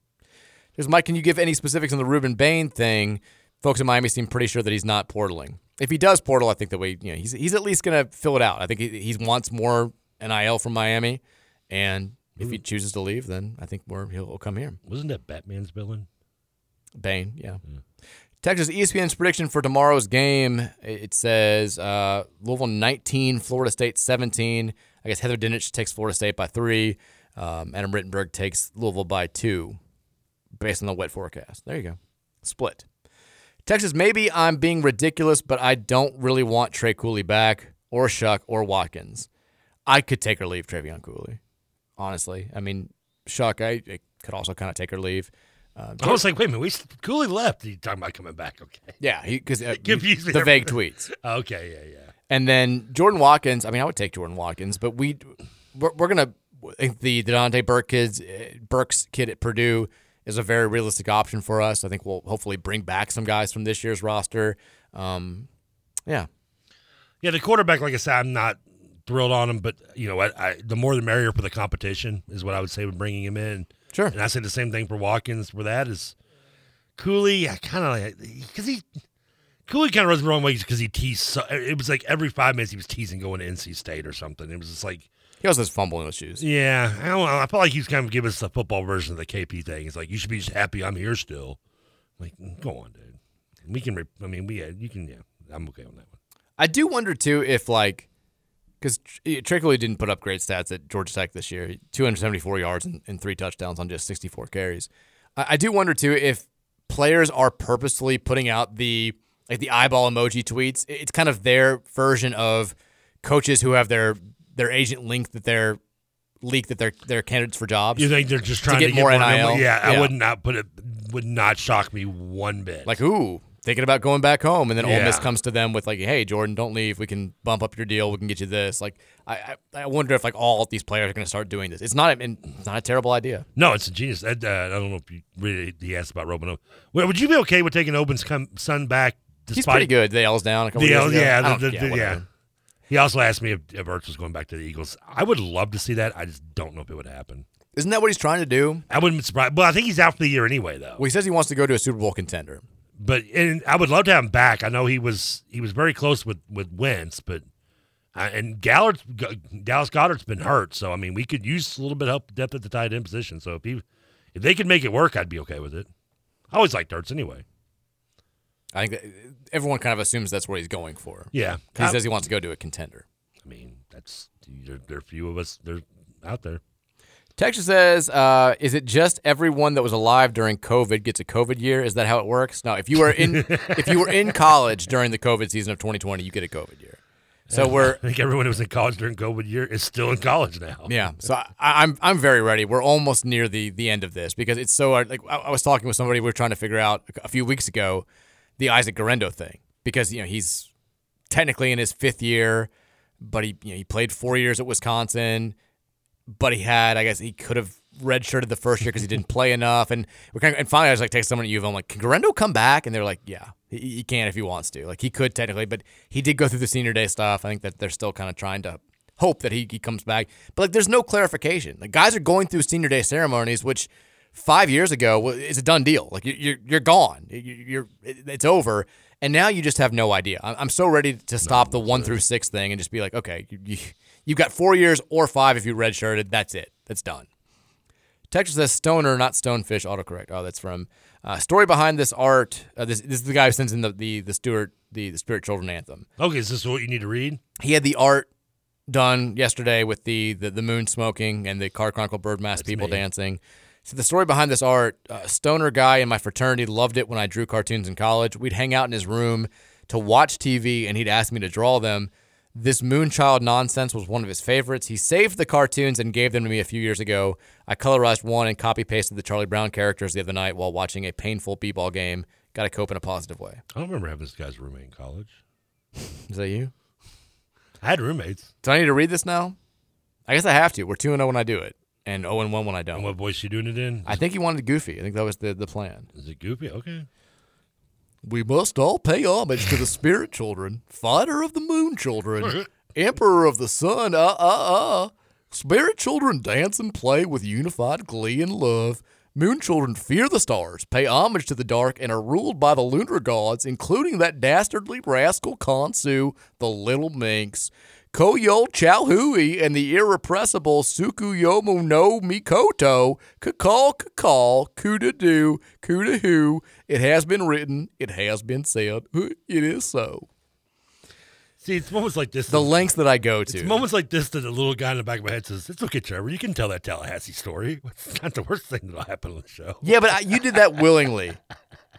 Here's Mike. Can you give any specifics on the Rueben Bain thing? Folks in Miami seem pretty sure that he's not portaling. If he does portal, I think that we, you know, he's he's at least going to fill it out. I think he, he wants more nil from Miami, and if he chooses to leave, then I think we're, he'll, come here. Wasn't that Batman's villain? Bain, yeah. Texas E ESPN's prediction for tomorrow's game. It says uh, Louisville 19, Florida State 17. I guess Heather Dinich takes Florida State by three. Um, Adam Rittenberg takes Louisville by two, based on the wet forecast. There you go. Split. Texas, maybe I'm being ridiculous, but I don't really want Trey Cooley back, or Shough, or Watkins. I could take or leave Trevion Cooley, honestly. I mean, Shough, I, I could also kind of take or leave. Uh, I was like, wait a minute, we Cooley left. You talking about coming back? Okay. Yeah, because uh, the vague tweets. Okay, yeah, yeah. And then Jordan Watkins. I mean, I would take Jordan Watkins, but we we're, we're gonna the Deontay Burke kids, uh, Burks kid at Purdue is a very realistic option for us. I think we'll hopefully bring back some guys from this year's roster. Um, yeah, Yeah, the quarterback, like I said, I'm not thrilled on him, but you know, I, I, the more the merrier for the competition is what I would say with bringing him in. Sure. And I say the same thing for Watkins. For that is Cooley. I kind of like because he Cooley kind of runs the wrong way because he teased. So, it was like every five minutes he was teasing going to NC State or something. It was just like he also has fumbling issues. yeah, I don't know. I felt like he was kind of giving us the football version of the KP thing. He's like you should be just happy I'm here still. Like, mm, go on, dude. We can. Re- I mean, we. You can. Yeah, I'm okay on that one. I do wonder too if like because Trickley didn't put up great stats at Georgia Tech this year, 274 yards and, and three touchdowns on just 64 carries. I, I do wonder too if players are purposely putting out the like the eyeball emoji tweets. It's kind of their version of coaches who have their their agent link that they're leak that they're they're candidates for jobs. You think they're just trying to to, get, more money? nil? Yeah, I would not put it. Would not shock me one bit. Like, ooh, thinking about going back home, and then Ole Miss comes to them with like, "Hey, Jordan, don't leave. We can bump up your deal. We can get you this." Like, I I, I wonder if like all these players are going to start doing this. It's not a- it's not a terrible idea. No, it's a genius. I, uh, I don't know if you really he asked about Robin. Would you be okay with taking Oben's come, son back? He's pretty good. The L's down a couple The ago. yeah, the, the, yeah, yeah. He also asked me if, if Ertz was going back to the Eagles. I would love to see that. I just don't know if it would happen. Isn't that what he's trying to do? I wouldn't be surprised. Well, I think he's out for the year anyway, though. Well, he says he wants to go to a Super Bowl contender. But and I would love to have him back. I know he was he was very close with with Wentz, but uh, and Gallard's Dallas Goedert's been hurt, so I mean we could use a little bit of help depth at the tight end position. So if he if they could make it work, I'd be okay with it. I always liked Hurts anyway. I think that everyone kind of assumes that's what he's going for. Yeah. he says he wants to go to a contender. I mean that's there, there are a few of us they're out there. Texas says, uh, "Is it just everyone that was alive during COVID gets a COVID year? Is that how it works? No. If you were in, if you were in college during the COVID season of 2020, you get a COVID year. So we're I think everyone who was in college during COVID year is still in college now. Yeah, so I, I'm I'm very ready. We're almost near the the end of this because it's so like I, I was talking with somebody we were trying to figure out a few weeks ago the Isaac Guerendo thing because you know he's technically in his fifth year, but he you know he played four years at Wisconsin, but he had I guess he could have redshirted the first year because he didn't play enough, and we kind of, and finally I was like text someone at U of M, like, can Guerendo come back? And they're like, yeah, he, he can if he wants to. Like he could technically, but he did go through the senior day stuff. I think that they're still kind of trying to hope that he, he comes back. But like, there's no clarification. Like guys are going through senior day ceremonies, which five years ago it's a done deal. Like you- you're you're gone. You- You're it's over. And now you just have no idea. I'm I'm so ready to stop the one through six thing and just be like, okay, you, you, you've got four years or five if you redshirted. That's it. That's done. Texas says stoner, not stonefish. Autocorrect. Oh, that's from uh, story behind this art. Uh, this, this is the guy who sends in the the the Stewart the the Spirit Children anthem. Okay, is this what you need to read? He had the art done yesterday with the the, the moon smoking and the Car Chronicle bird mask people me. dancing. So the story behind this art, uh, stoner guy in my fraternity loved it when I drew cartoons in college. We'd hang out in his room to watch TV, and he'd ask me to draw them. This Moonchild nonsense was one of his favorites. He saved the cartoons and gave them to me a few years ago. I colorized one and copy pasted the Charlie Brown characters the other night while watching a painful b-ball game. Got to cope in a positive way. I don't remember having this guy's roommate in college. Is that you? I had roommates. Do I need to read this now? I guess I have to. We're 2 0 when I do it, and 0 1 when I don't. And what voice you doing it in? I think he wanted Goofy. I think that was the, the plan. Is it Goofy? Okay. We must all pay homage to the spirit children, fighter of the moon children, emperor of the sun, uh uh uh. Spirit children dance and play with unified glee and love. Moon children fear the stars, pay homage to the dark, and are ruled by the lunar gods, including that dastardly rascal Khonsu, the little minx. Koyo Chowhui and the irrepressible Tsukuyomi no Mikoto. Kakal kakal, kuda do, kuda who. It has been written, it has been said, it is so. See, it's moments like this. The lengths that I go to. It's moments like this that the little guy in the back of my head says, "It's okay, Trevor. You can tell that Tallahassee story. It's not the worst thing that'll happen on the show." Yeah, but I, you did that willingly.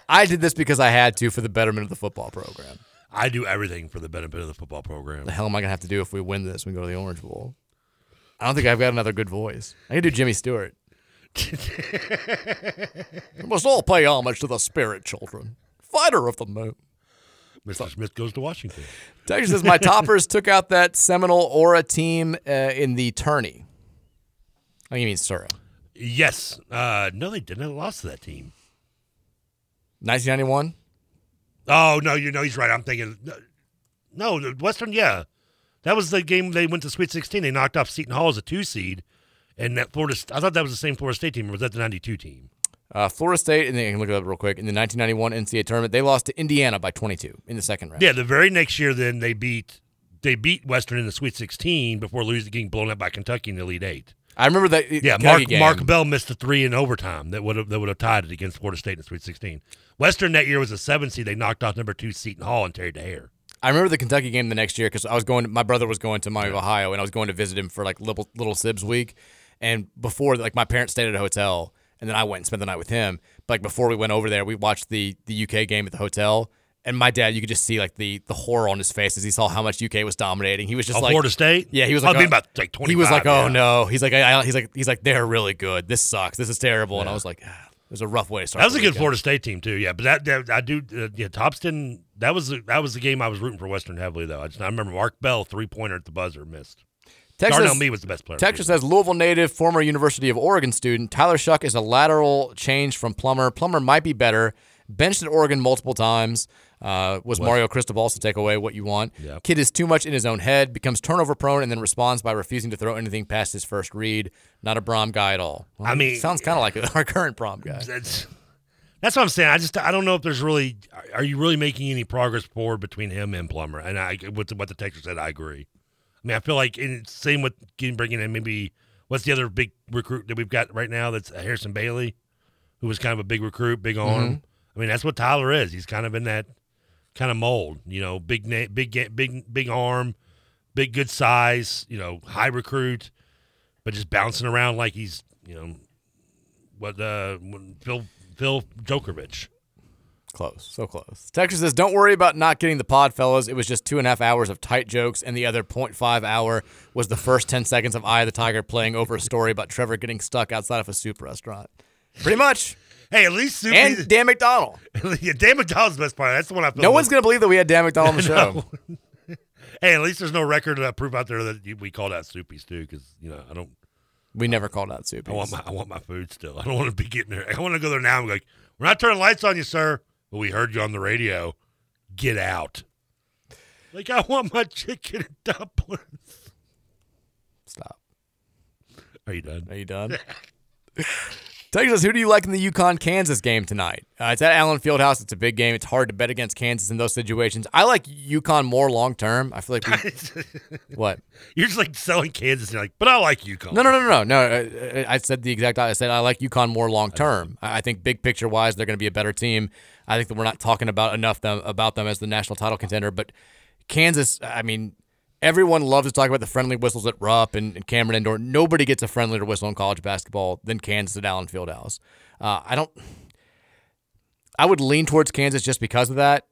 I did this because I had to for the betterment of the football program. I do everything for the benefit of the football program. The hell am I gonna have to do if we win this? We go to the Orange Bowl. I don't think I've got another good voice. I can do Jimmy Stewart. we must all pay homage to the spirit children, fighter of the moon. Mr. Smith goes to Washington. Texas says my toppers took out that Seminole Aura team uh, in the tourney. Oh, you mean Sura? Yes. Uh, no, they didn't. They lost to that team. 1991. Oh no, you know he's right. I'm thinking. No, Western. Yeah, that was the game they went to Sweet 16. They knocked off Seton Hall as a two seed, and that Florida. I thought that was the same Florida State team. Or was that the 92 team? Uh, Florida State, and they can look it up real quick. In the 1991 NCAA tournament, they lost to Indiana by 22 in the second round. Yeah, the very next year, then they beat they beat Western in the Sweet 16 before losing, getting blown up by Kentucky in the Elite Eight. I remember that. Yeah, Kentucky Mark game. Mark Bell missed a three in overtime that would have that would have tied it against Florida State in the Sweet 16. Western that year was a seven seed. They knocked off number two Seton Hall and Terry Dehere. I remember the Kentucky game the next year because I was going. My brother was going to Miami, Ohio, and I was going to visit him for like little little Sibs week. And before, like my parents stayed at a hotel, and then I went and spent the night with him. But like before we went over there, we watched the the UK game at the hotel. And my dad, you could just see like the the horror on his face as he saw how much UK was dominating. He was just Oh, like Florida State? Yeah, he was like, I like mean, oh- about, like, twenty. He was like, oh yeah. no. He's like, I, I- he's like, he's like, they're really good. This sucks. This is terrible. And I was like, ah, was a rough way to start. That was a good weekend. Florida State team too. Yeah, but that, that I do. Uh, yeah, Topston. That was the, that was the game I was rooting for Western heavily though. I, just, I remember Mark Bell three pointer at the buzzer missed. Texas, Darnell Mee was the best player. Texas says Louisville native, former University of Oregon student. Tyler Shough is a lateral change from Plummer. Plummer might be better. Benched at Oregon multiple times. Uh, was Was- Mario Cristobal to take away what you want. Yep. Kid is too much in his own head, becomes turnover prone, and then responds by refusing to throw anything past his first read. Not a Brohm guy at all. Well, I mean- sounds kind of like our current Brohm guy. That's that's what I'm saying. I just I don't know if there's really are you really making any progress forward between him and Plummer? And I with what the Texas said, I agree. I mean, I feel like in, same with getting bringing in maybe what's the other big recruit that we've got right now? That's Harrison Bailey, who was kind of a big recruit, big arm. Mhm. I mean, that's what Tyler is. He's kind of in that kind of mold. You know, big na- big big big arm, big good size. You know, high recruit, but just bouncing around like he's you know what uh Phil Phil Djokovic. Close, so close. Texas says, "Don't worry about not getting the pod, fellas. It was just two and a half hours of tight jokes, and the other 0.5 hour was the first 10 seconds of Eye of the Tiger playing over a story about Trevor getting stuck outside of a soup restaurant. Pretty much. Hey, at least Soupy, and Dan McDonald. yeah, Dan McDonald's the best part. That's the one I feel. No one's gonna believe that we had Dan McDonald on the show. Hey, at least there's no record of proof out there that we called out Soupies too, because you know I don't. We never called out soup. I want my I want my food still. I don't want to be getting there. I want to go there now I'm like, we're not turning lights on you, sir. But we heard you on the radio. Get out. Like I want my chicken and dumplings. Stop. Are you done? Are you done? Texas, who do you like in the UConn Kansas game tonight? Uh, it's at Allen Fieldhouse. It's a big game. It's hard to bet against Kansas in those situations. I like UConn more long term. I feel like we. what? You're just like selling Kansas. And you're like, but I like UConn. No, no, no, no, no. no. uh, I said the exact. I said I like UConn more long term. I I think big picture wise, they're going to be a better team. I think that we're not talking about enough them about them as the national title contender. But Kansas, I mean, everyone loves to talk about the friendly whistles at Rupp and, and Cameron Indoor. Nobody gets a friendlier whistle in college basketball than Kansas at Allen Fieldhouse. Uh, I don't. I would lean towards Kansas just because of that,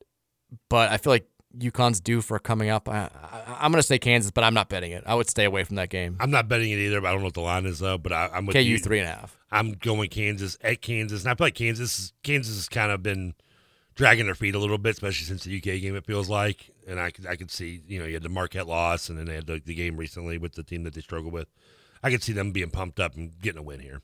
but I feel like UConn's due for coming up. I, I, I'm going to say Kansas, but I'm not betting it. I would stay away from that game. I'm not betting it either, but I don't know what the line is though. But I, I'm with KU you. three and a half. I'm going Kansas at Kansas, and I feel like Kansas Kansas has kind of been dragging their feet a little bit, especially since the UK game. It feels like, and I could I could see you know you had the Marquette loss, and then they had the, the game recently with the team that they struggle with. I could see them being pumped up and getting a win here.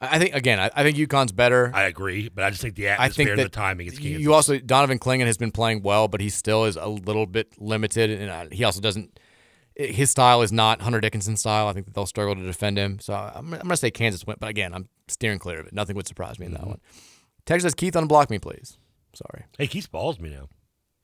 I I think again, I, I think UConn's better. I agree, but I just think the I atmosphere think and the timing is Kansas. You also Donovan Clingan has been playing well, but he still is a little bit limited, and uh, he also doesn't. His style is not Hunter Dickinson style. I think that they'll struggle to defend him. So I'm, I'm going to say Kansas went, but again, I'm steering clear of it. Nothing would surprise me in Mm-hmm. that one. Texas says, Keith, unblock me, please. Sorry. hey, Keith balls me now.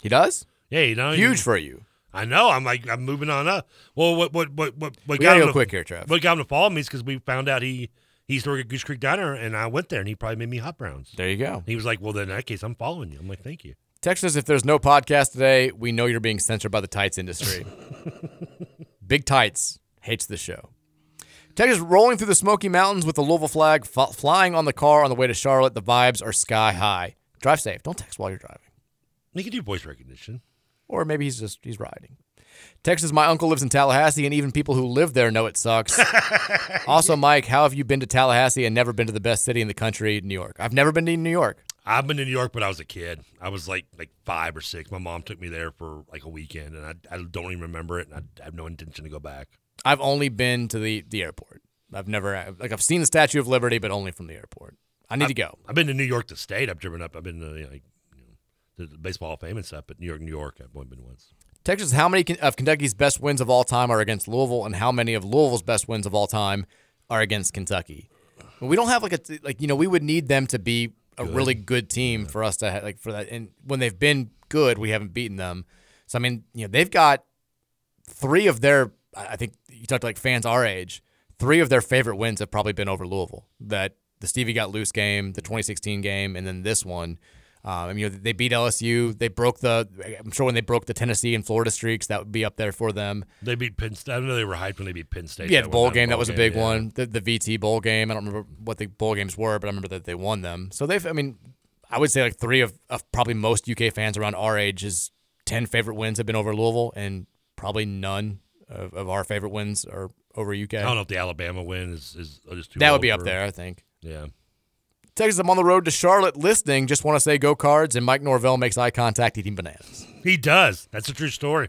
He does. Yeah, you know, Huge for you. I know. I'm like I'm moving on up. Well, what what what what, what We got him go to- quick here, Trev. What got him to follow me is because we found out he he used to work at Goose Creek Diner, and I went there, and he probably made me hot browns. There you go. He was like, "Well, then in that case, I'm following you." I'm like, "Thank you." Texas, if there's no podcast today, we know you're being censored by the tights industry. Big Tights hates the show. Texas rolling through the Smoky Mountains with the Louisville flag f- flying on the car on the way to Charlotte. The vibes are sky high. Drive safe. Don't text while you're driving. You can do voice recognition. Or maybe he's just he's riding. Texas, my uncle lives in Tallahassee, and even people who live there know it sucks. also, Mike, how have you been to Tallahassee and never been to the best city in the country, New York? I've never been to New York. I've been to New York, but I was a kid. I was like like five or six. My mom took me there for like a weekend, and I, I don't even remember it, and I have no intention to go back. I've only been to the the airport. I've never like I've seen the Statue of Liberty, but only from the airport. I need I've, to go. I've been to New York, the state. I've driven up. I've been to you know, like you know, the baseball Hall of fame and stuff, but New York, New York, I've only been once. Texas, how many of Kentucky's best wins of all time are against Louisville, and how many of Louisville's best wins of all time are against Kentucky? We don't have like a like you know we would need them to be a good. really good team yeah. for us to have, like for that. And when they've been good, we haven't beaten them. So I mean, you know, they've got three of their. I think you talked to like fans our age. Three of their favorite wins have probably been over Louisville. That the Stevie got loose game, the 2016 game, and then this one. Um, I mean, you know, they beat LSU. They broke the. I'm sure when they broke the Tennessee and Florida streaks, that would be up there for them. They beat Penn State. I know they were hyped when they beat Penn State. Yeah, the bowl game that was a big one. The, the VT bowl game. I don't remember what the bowl games were, but I remember that they won them. So they've. I mean, I would say like three of, of probably most UK fans around our age is ten favorite wins have been over Louisville, and probably none of, of our favorite wins are over UK. I don't know if the Alabama win is is just too. That would be up there, I think. Yeah. Texas, I'm on the road to Charlotte listening. Just want to say go cards, and Mike Norvell makes eye contact eating bananas. He does. That's a true story.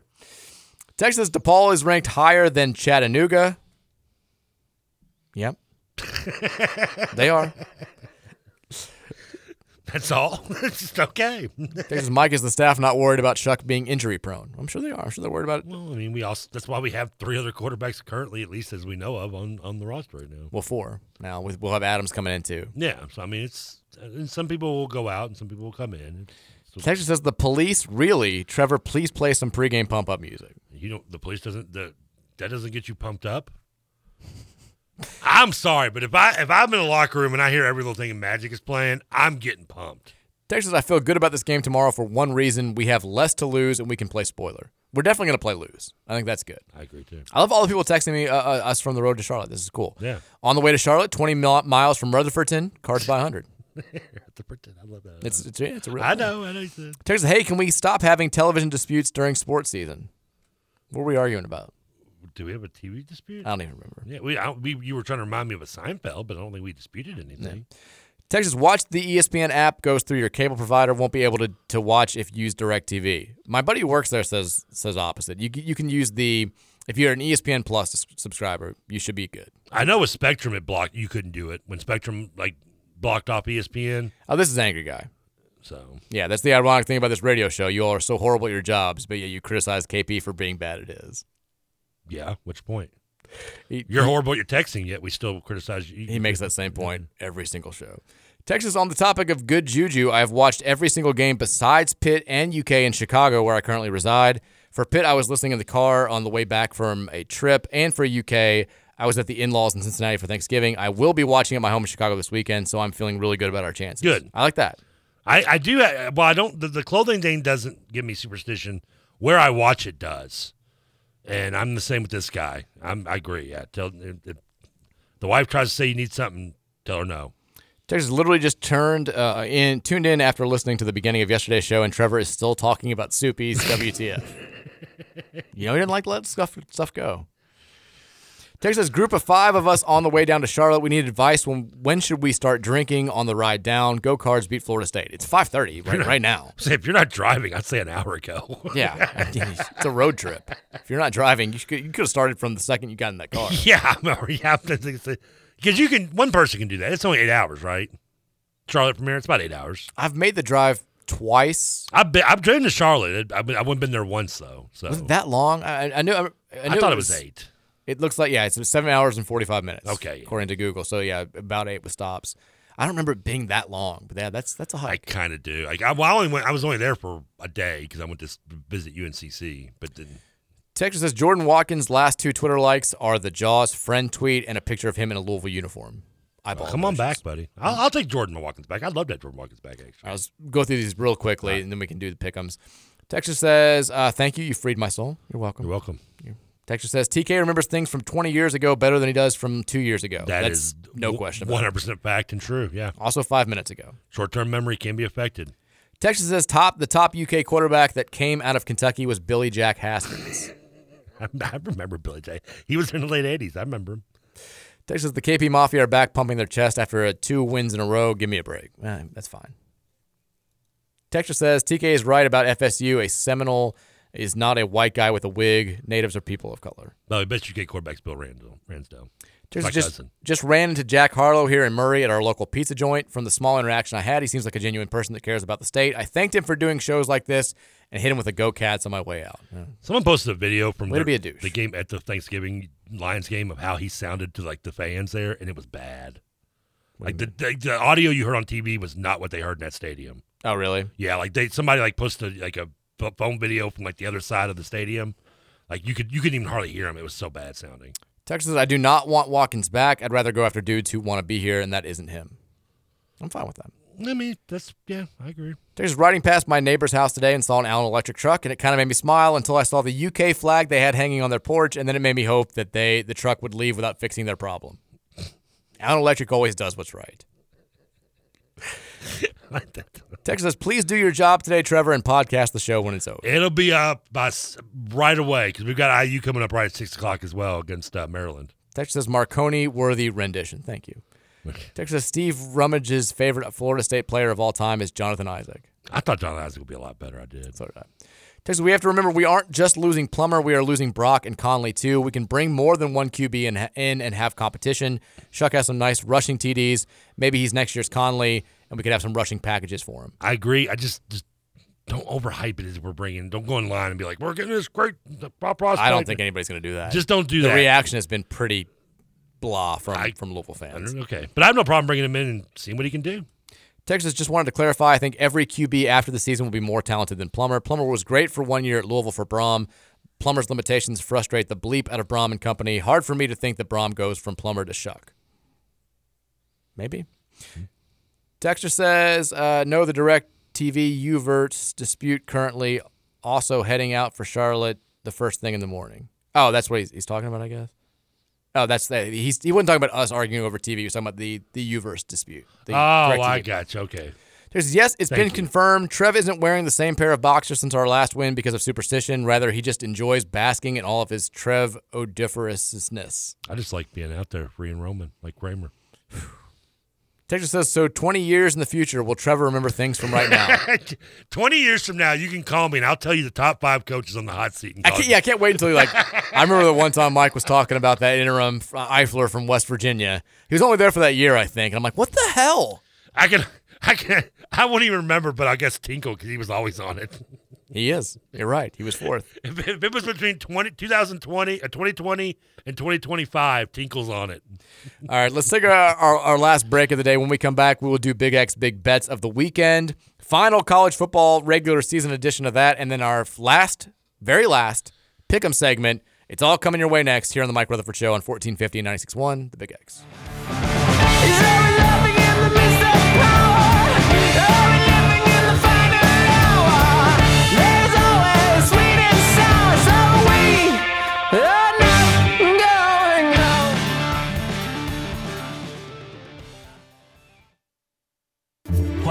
Texas DePaul is ranked higher than Chattanooga. Yep. they are. That's all. it's just okay. Texas Mike is the staff not worried about Shough being injury prone. I'm sure they are. I'm sure they're worried about it. Well, I mean, we also that's why we have three other quarterbacks currently, at least as we know of, on, on the roster right now. Well, four now. We'll have Adams coming in too. Yeah. So I mean, it's and some people will go out and some people will come in. So, Texas says the police really. Trevor, please play some pregame pump up music. You know, the police doesn't the that doesn't get you pumped up. I'm sorry, but if I if I'm in a locker room and I hear every little thing Magic is playing, I'm getting pumped. Texas, I feel good about this game tomorrow for one reason: we have less to lose and we can play spoiler. We're definitely going to play lose. I think that's good. I agree too. I love all the people texting me uh, uh, us from the road to Charlotte. This is cool. Yeah. On the way to Charlotte, 20 miles from Rutherfordton, cards by 100. Rutherfordton, I love that. It's it's, it's a real. I know. I know. You Texas, hey, can we stop having television disputes during sports season? What are we arguing about? Do we have a TV dispute? I don't even remember. Yeah, we, I, we you were trying to remind me of a Seinfeld, but I don't think we disputed anything. Yeah. Texas, watch the ESPN app goes through your cable provider. Won't be able to, to watch if you use DirecTV. My buddy who works there says says opposite. You you can use the if you're an ESPN Plus subscriber, you should be good. I know with Spectrum it blocked. You couldn't do it when Spectrum like blocked off ESPN. Oh, this is angry guy. So yeah, that's the ironic thing about this radio show. You all are so horrible at your jobs, but yet you criticize KP for being bad at his. Yeah, which point? He, You're horrible at your texting, yet we still criticize you. He makes that same point every single show. Texas, on the topic of good juju, I have watched every single game besides Pitt and UK in Chicago, where I currently reside. For Pitt, I was listening in the car on the way back from a trip, and for UK, I was at the in-laws in Cincinnati for Thanksgiving. I will be watching at my home in Chicago this weekend, so I'm feeling really good about our chances. Good. I like that. I, I do. Well, I don't. The, the clothing thing doesn't give me superstition. Where I watch it does, and I'm the same with this guy. I'm. I agree. Yeah. Tell if, the wife tries to say you need something, tell her no. Texas literally just turned uh, in, tuned in after listening to the beginning of yesterday's show, and Trevor is still talking about Soupy's WTF. you know, he didn't like to let stuff stuff go. Texas group of five of us on the way down to Charlotte. We need advice. When when should we start drinking on the ride down? Go Cards beat Florida State. It's five thirty right, right now. If you're not driving, I'd say an hour ago. yeah, it's a road trip. If you're not driving, you could you could have started from the second you got in that car. Yeah, yeah, because you can. One person can do that. It's only eight hours, right? Charlotte from here, it's about eight hours. I've made the drive twice. I've been, I've driven to Charlotte. I've, been, I haven't been there once though. So was it that long? I, I knew. I, I, knew I thought it was, it was eight. It looks like yeah, it's seven hours and forty five minutes. Okay, according to Google. So yeah, about eight with stops. I don't remember it being that long, but yeah, that's that's a hike. I kind of do. Like I, well, I only went. I was only there for a day because I went to visit UNCC, but then. Texas says Jordan Watkins' last two Twitter likes are the Jaws friend tweet and a picture of him in a Louisville uniform. Eyeball come on back, buddy. I'll, I'll, take Jordan Watkins back. I'd love to have Jordan Watkins back. Actually, I'll go through these real quickly, right. and then we can do the pickums. Texas says, uh, "Thank you. You freed my soul. You're welcome. You're welcome." Texas says TK remembers things from 20 years ago better than he does from two years ago. That That's is no question. One hundred percent fact and true. Yeah. Also, five minutes ago. Short-term memory can be affected. Texas says top the top UK quarterback that came out of Kentucky was Billy Jack Haskins. I, I remember Billy Jack. He was in the late '80s. I remember him. Texas, the KP Mafia are back pumping their chest after a two wins in a row. Give me a break. Eh, that's fine. Texture says TK is right about FSU. A Seminole is not a white guy with a wig. Natives are people of color. No, I bet you get quarterbacks Bill Ransdell. Ransdell. Just, just, just ran into Jack Harlow here in Murray at our local pizza joint. From the small interaction I had, he seems like a genuine person that cares about the state. I thanked him for doing shows like this and hit him with a Go Cats on my way out. Yeah. Someone posted a video from to the, be a the game at the Thanksgiving Lions game of how he sounded to like the fans there, and it was bad. Like the, the the audio you heard on TV was not what they heard in that stadium. Oh, really? Yeah, like they somebody like posted like a phone video from like the other side of the stadium. Like you could you couldn't even hardly hear him. It was so bad sounding. Texas says, I do not want Watkins back. I'd rather go after dudes who want to be here, and that isn't him. I'm fine with that. I mean, that's yeah, I agree. Texas riding past my neighbor's house today and saw an Allen electric truck, and it kind of made me smile until I saw the UK flag they had hanging on their porch, and then it made me hope that they the truck would leave without fixing their problem. Allen Electric always does what's right. Texas says, please do your job today, Trevor, and podcast the show when it's over. It'll be up by right away because we've got IU coming up right at six o'clock as well against uh, Maryland. Texas says, Marconi worthy rendition. Thank you. Texas says, Steve Rummage's favorite Florida State player of all time is Jonathan Isaac. I thought John Isaac would be a lot better. I did. So did I. Texas, we have to remember we aren't just losing Plummer, we are losing Brock and Conley too. We can bring more than one QB in, in and have competition. Shough has some nice rushing TDs. Maybe he's next year's Conley, and we could have some rushing packages for him. I agree. I just just don't overhype it as we're bringing. Don't go in line and be like, we're getting this great prospect. I don't think anybody's going to do that. Just don't do the that. The reaction has been pretty blah from, from Louisville fans. Okay, but I have no problem bringing him in and seeing what he can do. Texas just wanted to clarify. I think every QB after the season will be more talented than Plummer. Plummer was great for one year at Louisville for Brohm. Plummer's limitations frustrate the bleep out of Brohm and company. Hard for me to think that Brohm goes from Plummer to Shough. Maybe. Texture says, uh, no, the direct TV Uverse dispute currently also heading out for Charlotte the first thing in the morning. Oh, that's what he's, he's talking about, I guess. Oh, that's the, he's he wasn't talking about us arguing over TV. He was talking about the the Uverse dispute. The oh, I got you. Okay. There's yes, it's Thank been you. confirmed. Trev isn't wearing the same pair of boxers since our last win because of superstition. Rather, he just enjoys basking in all of his Trev odiferousness. I just like being out there free and roaming like Kramer. Texas says so. Twenty years in the future, will Trevor remember things from right now? 20 years from now, you can call me and I'll tell you the top five coaches on the hot seat. I can't, yeah, I can't wait until he like. I remember the one time Mike was talking about that interim uh, Eifler from West Virginia. He was only there for that year, I think. And I'm like, what the hell? I can, I can, I won't even remember, but I guess Tinkle because he was always on it. He is. You're right. He was fourth. If, if it was between 20, 2020, uh, 2020 and 2025, Tinkle's on it. All right, let's take our, our, our last break of the day. When we come back, we will do Big X Big Bets of the weekend. Final college football regular season edition of that, and then our last, very last, pick'em segment. It's all coming your way next here on the Mike Rutherford Show on 1450 and 96.1, The Big X.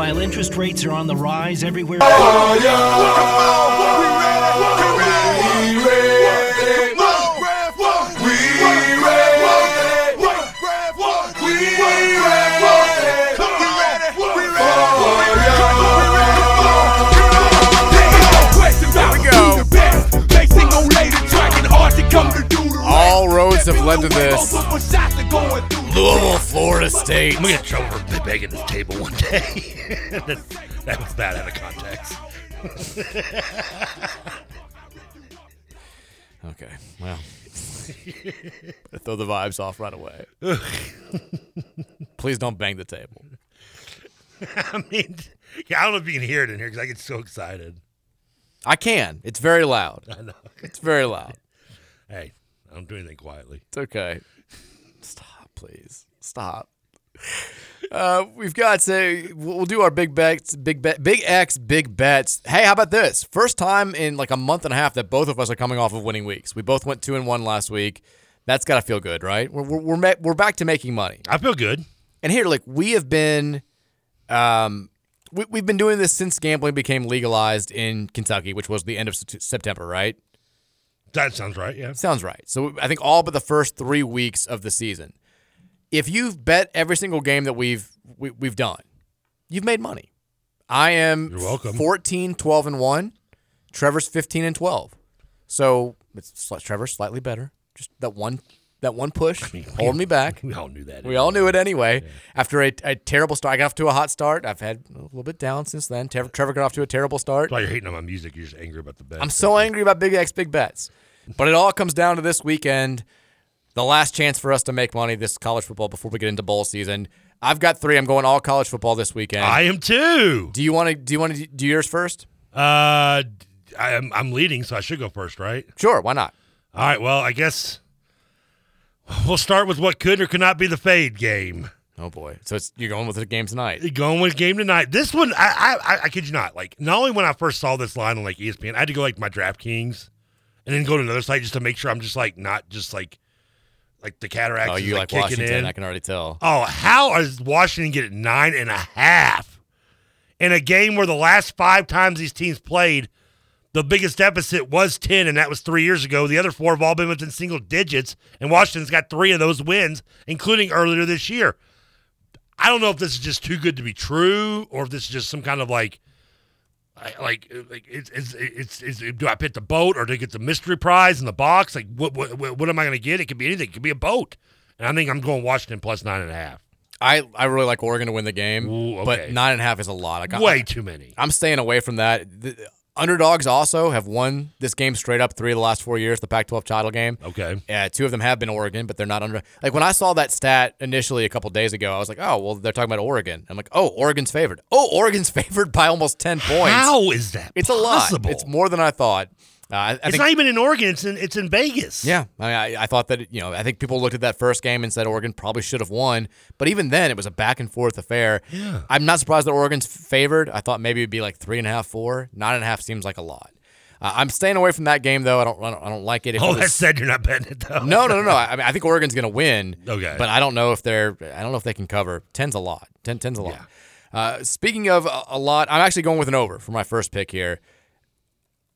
While interest rates are on the rise everywhere. All roads have led to this. Louisville, Florida State. I'm gonna get in trouble for begging this table one day. that, that was bad out of context. Okay, well. Better throw the vibes off right away. Please don't bang the table. I mean, yeah, I don't know if you can hear it in here because I get so excited. I can. It's very loud. I know. It's very loud. Hey, I don't do anything quietly. It's okay. Stop, please. Stop. Uh, we've got say we'll do our big bets, big bet, big X, big bets. Hey, how about this? First time in like a month and a half that both of us are coming off of winning weeks. We both went two and one last week. That's got to feel good, right? We're we're we're, we're back to making money. I feel good. And here, like we have been, um, we, we've been doing this since gambling became legalized in Kentucky, which was the end of Sept- September, right? That sounds right. Yeah. Sounds right. So I think all but the first three weeks of the season. If you've bet every single game that we've we, we've done, you've made money. I am You're welcome. 14, 12, and 1. Trevor's 15 and 12. So it's Trevor's slightly better. Just that one that one push holding me back. We all knew that. We all knew it anyway. After a, a terrible start, I got off to a hot start. I've had a little bit down since then. Trevor, Trevor got off to a terrible start. That's why you're hating on my music. You're just angry about the bet. I'm so angry about Big X Big Bets. But it all comes down to this weekend, the last chance for us to make money this college football before we get into bowl season. I've got three. I'm going all college football this weekend. I am too. Do you want to? Do you want to do yours first? Uh, I am, I'm leading, so I should go first, right? Sure. Why not? All right. Well, I guess we'll start with what could or could not be the fade game. Oh boy. So it's you're going with the game tonight. You're going with game tonight. This one, I, I, I, I kid you not. Like, not only when I first saw this line on like ESPN, I had to go like my DraftKings, and then go to another site just to make sure I'm just like not just like like the cataracts. Oh, you like kicking Washington? in. I can already tell. Oh, how is Washington getting nine and a half in a game where the last five times these teams played, the biggest deficit was 10, and that was three years ago. The other four have all been within single digits, and Washington's got three of those wins, including earlier this year. I don't know if this is just too good to be true, or if this is just some kind of like, like, like it's, it's, it's, it's, do I pick the boat, or do I get the mystery prize in the box? Like, what, what, what, what am I going to get? It could be anything. It could be a boat, and I think I'm going Washington plus nine and a half. I, I really like Oregon to win the game, Ooh, okay. but nine and a half is a lot. I got, Way too many. I'm staying away from that. The underdogs also have won this game straight up three of the last four years, the Pac-12 title game. Okay. Yeah, two of them have been Oregon, but they're not under. Like when I saw that stat initially a couple days ago, I was like, oh, well, they're talking about Oregon. I'm like, oh, Oregon's favored. Oh, Oregon's favored by almost ten points. How is that? It's possible? a lot. It's more than I thought. Uh, I, I it's think, not even in Oregon. It's in it's in Vegas. yeah, I, mean, I, I thought that you know I think people looked at that first game and said Oregon probably should have won, but even then it was a back and forth affair. Yeah. I'm not surprised that Oregon's favored. I thought maybe it'd be like three and a half, four. Nine and a half seems like a lot. Uh, I'm staying away from that game though. I don't I don't, I don't like it. If Oh, it that said, you're not betting it though. no, no, no, no. I mean, I think Oregon's going to win. Okay. But I don't know if they're. I don't know if they can cover. Ten's a lot. Ten, ten's a lot. Uh, speaking of a, a lot, I'm actually going with an over for my first pick here.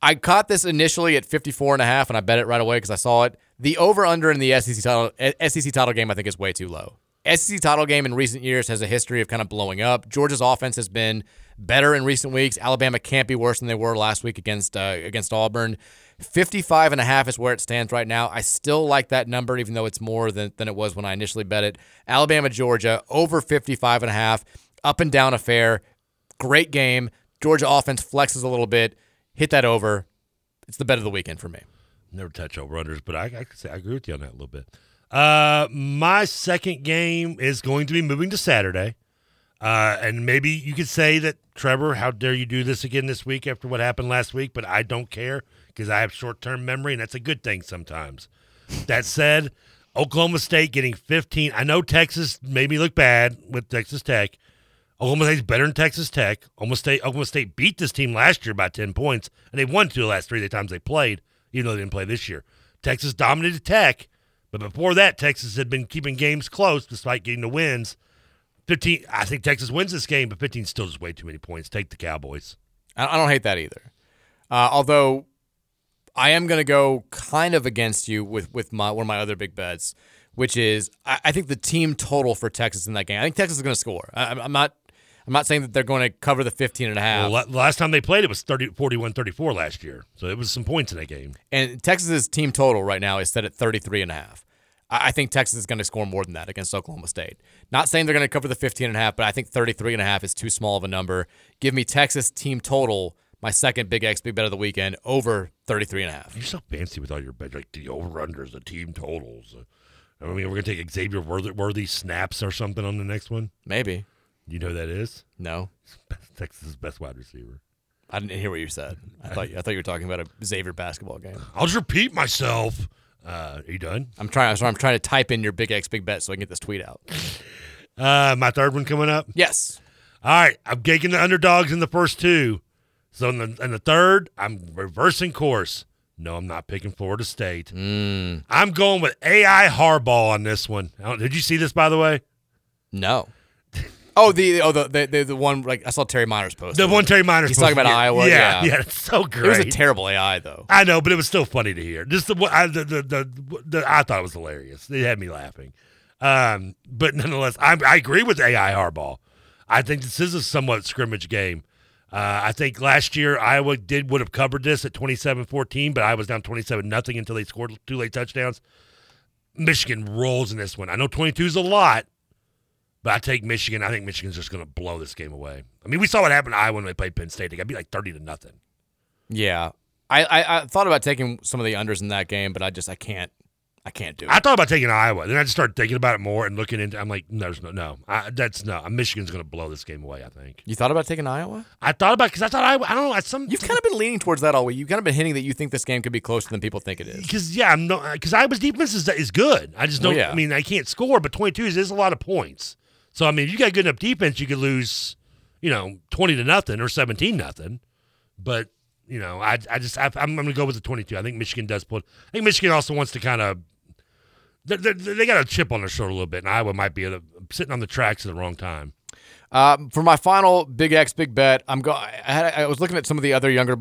I caught this initially at 54 and a half, and I bet it right away because I saw it. The over under in the SEC title SEC title game, I think, is way too low. SEC title game in recent years has a history of kind of blowing up. Georgia's offense has been better in recent weeks. Alabama can't be worse than they were last week against uh, against Auburn. 55 and a half is where it stands right now. I still like that number even though it's more than, than it was when I initially bet it. Alabama Georgia over 55 and a half. Up and down affair. Great game. Georgia offense flexes a little bit. Hit that over. It's the bet of the weekend for me. Never touch over unders, but I, I say I agree with you on that a little bit. Uh, my second game is going to be moving to Saturday. Uh, and maybe you could say that Trevor, how dare you do this again this week after what happened last week? But I don't care because I have short term memory, and that's a good thing sometimes. that said, Oklahoma State getting 15. I know Texas made me look bad with Texas Tech. Oklahoma State's better than Texas Tech. Oklahoma State, Oklahoma State beat this team last year by 10 points, and they won two of the last three times they played, even though they didn't play this year. Texas dominated Tech, but before that, Texas had been keeping games close despite getting the wins. 15, I think Texas wins this game, but 15 still just way too many points. Take the Cowboys. I don't hate that either. Uh, although I am going to go kind of against you with with my one of my other big bets, which is I, I think the team total for Texas in that game. I think Texas is going to score. I, I'm not I'm not saying that they're going to cover the 15 and a half. Well, last time they played, it was 30, 41-34 last year, so it was some points in that game. And Texas's team total right now is set at 33 and a half. I I think Texas is going to score more than that against Oklahoma State. Not saying they're going to cover the 15 and a half, but I think 33 and a half is too small of a number. Give me Texas team total, my second big X big bet of the weekend, over 33 and a half. You're so fancy with all your bets, like the over-unders, the team totals. I mean, we're going to take Xavier Worthy, Worthy snaps or something on the next one? Maybe. You know who that is? No. Texas' best wide receiver. I didn't hear what you said. I thought I thought you were talking about a Xavier basketball game. I'll just repeat myself. Uh, are you done? I'm trying. So I'm trying to type in your big X big bet so I can get this tweet out. Uh, my third one coming up. Yes. All right, I'm taking the underdogs in the first two. So in the in the third, I'm reversing course. No, I'm not picking Florida State. I'm going with AI Harbaugh on this one. Did you see this, by the way? No. Oh, the oh the the, the, the one like I saw Terry Meiners post. The one Terry Meiners post. He's talking about yeah, Iowa. yeah, Yeah, yeah, it's so great. It was a terrible AI though. I know, but it was still funny to hear. Just the, I, the, the, the, the I thought it was hilarious. It had me laughing. Um, but nonetheless, I, I agree with AI Harbaugh. I think this is a somewhat scrimmage game. Uh, I think last year Iowa did would have covered this at 27-14, but I was down 27 nothing until they scored two late touchdowns. Michigan rolls in this one. I know 22 is a lot, but I take Michigan. I think Michigan's just going to blow this game away. I mean, we saw what happened to Iowa when they played Penn State. They got beat like 30 to nothing. Yeah, I, I, I thought about taking some of the unders in that game, but I just I can't I can't do it. I thought about taking Iowa. Then I just started thinking about it more and looking into. I'm like, there's no, no. I, that's no. Michigan's going to blow this game away. I think. You thought about taking Iowa? I thought about because I thought Iowa. I don't know. Some you've kind of been leaning towards that all week. You've kind of been hinting that you think this game could be closer than people think it is. Because yeah, I'm no. Because Iowa's defense is is good. I just don't. Well, yeah. I mean, I can't score, but 22 is, is a lot of points. So I mean, if you got good enough defense, you could lose, you know, 20 to nothing or 17 nothing. But you know, I I just I, I'm going to go with the 22. I think Michigan does put. I think Michigan also wants to kind of they they got a chip on their shoulder a little bit, and Iowa might be a, sitting on the tracks at the wrong time. Uh, for my final big X big bet, I'm go. I, had, I was looking at some of the other younger,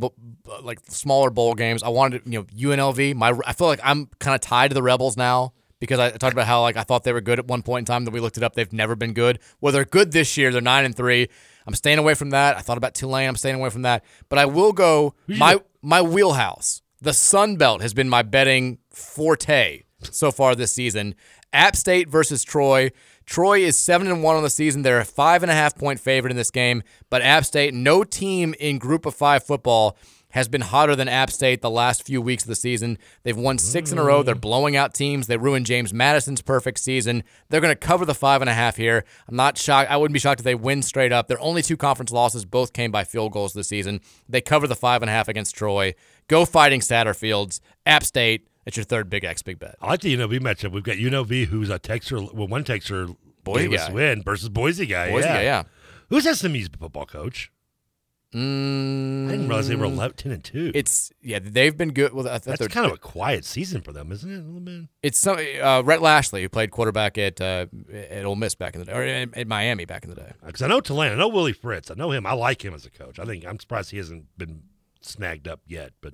like smaller bowl games. I wanted, you know, UNLV. My I feel like I'm kind of tied to the Rebels now because I talked about how like I thought they were good at one point in time. That we looked it up, they've never been good. Well, they're good this year. They're nine and three. I'm staying away from that. I thought about Tulane. I'm staying away from that. But I will go. My my wheelhouse. The Sun Belt has been my betting forte so far this season. App State versus Troy. Troy is seven and one on the season. They're a five and a half point favorite in this game, but App State, no team in Group of Five football has been hotter than App State the last few weeks of the season. They've won six in a row. They're mm. blowing out teams. They ruined James Madison's perfect season. They're going to cover the five and a half here. I'm not shocked. I wouldn't be shocked if they win straight up. Their only two conference losses both came by field goals this season. They cover the five and a half against Troy. Go fighting Satterfields. App State. It's your third big X big bet. I like the UNLV matchup. We've got UNLV, who's a Texer, well, one Texer Boise guy. win versus Boise guy. Boise yeah. guy, yeah. Who's SMU's football coach? Mm, I didn't realize they were 11, 10 and two. It's yeah, they've been good. Well, I thought That's kind of a quiet season for them, isn't it? A little bit. It's some uh, Rhett Lashlee who played quarterback at uh, at Ole Miss back in the day, or at, at Miami back in the day. Because I know Tulane, I know Willie Fritz, I know him. I like him as a coach. I think I'm surprised he hasn't been snagged up yet, but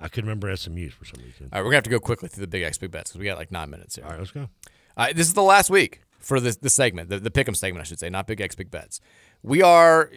I could remember SMU's for some reason. All right, we're gonna have to go quickly through the big X big bets because we got like nine minutes here. All right, let's go. Uh, this is the last week for this the segment, the, the pick'em segment, I should say, not big X big bets. We are.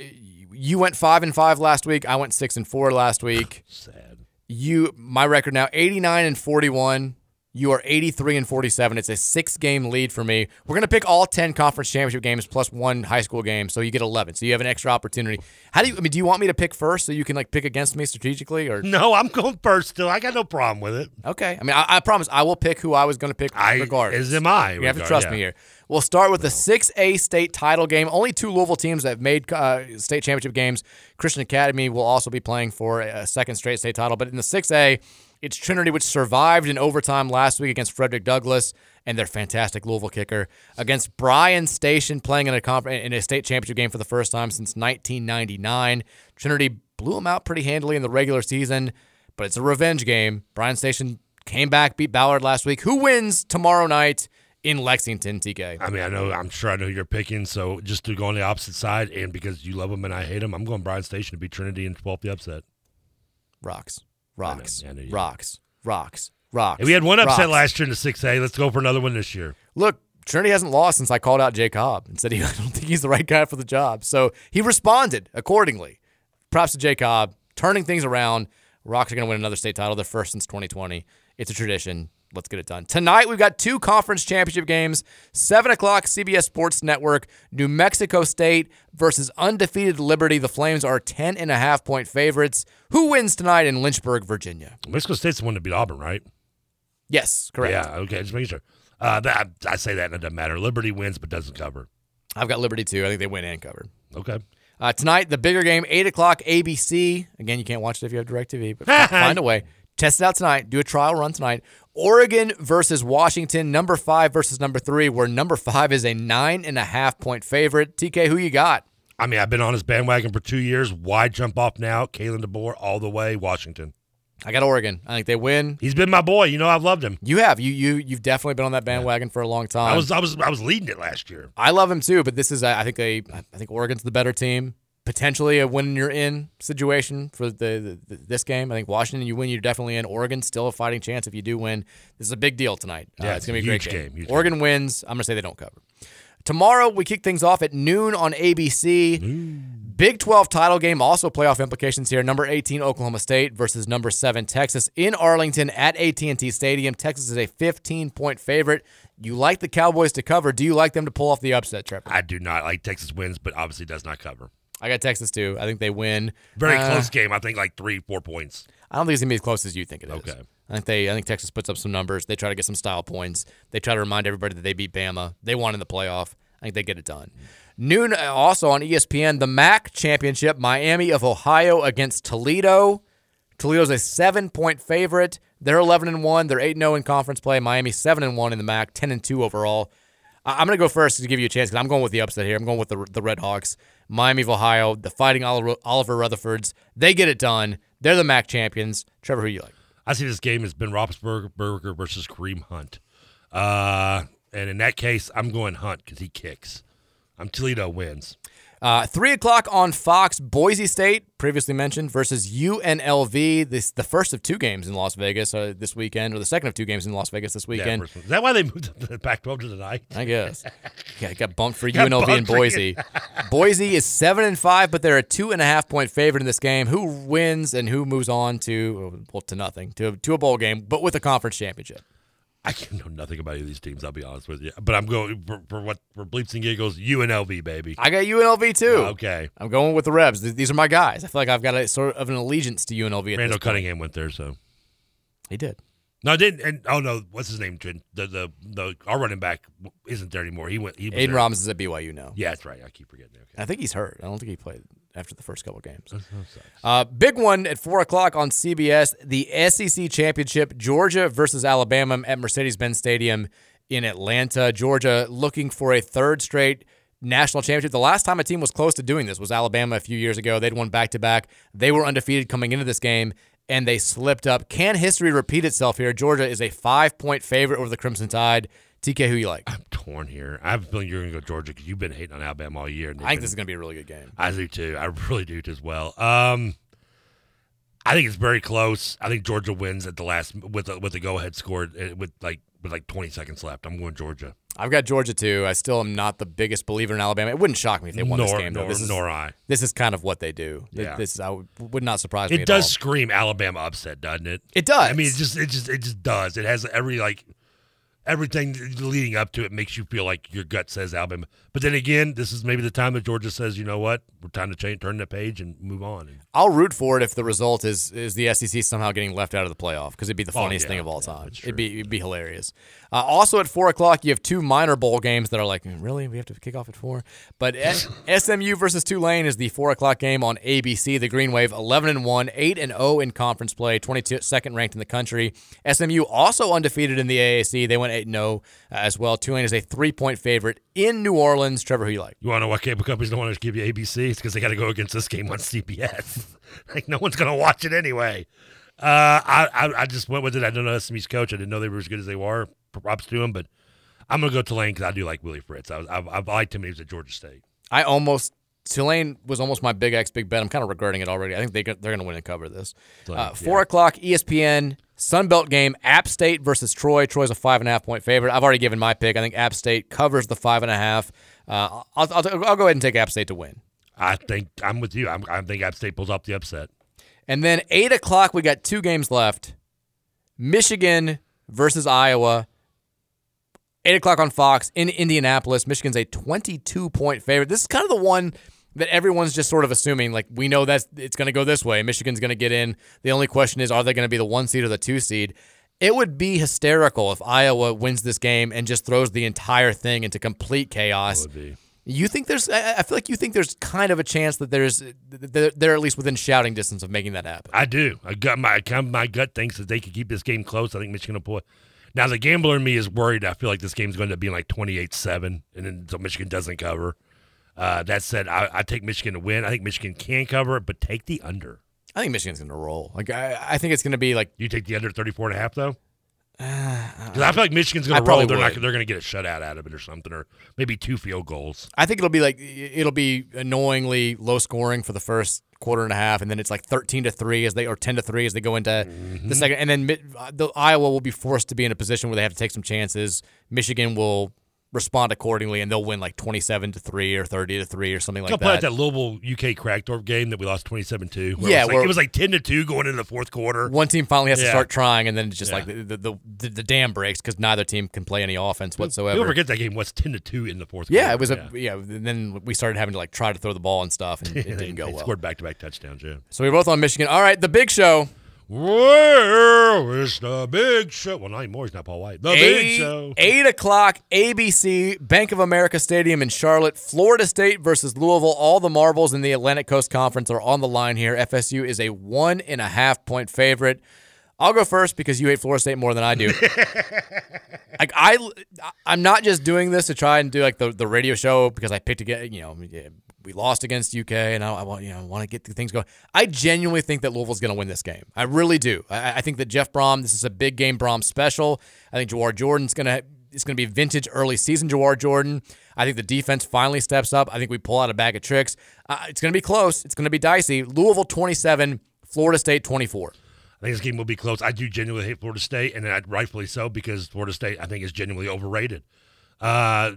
You went five and five last week. I went six and four last week. Sad. You, my record now, eighty nine and forty one. You are 83 and 47. It's a six game lead for me. We're going to pick all 10 conference championship games plus one high school game. So you get 11. So you have an extra opportunity. How do you, I mean, do you want me to pick first so you can like pick against me strategically or? No, I'm going first still. I got no problem with it. Okay. I mean, I, I promise I will pick who I was going to pick I- regardless. as am I, You have to trust yeah. me here. We'll start with the 6A state title game. Only two Louisville teams that have made uh, state championship games. Christian Academy will also be playing for a second straight state title. But in the 6A, it's Trinity, which survived in overtime last week against Frederick Douglass and their fantastic Louisville kicker against Bryan Station playing in a conf- in a state championship game for the first time since 1999. Trinity blew them out pretty handily in the regular season, but it's a revenge game. Bryan Station came back, beat Ballard last week. Who wins tomorrow night in Lexington, TK? I mean, I know, I'm sure I know who you're picking. So just to go on the opposite side, and because you love them and I hate them, I'm going Bryan Station to beat Trinity and 12th the upset. Rocks, rocks, I know rocks, rocks, rocks. And we had one upset rocks. last year in the 6A. Let's go for another one this year. Look, Trinity hasn't lost since I called out Jay Cobb and said he, I don't think he's the right guy for the job. So he responded accordingly. Props to Jay Cobb, turning things around. Rocks are going to win another state title, their first since 2020. It's a tradition. Let's get it done. Tonight, we've got two conference championship games. 7 o'clock, CBS Sports Network. New Mexico State versus undefeated Liberty. The Flames are 10 and a half point favorites. Who wins tonight in Lynchburg, Virginia? New Mexico State's the one to beat Auburn, right? Yes, correct. Yeah, okay, just making sure. Uh, that, I say that and it doesn't matter. Liberty wins but doesn't cover. I've got Liberty too. I think they win and cover. Okay. Uh, tonight, the bigger game, 8 o'clock, ABC. Again, you can't watch it if you have DirecTV, but find a way. Test it out tonight. Do a trial run tonight. Oregon versus Washington, number five versus number three, where number five is a nine and a half point favorite. TK, who you got? I mean, I've been on his bandwagon for two years. Why jump off now? Kalen DeBoer all the way, Washington. I got Oregon. I think they win. He's been my boy. You know, I've loved him. You have. You you you've definitely been on that bandwagon for a long time. I was I was I was leading it last year. I love him too, but this is I think they I think Oregon's the better team. Potentially a win you're in situation for the, the this game. I think Washington you win you're definitely in. Oregon still a fighting chance if you do win. This is a big deal tonight. Uh, Yeah, it's it's gonna be a great huge game. game, Oregon wins. I'm gonna say they don't cover. Tomorrow, we kick things off at noon on ABC. Big 12 title game, also playoff implications here. Number 18 Oklahoma State versus number 7 Texas in Arlington at AT&T Stadium. Texas is a 15-point favorite. You like the Cowboys to cover. Do you like them to pull off the upset, Trevor? I do not like Texas wins, but obviously does not cover. I got Texas too. I think they win. Very Uh, close game. I think like three, four points. I don't think it's gonna be as close as you think it is. Okay. I think they. I think Texas puts up some numbers. They try to get some style points. They try to remind everybody that they beat Bama. They won in the playoff. I think they get it done. Noon uh, also on ESPN, the MAC championship, Miami of Ohio against Toledo. Toledo's a seven point favorite. They're 11 and one. They're 8 0 in conference play. Miami 7 and one in the MAC, 10 and two overall. I- I'm going to go first to give you a chance because I'm going with the upset here. I'm going with the the Red Hawks. Miami of Ohio, the Fighting Oliver, Rutherfords. They get it done. They're the MAC champions. Trevor, who you like? I see this game as Ben Roethlisberger versus Kareem Hunt. Uh, and in that case, I'm going Hunt because he kicks. I'm Toledo wins. Uh, three o'clock on Fox. Boise State, previously mentioned, versus UNLV. This the first of two games in Las Vegas uh, this weekend, or the second of two games in Las Vegas this weekend. one. Is that why they moved the Pac-12 to the night? I guess. Yeah, it got bumped for Got UNLV and bumped for Boise. Boise is seven and five, but they're a two and a half point favorite in this game. Who wins and who moves on to well to nothing to to a bowl game, but with a conference championship? I can know nothing about any of these teams. I'll be honest with you, but I'm going for, for what for bleeps and giggles. UNLV baby. I got UNLV too. Okay. I'm going with the Rebs. These are my guys. I feel like I've got a sort of an allegiance to UNLV. At Randall this point. Cunningham went there, so he did. No, I didn't. And oh no, what's his name? The the the our running back isn't there anymore. He went. He was Aiden there. Robinson's at BYU now. Yeah, that's right. I keep forgetting. Okay. I think he's hurt. I don't think he played after the first couple games. Uh, big one at four o'clock on CBS: the SEC championship, Georgia versus Alabama at Mercedes-Benz Stadium in Atlanta. Georgia looking for a third straight national championship. The last time a team was close to doing this was Alabama a few years ago. They'd won back to back. They were undefeated coming into this game. And they slipped up. Can history repeat itself here? Georgia is a five point favorite over the Crimson Tide. TK, who you like? I'm torn here. I have a feeling you're going to go Georgia because you've been hating on Alabama all year. and I think been- this is going to be a really good game. I do too. I really do as well. Um, I think it's very close. I think Georgia wins at the last with a, with a go ahead score uh, with like with like 20 seconds left. I'm going Georgia. I've got Georgia too. I still am not the biggest believer in Alabama. It wouldn't shock me if they won this Nor- game. Though. nor- this is, nor I. This is kind of what they do. Yeah. This I would, would not surprise me. It at does all. scream Alabama upset, doesn't it? It does. I mean, it just it just it just does. It has every like everything leading up to it makes you feel like your gut says Alabama. But then again, this is maybe the time that Georgia says, you know what, we're time to change, turn the page and move on. I'll root for it if the result is is the SEC somehow getting left out of the playoff because it'd be the Oh, funniest yeah. thing of all time. it'd be it'd be hilarious. Uh, also at four o'clock, you have two minor bowl games that are like really we have to kick off at four. But SMU versus Tulane is the four o'clock game on ABC. The Green Wave eleven and one, eight and zero in conference play, twenty second ranked in the country. SMU also undefeated in the AAC. They went eight and zero as well. Tulane is a three point favorite in New Orleans. Trevor, who you like? You want to know why cable companies don't want to give you ABC? It's because they got to go against this game on CBS. like no one's going to watch it anyway. Uh, I, I I just went with it. I don't know SMU's coach. I didn't know they were as good as they were. Props to him, but I'm going to go Tulane because I do like Willie Fritz. I, was- I've, I've liked him when he was at Georgia State. I almost Tulane was almost my big X big bet. I'm kind of regretting it already. I think they they're going to win and cover this. Tulane, Uh, Four o'clock ESPN Sun Belt game. App State versus Troy. Troy's a five and a half point favorite. I've already given my pick. I think App State covers the five and a half. Uh, I'll, I'll, I'll go ahead and take App State to win. I think I'm with you. I'm, I think App State pulls off the upset. And then eight o'clock, we got two games left. Michigan versus Iowa. Eight o'clock on Fox in Indianapolis. Michigan's a 22 point favorite. This is kind of the one that everyone's just sort of assuming, like, we know that it's going to go this way. Michigan's going to get in. The only question is, are they going to be the one seed or the two seed? It would be hysterical if Iowa wins this game and just throws the entire thing into complete chaos. Would be. You think there's? I feel like you think there's kind of a chance that there's they're, they're at least within shouting distance of making that happen. I do. I got my my gut thinks that they could keep this game close. I think Michigan will pull it. Now the gambler in me is worried. I feel like this game's going to be like 28-7, and then so Michigan doesn't cover. Uh, that said, I, I take Michigan to win. I think Michigan can cover it, but take the under. I think Michigan's going to roll. Like I, I think it's going to be like You take the under 34 and a half though? Because I feel like Michigan's going to roll. probably They're not. They're going to get a shutout out of it or something, or maybe two field goals. I think it'll be like it'll be annoyingly low scoring for the first quarter and a half, and then it's like thirteen to three as they or ten to three as they go into Mm-hmm. the second, and then uh, the Iowa will be forced to be in a position where they have to take some chances. Michigan will respond accordingly, and they'll win like twenty-seven to three or thirty to three or something like that. that Louisville UK Crackdorp game that we lost 27-2. Yeah, it was, like, it was like 10 to 2 going into the fourth quarter. One team finally has to start trying, and then it's just Yeah. like the the, the, the, the dam breaks because neither team can play any offense whatsoever. People forget that game was 10 to 2 in the fourth yeah, quarter. it was a yeah. And then we started having to like try to throw the ball and stuff, and it didn't go well. scored back-to-back touchdowns, yeah. So we were both on Michigan. All right, the big show. Where is the big show? Well, not anymore. He's not Paul Wight. The big show. Eight o'clock, ABC, Bank of America Stadium in Charlotte, Florida State versus Louisville. All the marbles in the Atlantic Coast Conference are on the line here. FSU is a one and a half point favorite. I'll go first because you hate Florida State more than I do. like I, I'm not just doing this to try and do like the, the radio show because I picked to get you know we lost against UK and I, I want you know want to get things going. I genuinely think that Louisville's going to win this game. I really do. I, I think that Jeff Brohm. This is a big game Brohm special. I think Jawhar Jordan's going to. It's going to be vintage early season Jawhar Jordan. I think the defense finally steps up. I think we pull out a bag of tricks. Uh, it's going to be close. It's going to be dicey. Louisville 27, Florida State 24. I think this game will be close. I do genuinely hate Florida State, and I, rightfully so because Florida State, I think, is genuinely overrated. Uh,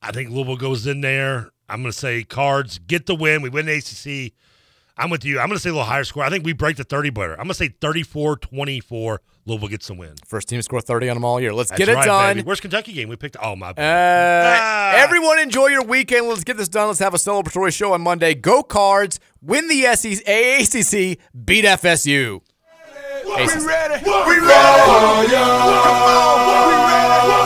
I think Louisville goes in there. I'm going to say Cards get the win. We win the ACC. I'm with you. I'm going to say a little higher score. I think we break the 30 better. I'm going to say 34 24. Louisville gets the win. First team to score 30 on them all year. Let's That's get it right, done. baby. Where's Kentucky game? We picked. Oh, my Uh, bad. Everyone enjoy your weekend. Let's get this done. Let's have a celebratory show on Monday. Go Cards. Win the SEC, AACC. Beat FSU. ACC. We ready. We ready. Only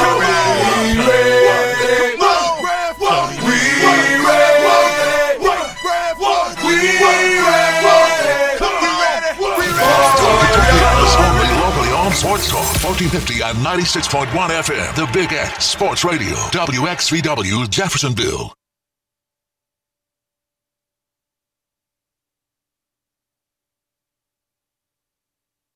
1450 and 96.1 FM. The Big X Sports Radio. WXVW Jeffersonville.